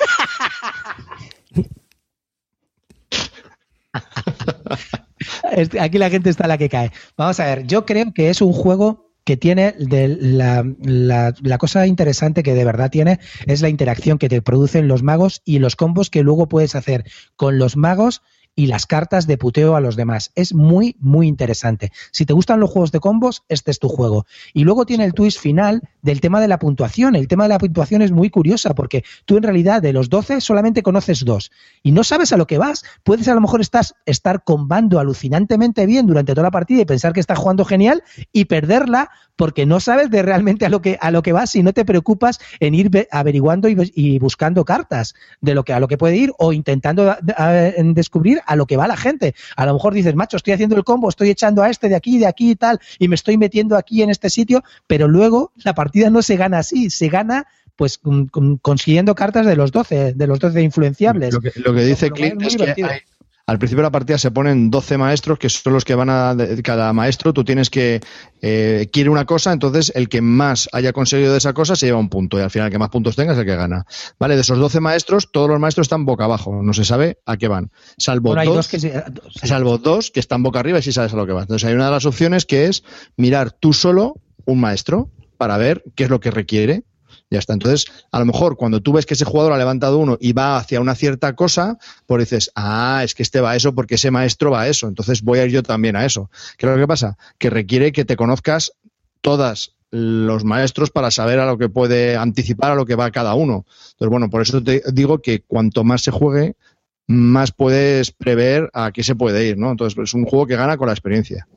Aquí la gente está la que cae. Vamos a ver, yo creo que es un juego que tiene la, cosa interesante que de verdad tiene es la interacción que te producen los magos y los combos que luego puedes hacer con los magos y las cartas de puteo a los demás. Es muy, muy interesante. Si te gustan los juegos de combos, este es tu juego. Y luego tiene el twist final del tema de la puntuación. El tema de la puntuación es muy curiosa porque tú en realidad de los 12 solamente conoces dos y no sabes a lo que vas. Puedes a lo mejor estás, estar combando alucinantemente bien durante toda la partida y pensar que estás jugando genial y perderla porque no sabes de realmente a lo que a lo que vas y no te preocupas en ir averiguando y, buscando cartas de lo que a lo que puede ir o intentando descubrir a lo que va la gente. A lo mejor dices, macho, estoy haciendo el combo, estoy echando a este de aquí, de aquí y tal, y me estoy metiendo aquí en este sitio, pero luego la partida no se gana así, se gana pues consiguiendo cartas de los 12, de los 12 influenciables. Lo que, dice Clint es, que al principio de la partida se ponen 12 maestros, que son los que van a. Cada maestro, tú tienes que. Eh, quiere una cosa, entonces el que más haya conseguido de esa cosa se lleva un punto. Y al final, el que más puntos tenga es el que gana. Vale, de esos 12 maestros, todos los maestros están boca abajo. No se sabe a qué van. Salvo, dos, que salvo dos que están boca arriba y sí sabes a lo que van. Entonces, hay una de las opciones que es mirar tú solo un maestro para ver qué es lo que requiere ya está. Entonces, a lo mejor cuando tú ves que ese jugador ha levantado uno y va hacia una cierta cosa, pues dices, ah, es que este va a eso porque ese maestro va a eso. Entonces voy a ir yo también a eso. ¿Qué es lo que pasa? Que requiere que te conozcas todas los maestros para saber a lo que puede anticipar a lo que va cada uno. Entonces, bueno, por eso te digo que cuanto más se juegue, más puedes prever a qué se puede ir, ¿no? Entonces, es un juego que gana con la experiencia.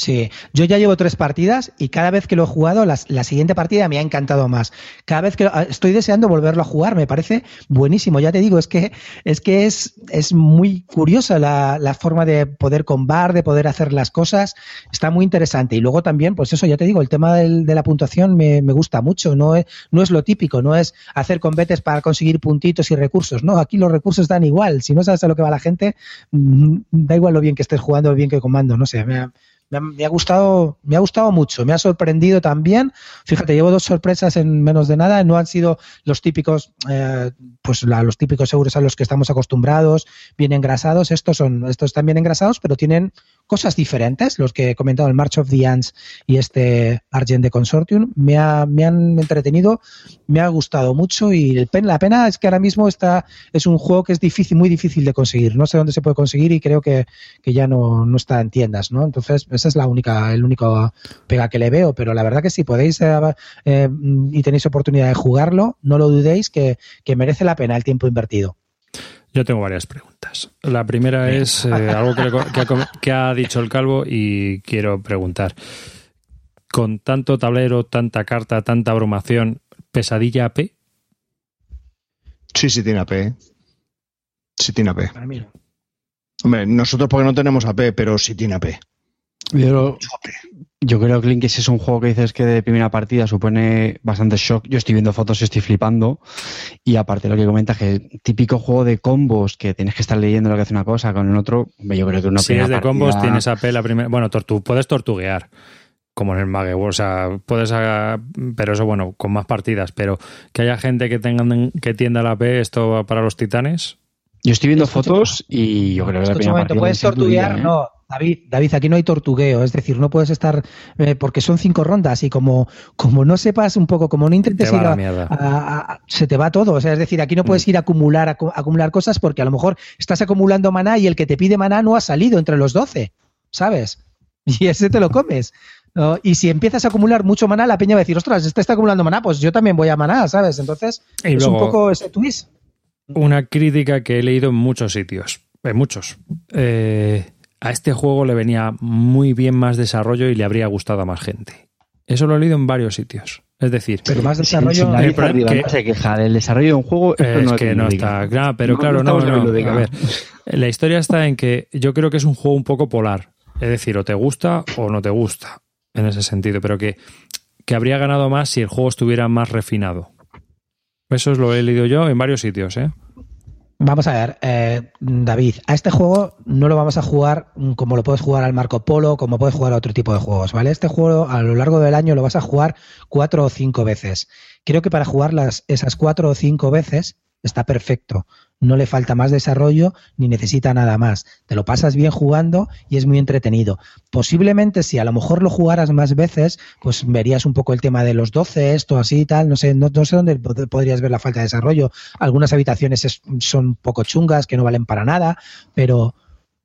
Sí, yo ya llevo tres partidas y cada vez que lo he jugado, la, siguiente partida me ha encantado más. Cada vez que ah, estoy deseando volverlo a jugar, me parece buenísimo. Ya te digo, es que es que es, es muy curiosa la, la forma de poder combar, de poder hacer las cosas. Está muy interesante. Y luego también, pues eso, ya te digo, el tema del, de la puntuación me, me, gusta mucho. No es, no es lo típico, no es hacer combates para conseguir puntitos y recursos. No, aquí los recursos dan igual. Si no sabes a lo que va la gente, mm, da igual lo bien que estés jugando o bien que comando. No sé, me me ha, gustado, me ha gustado mucho, me ha sorprendido también. Fíjate, llevo dos sorpresas en menos de nada. No han sido los típicos, eh, pues los típicos euros a los que estamos acostumbrados, bien engrasados. Estos son, estos están bien engrasados, pero tienen cosas diferentes, los que he comentado, el March of the Ants y este Argent Consortium, me, me han entretenido, me ha gustado mucho y la pena es que ahora mismo está, es un juego que es difícil, muy difícil de conseguir. No sé dónde se puede conseguir y creo que, ya no, no, está en tiendas, ¿no? Entonces, esa es la única, el único pega que le veo, pero la verdad que si podéis eh, eh, y tenéis oportunidad de jugarlo, no lo dudéis que merece la pena el tiempo invertido. Yo tengo varias preguntas. La primera es eh, algo que, ha, dicho el calvo y quiero preguntar. Con tanto tablero, tanta carta, tanta abrumación, ¿pesadilla AP? Sí, sí tiene AP. ¿eh? Sí tiene AP. Hombre, nosotros porque no tenemos AP, pero sí tiene AP. Yo, yo creo, Clint, que si es un juego que dices que de primera partida supone bastante shock. Yo estoy viendo fotos y estoy flipando. Y aparte lo que comentas, que típico juego de combos que tienes que estar leyendo lo que hace una cosa con el otro, yo creo que una Si es de combos, tienes AP la primera. Bueno, puedes tortuguear como en el Mage o sea, puedes pero eso bueno, con más partidas, pero que haya gente que tengan que tienda la P, esto para los titanes. Yo estoy viendo fotos y yo creo que la primera partida puedes tortuguear, ¿eh? no, David, David, aquí no hay tortugueo, es decir, no puedes estar, eh, porque son cinco rondas y como, como no sepas un poco, como no intentes ir a, se te va todo, o sea, es decir, aquí no puedes mm. ir a acumular, a, acumular cosas porque a lo mejor estás acumulando maná y el que te pide maná no ha salido entre los doce, ¿sabes? Y ese te lo comes. Y si empiezas a acumular mucho maná, la peña va a decir, ostras, este está acumulando maná, pues yo también voy a maná, ¿sabes? Entonces, es un poco ese twist. Una crítica que he leído en muchos sitios, en muchos. Eh, a este juego le venía muy bien más desarrollo y le habría gustado a más gente. Eso lo he leído en varios sitios. Es decir, pero más desarrollo no se queja del desarrollo de un juego. Es no que no está. Claro, pero claro, no, no, A ver, la historia está en que yo creo que es un juego un poco polar. Es decir, o te gusta o no te gusta en ese sentido, pero que que habría ganado más si el juego estuviera más refinado. Eso es lo he leído yo en varios sitios, ¿eh? Vamos a ver, eh, David, a este juego no lo vamos a jugar como lo puedes jugar al Marco Polo, como puedes jugar a otro tipo de juegos, ¿vale? Este juego a lo largo del año lo vas a jugar cuatro o cinco veces. Creo que para jugar esas cuatro o cinco veces está perfecto no le falta más desarrollo ni necesita nada más. Te lo pasas bien jugando y es muy entretenido. Posiblemente si a lo mejor lo jugaras más veces, pues verías un poco el tema de los 12, esto así y tal, no sé, no, sé dónde podrías ver la falta de desarrollo. Algunas habitaciones son poco chungas, que no valen para nada, pero,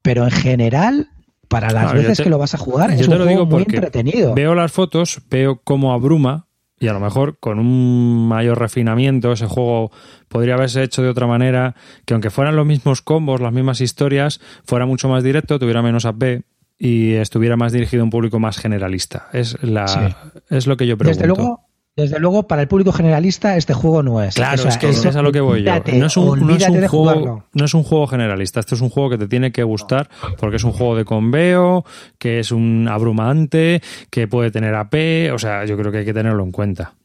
pero en general para las veces que lo vas a jugar, es un juego muy entretenido. Veo las fotos, veo cómo abruma y a lo mejor con un mayor refinamiento ese juego podría haberse hecho de otra manera, que aunque fueran los mismos combos, las mismas historias, fuera mucho más directo, tuviera menos AP y estuviera más dirigido a un público más generalista. Es la es lo que yo pregunto. Desde luego, desde luego, para el público generalista, este juego no es. Claro, es que es a lo que voy yo. No es, un, juego, no es un juego generalista. Este es un juego que te tiene que gustar porque es un juego de conveo, que es un abrumante, que puede tener AP. O sea, yo creo que hay que tenerlo en cuenta.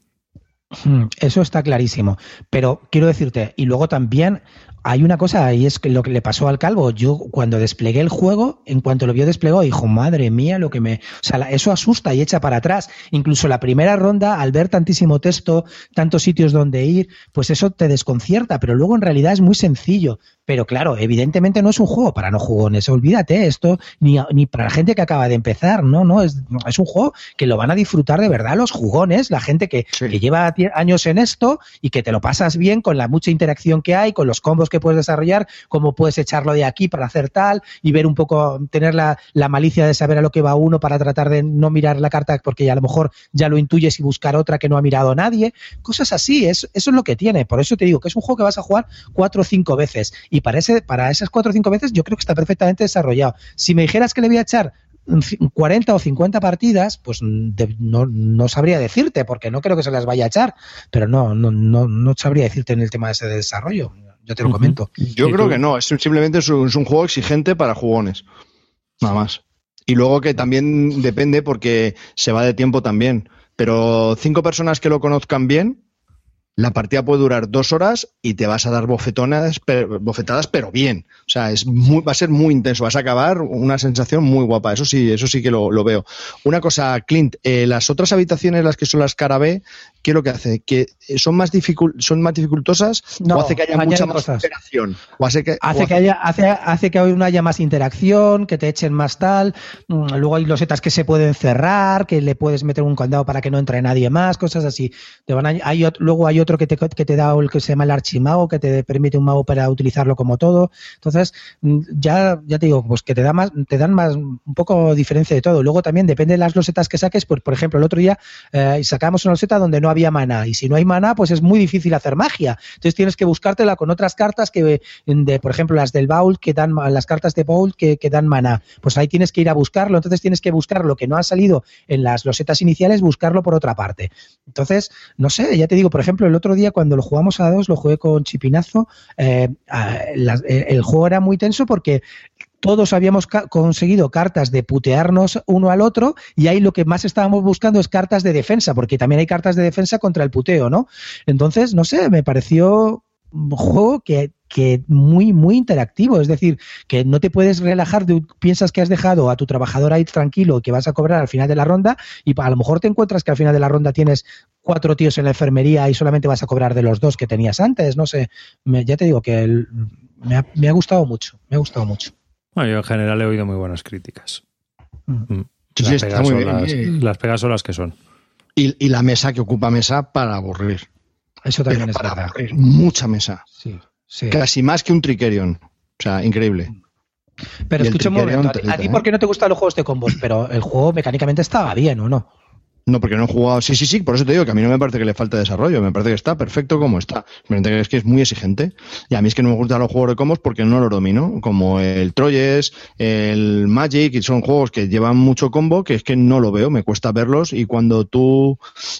Hmm, eso está clarísimo. Pero quiero decirte, y luego también hay una cosa, y es que lo que le pasó al calvo. Yo, cuando desplegué el juego, en cuanto lo vio desplegado, dijo, madre mía, lo que me. O sea, eso asusta y echa para atrás. Incluso la primera ronda, al ver tantísimo texto, tantos sitios donde ir, pues eso te desconcierta. Pero luego en realidad es muy sencillo. Pero claro, evidentemente no es un juego para no jugones, olvídate, esto ni, ni para la gente que acaba de empezar, no, no, es, es un juego que lo van a disfrutar de verdad los jugones, la gente que, que lleva años en esto y que te lo pasas bien con la mucha interacción que hay, con los combos que puedes desarrollar, cómo puedes echarlo de aquí para hacer tal y ver un poco, tener la, malicia de saber a lo que va uno para tratar de no mirar la carta porque a lo mejor ya lo intuyes y buscar otra que no ha mirado nadie, cosas así, es, eso es lo que tiene, por eso te digo que es un juego que vas a jugar cuatro o cinco veces y y para, ese, para esas cuatro o cinco veces yo creo que está perfectamente desarrollado. Si me dijeras que le voy a echar 40 o 50 partidas, pues no, no, sabría decirte, porque no creo que se las vaya a echar, pero no, no, no, no sabría decirte en el tema de ese desarrollo. Yo te lo comento. Yo creo que no, es simplemente es un, juego exigente para jugones. Nada más. Y luego que también depende porque se va de tiempo también. Pero cinco personas que lo conozcan bien, la partida puede durar dos horas y te vas a dar bofetonas, bofetadas, pero bien. O sea, es muy, va a ser muy intenso. Vas a acabar una sensación muy guapa. Eso sí, eso sí que lo, veo. Una cosa, Clint, eh, las otras habitaciones, las que son las cara B, ¿qué es lo que hace? ¿Que son más, son más dificultosas o hace que haya mucha más interacción? hace que, hace, que haya, hace, hace que haya más interacción, que te echen más tal. Mm, luego hay losetas que se pueden cerrar, que le puedes meter un candado para que no entre nadie más, cosas así. Te van hay, luego hay otro que te, que te da el que se llama el archimago, que te permite un mago para utilizarlo como todo. Entonces, mm, ya, ya te digo, pues que te da más, te dan más, un poco diferencia de todo. Luego también depende de las losetas que saques, pues por ejemplo, el otro día eh, sacamos una loseta donde no había mana, y si no hay mana, pues es muy difícil hacer magia. Entonces tienes que buscártela con otras cartas que, de, por ejemplo, las del baúl que dan, las cartas de baúl que, que dan mana. Pues ahí tienes que ir a buscarlo, entonces tienes que buscar lo que no ha salido en las losetas iniciales, buscarlo por otra parte. Entonces, no sé, ya te digo, por ejemplo, el otro día cuando lo jugamos a dos, lo jugué con Chipinazo, eh, el juego era muy tenso porque todos habíamos conseguido cartas de putearnos uno al otro y ahí lo que más estábamos buscando es cartas de defensa, porque también hay cartas de defensa contra el puteo, ¿no? Entonces, no sé, me pareció un juego que, que muy, muy interactivo. Es decir, que no te puedes relajar, de, piensas que has dejado a tu trabajador ahí tranquilo que vas a cobrar al final de la ronda y a lo mejor te encuentras que al final de la ronda tienes cuatro tíos en la enfermería y solamente vas a cobrar de los dos que tenías antes. No sé, ya te digo que me, ha, gustado mucho, me ha gustado mucho. Bueno, yo en general he oído muy buenas críticas. Mm. Mm. Las, pegas son las, las, pegas son las que son. Y, la mesa que ocupa mesa para aburrir. Eso también es para Aburrir. Mucha mesa. Sí, Casi más que un Trickerion. O sea, increíble. Pero escúchame un momento, ¿a ti por qué no te gustan los juegos de combos? Pero el juego mecánicamente estaba bien, ¿o no? No, porque no he jugado. Sí, sí, sí, por eso te digo que a mí no me parece que le falta desarrollo, me parece que está perfecto como está. Que es que es muy exigente. Y a mí es que no me gustan los juegos de combos porque no los domino, como el Troyes, el Magic, y son juegos que llevan mucho combo, que es que no lo veo, me cuesta verlos. Y cuando tú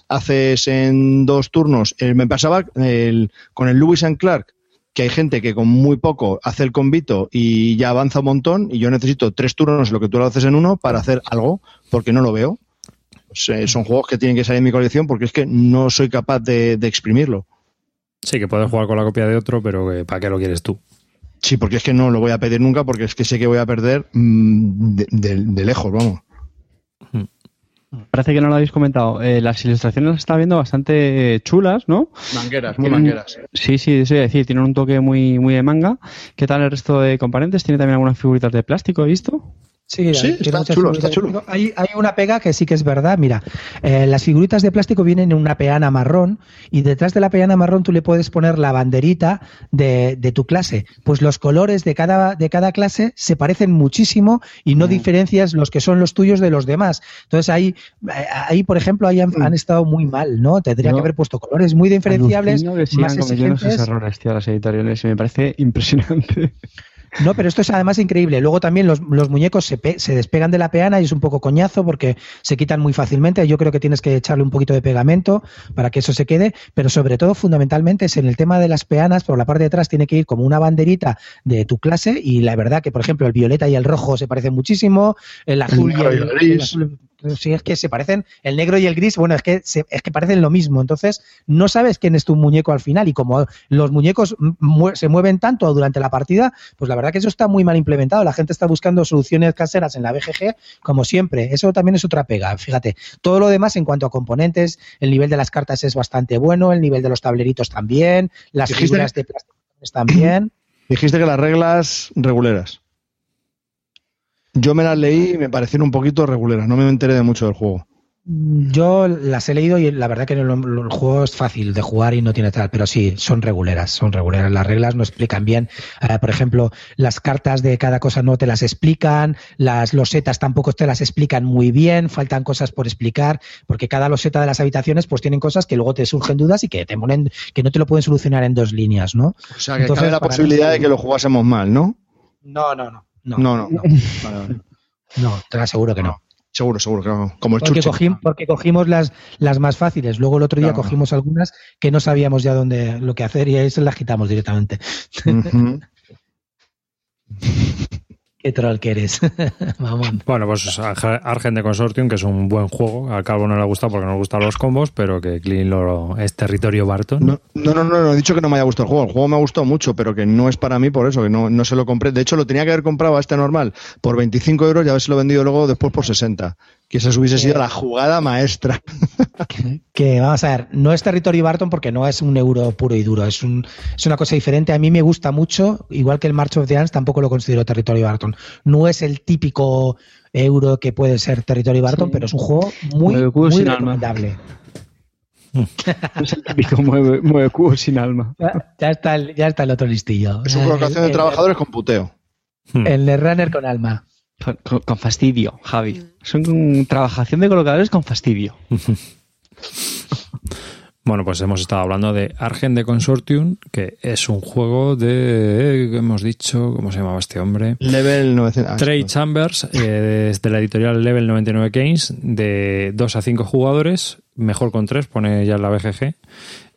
haces en dos turnos, eh, me pasaba el, con el Lewis and Clark, que hay gente que con muy poco hace el convito y ya avanza un montón, y yo necesito tres turnos, lo que tú lo haces en uno, para hacer algo, porque no lo veo. Pues, eh, son juegos que tienen que salir en mi colección porque es que no soy capaz de, exprimirlo. Sí, que puedes jugar con la copia de otro, pero ¿para qué lo quieres tú? Sí, porque es que no lo voy a pedir nunca porque es que sé que voy a perder mm, de, lejos, vamos. Parece que no lo habéis comentado. Eh, las ilustraciones las está viendo bastante chulas, ¿no? Mangueras, muy mangueras. Sí, sí, eso iba a decir. Tienen un toque muy, muy de manga. ¿Qué tal el resto de componentes? ¿Tiene también algunas figuritas de plástico, he visto? Sí, está, chulo, está chulo. Hay, una pega que sí que es verdad. Mira, eh, las figuritas de plástico vienen en una peana marrón y detrás de la peana marrón tú le puedes poner la banderita de, tu clase. Pues los colores de cada, de cada clase se parecen muchísimo y no mm. diferencias los que son los tuyos de los demás. Entonces ahí, eh, ahí por ejemplo, ahí han, mm. estado muy mal, ¿no? Tendría que haber puesto colores muy diferenciables. más esos errores, tío, las editoriales. Me parece impresionante. No, pero esto es además increíble. Luego también los, muñecos se, se, despegan de la peana y es un poco coñazo porque se quitan muy fácilmente. Yo creo que tienes que echarle un poquito de pegamento para que eso se quede, pero sobre todo fundamentalmente es en el tema de las peanas, por la parte de atrás tiene que ir como una banderita de tu clase y la verdad que, por ejemplo, el violeta y el rojo se parecen muchísimo, el azul y el, gris sí es que se parecen, el negro y el gris, bueno, es que, es que parecen lo mismo. Entonces, no sabes quién es tu muñeco al final. Y como los muñecos se mueven tanto durante la partida, pues la verdad que eso está muy mal implementado. La gente está buscando soluciones caseras en la BGG, como siempre. Eso también es otra pega. Fíjate, todo lo demás en cuanto a componentes, el nivel de las cartas es bastante bueno, el nivel de los tableritos también, las figuras de plástico también. Dijiste que las reglas reguleras. Yo me las leí y me parecieron un poquito reguleras, no me enteré de mucho del juego. Yo las he leído y la verdad que el, juego es fácil de jugar y no tiene tal, pero sí, son reguleras, son reguleras. Las reglas no explican bien. Eh, por ejemplo, las cartas de cada cosa no te las explican, las losetas tampoco te las explican muy bien, faltan cosas por explicar, porque cada loseta de las habitaciones pues tienen cosas que luego te surgen dudas y que te ponen, que no te lo pueden solucionar en dos líneas, ¿no? O sea, que cabe la posibilidad de que lo jugásemos mal, ¿no? No, no, no. No, no, no. No, te aseguro que no. Seguro, seguro que no. Como el porque, porque cogimos las, las más fáciles. Luego el otro día cogimos algunas que no sabíamos ya dónde lo que hacer y ahí se las quitamos directamente. Qué troll que eres. Vamos. Bueno, pues Argent de Consortium, que es un buen juego. A Calvo no le ha gustado porque no le gustan los combos, pero que Clean lo, es territorio Barton. No, no, no, no, he dicho que no me haya gustado el juego. El juego me ha gustado mucho, pero que no es para mí por eso, que no, no se lo compré. De hecho, lo tenía que haber comprado a este normal por 25 euros y haberse lo vendido luego después por 60 que esa hubiese sido la jugada maestra. Que, vamos a ver, no es territorio Barton porque no es un euro puro y duro, es, un, es una cosa diferente. A mí me gusta mucho, igual que el March of the Ants, tampoco lo considero territorio Barton. No es el típico euro que puede ser territorio Barton, pero es un juego muy, muy recomendable. es el típico mueve, mueve cubo sin alma. Ya, está el, ya está el otro listillo. Es una colocación de trabajadores con puteo. El runner con alma. Con, fastidio, Javi. Son trabajación de colocadores con fastidio. Bueno, pues hemos estado hablando de Argent de Consortium, que es un juego de, hemos dicho, ¿cómo se llamaba este hombre? Level 99. Trade Chambers, eh, de la editorial Level 99 Games, de 2 a 5 jugadores, mejor con 3, pone ya la BGG.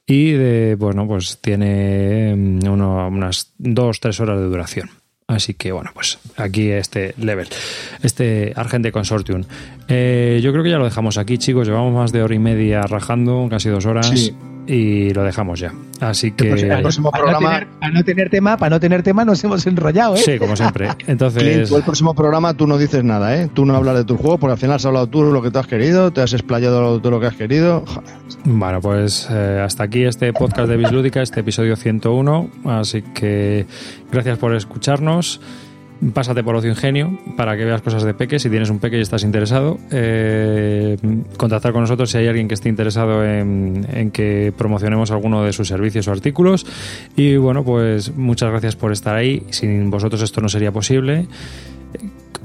Y de, bueno, pues tiene mm, unas 2-3 horas de duración. Así que bueno, pues aquí este level, este Argente Consortium. Eh, yo creo que ya lo dejamos aquí, chicos. Llevamos más de hora y media rajando, casi dos horas y lo dejamos ya. Así que el próximo programa para no, tener, tema, para no tener tema nos hemos enrollado, ¿eh? Sí, como siempre. Entonces, el próximo programa tú no dices nada, ¿eh? Tú no hablas de tu juego porque al final has hablado tú lo que tú has querido, te has explayado todo lo que has querido. Bueno, pues eh, hasta aquí este podcast de Bislúdica, este episodio 101, así que gracias por escucharnos pásate por Ocio Ingenio para que veas cosas de Peque. Si tienes un Peque y estás interesado, eh, contactar con nosotros si hay alguien que esté interesado en, que promocionemos alguno de sus servicios o artículos. Y bueno, pues muchas gracias por estar ahí. Sin vosotros esto no sería posible.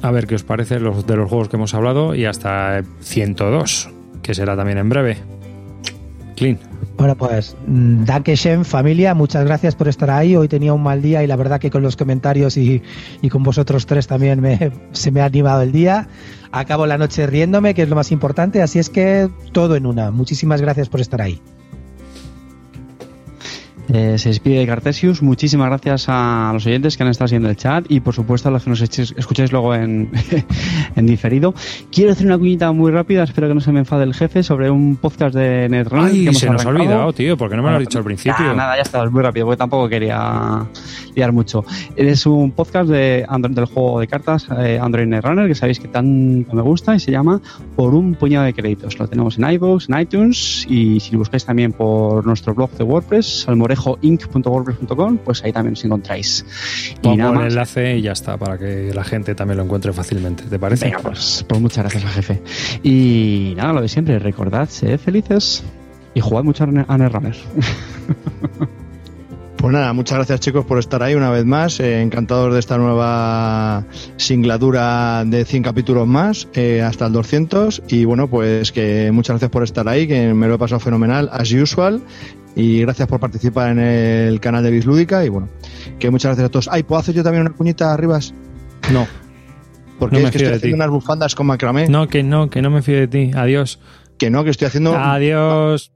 A ver qué os parece los, de los juegos que hemos hablado y hasta 102, que será también en breve. Clean. Bueno, pues mm, Shen, familia, muchas gracias por estar ahí. Hoy tenía un mal día y la verdad que con los comentarios y, con vosotros tres también se me ha animado el día. Acabo la noche riéndome, que es lo más importante, así es que todo en una. Muchísimas gracias por estar ahí. Eh, se despide de Cartesius. Muchísimas gracias a los oyentes que han estado haciendo el chat y, por supuesto, a los que nos escucháis luego en, en diferido. Quiero hacer una cuñita muy rápida, espero que no se me enfade el jefe, sobre un podcast de Netrunner. Ay, se nos ha olvidado, tío, porque no me lo has dicho al principio. nada, ya está, muy rápido, porque tampoco quería liar mucho. Es un podcast de del juego de cartas eh, Android Netrunner, que sabéis que tanto me gusta, y se llama Por un puñado de créditos. Lo tenemos en iVoox, en iTunes, y si lo buscáis también por nuestro blog de WordPress, almorejoinc.wordpress.com, pues ahí también os encontráis. y nada el enlace y ya está, para que la gente también lo encuentre fácilmente. ¿Te parece? Venga, pues, pues muchas gracias al jefe. Y nada, lo de siempre, recordad, sed felices y jugad mucho a Netrunner. Pues nada, muchas gracias chicos por estar ahí una vez más. Eh, encantados de esta nueva singladura de 100 capítulos más eh, hasta el 200. Y bueno, pues que muchas gracias por estar ahí, que me lo he pasado fenomenal, as usual. Y gracias por participar en el canal de Bislúdica. Y bueno, que muchas gracias a todos. Ay, ¿puedo hacer yo también una puñita arriba? No. Porque es que estoy haciendo unas bufandas con macramé. No, que no, que no me fío de ti. Adiós. Que no, que estoy haciendo. Adiós.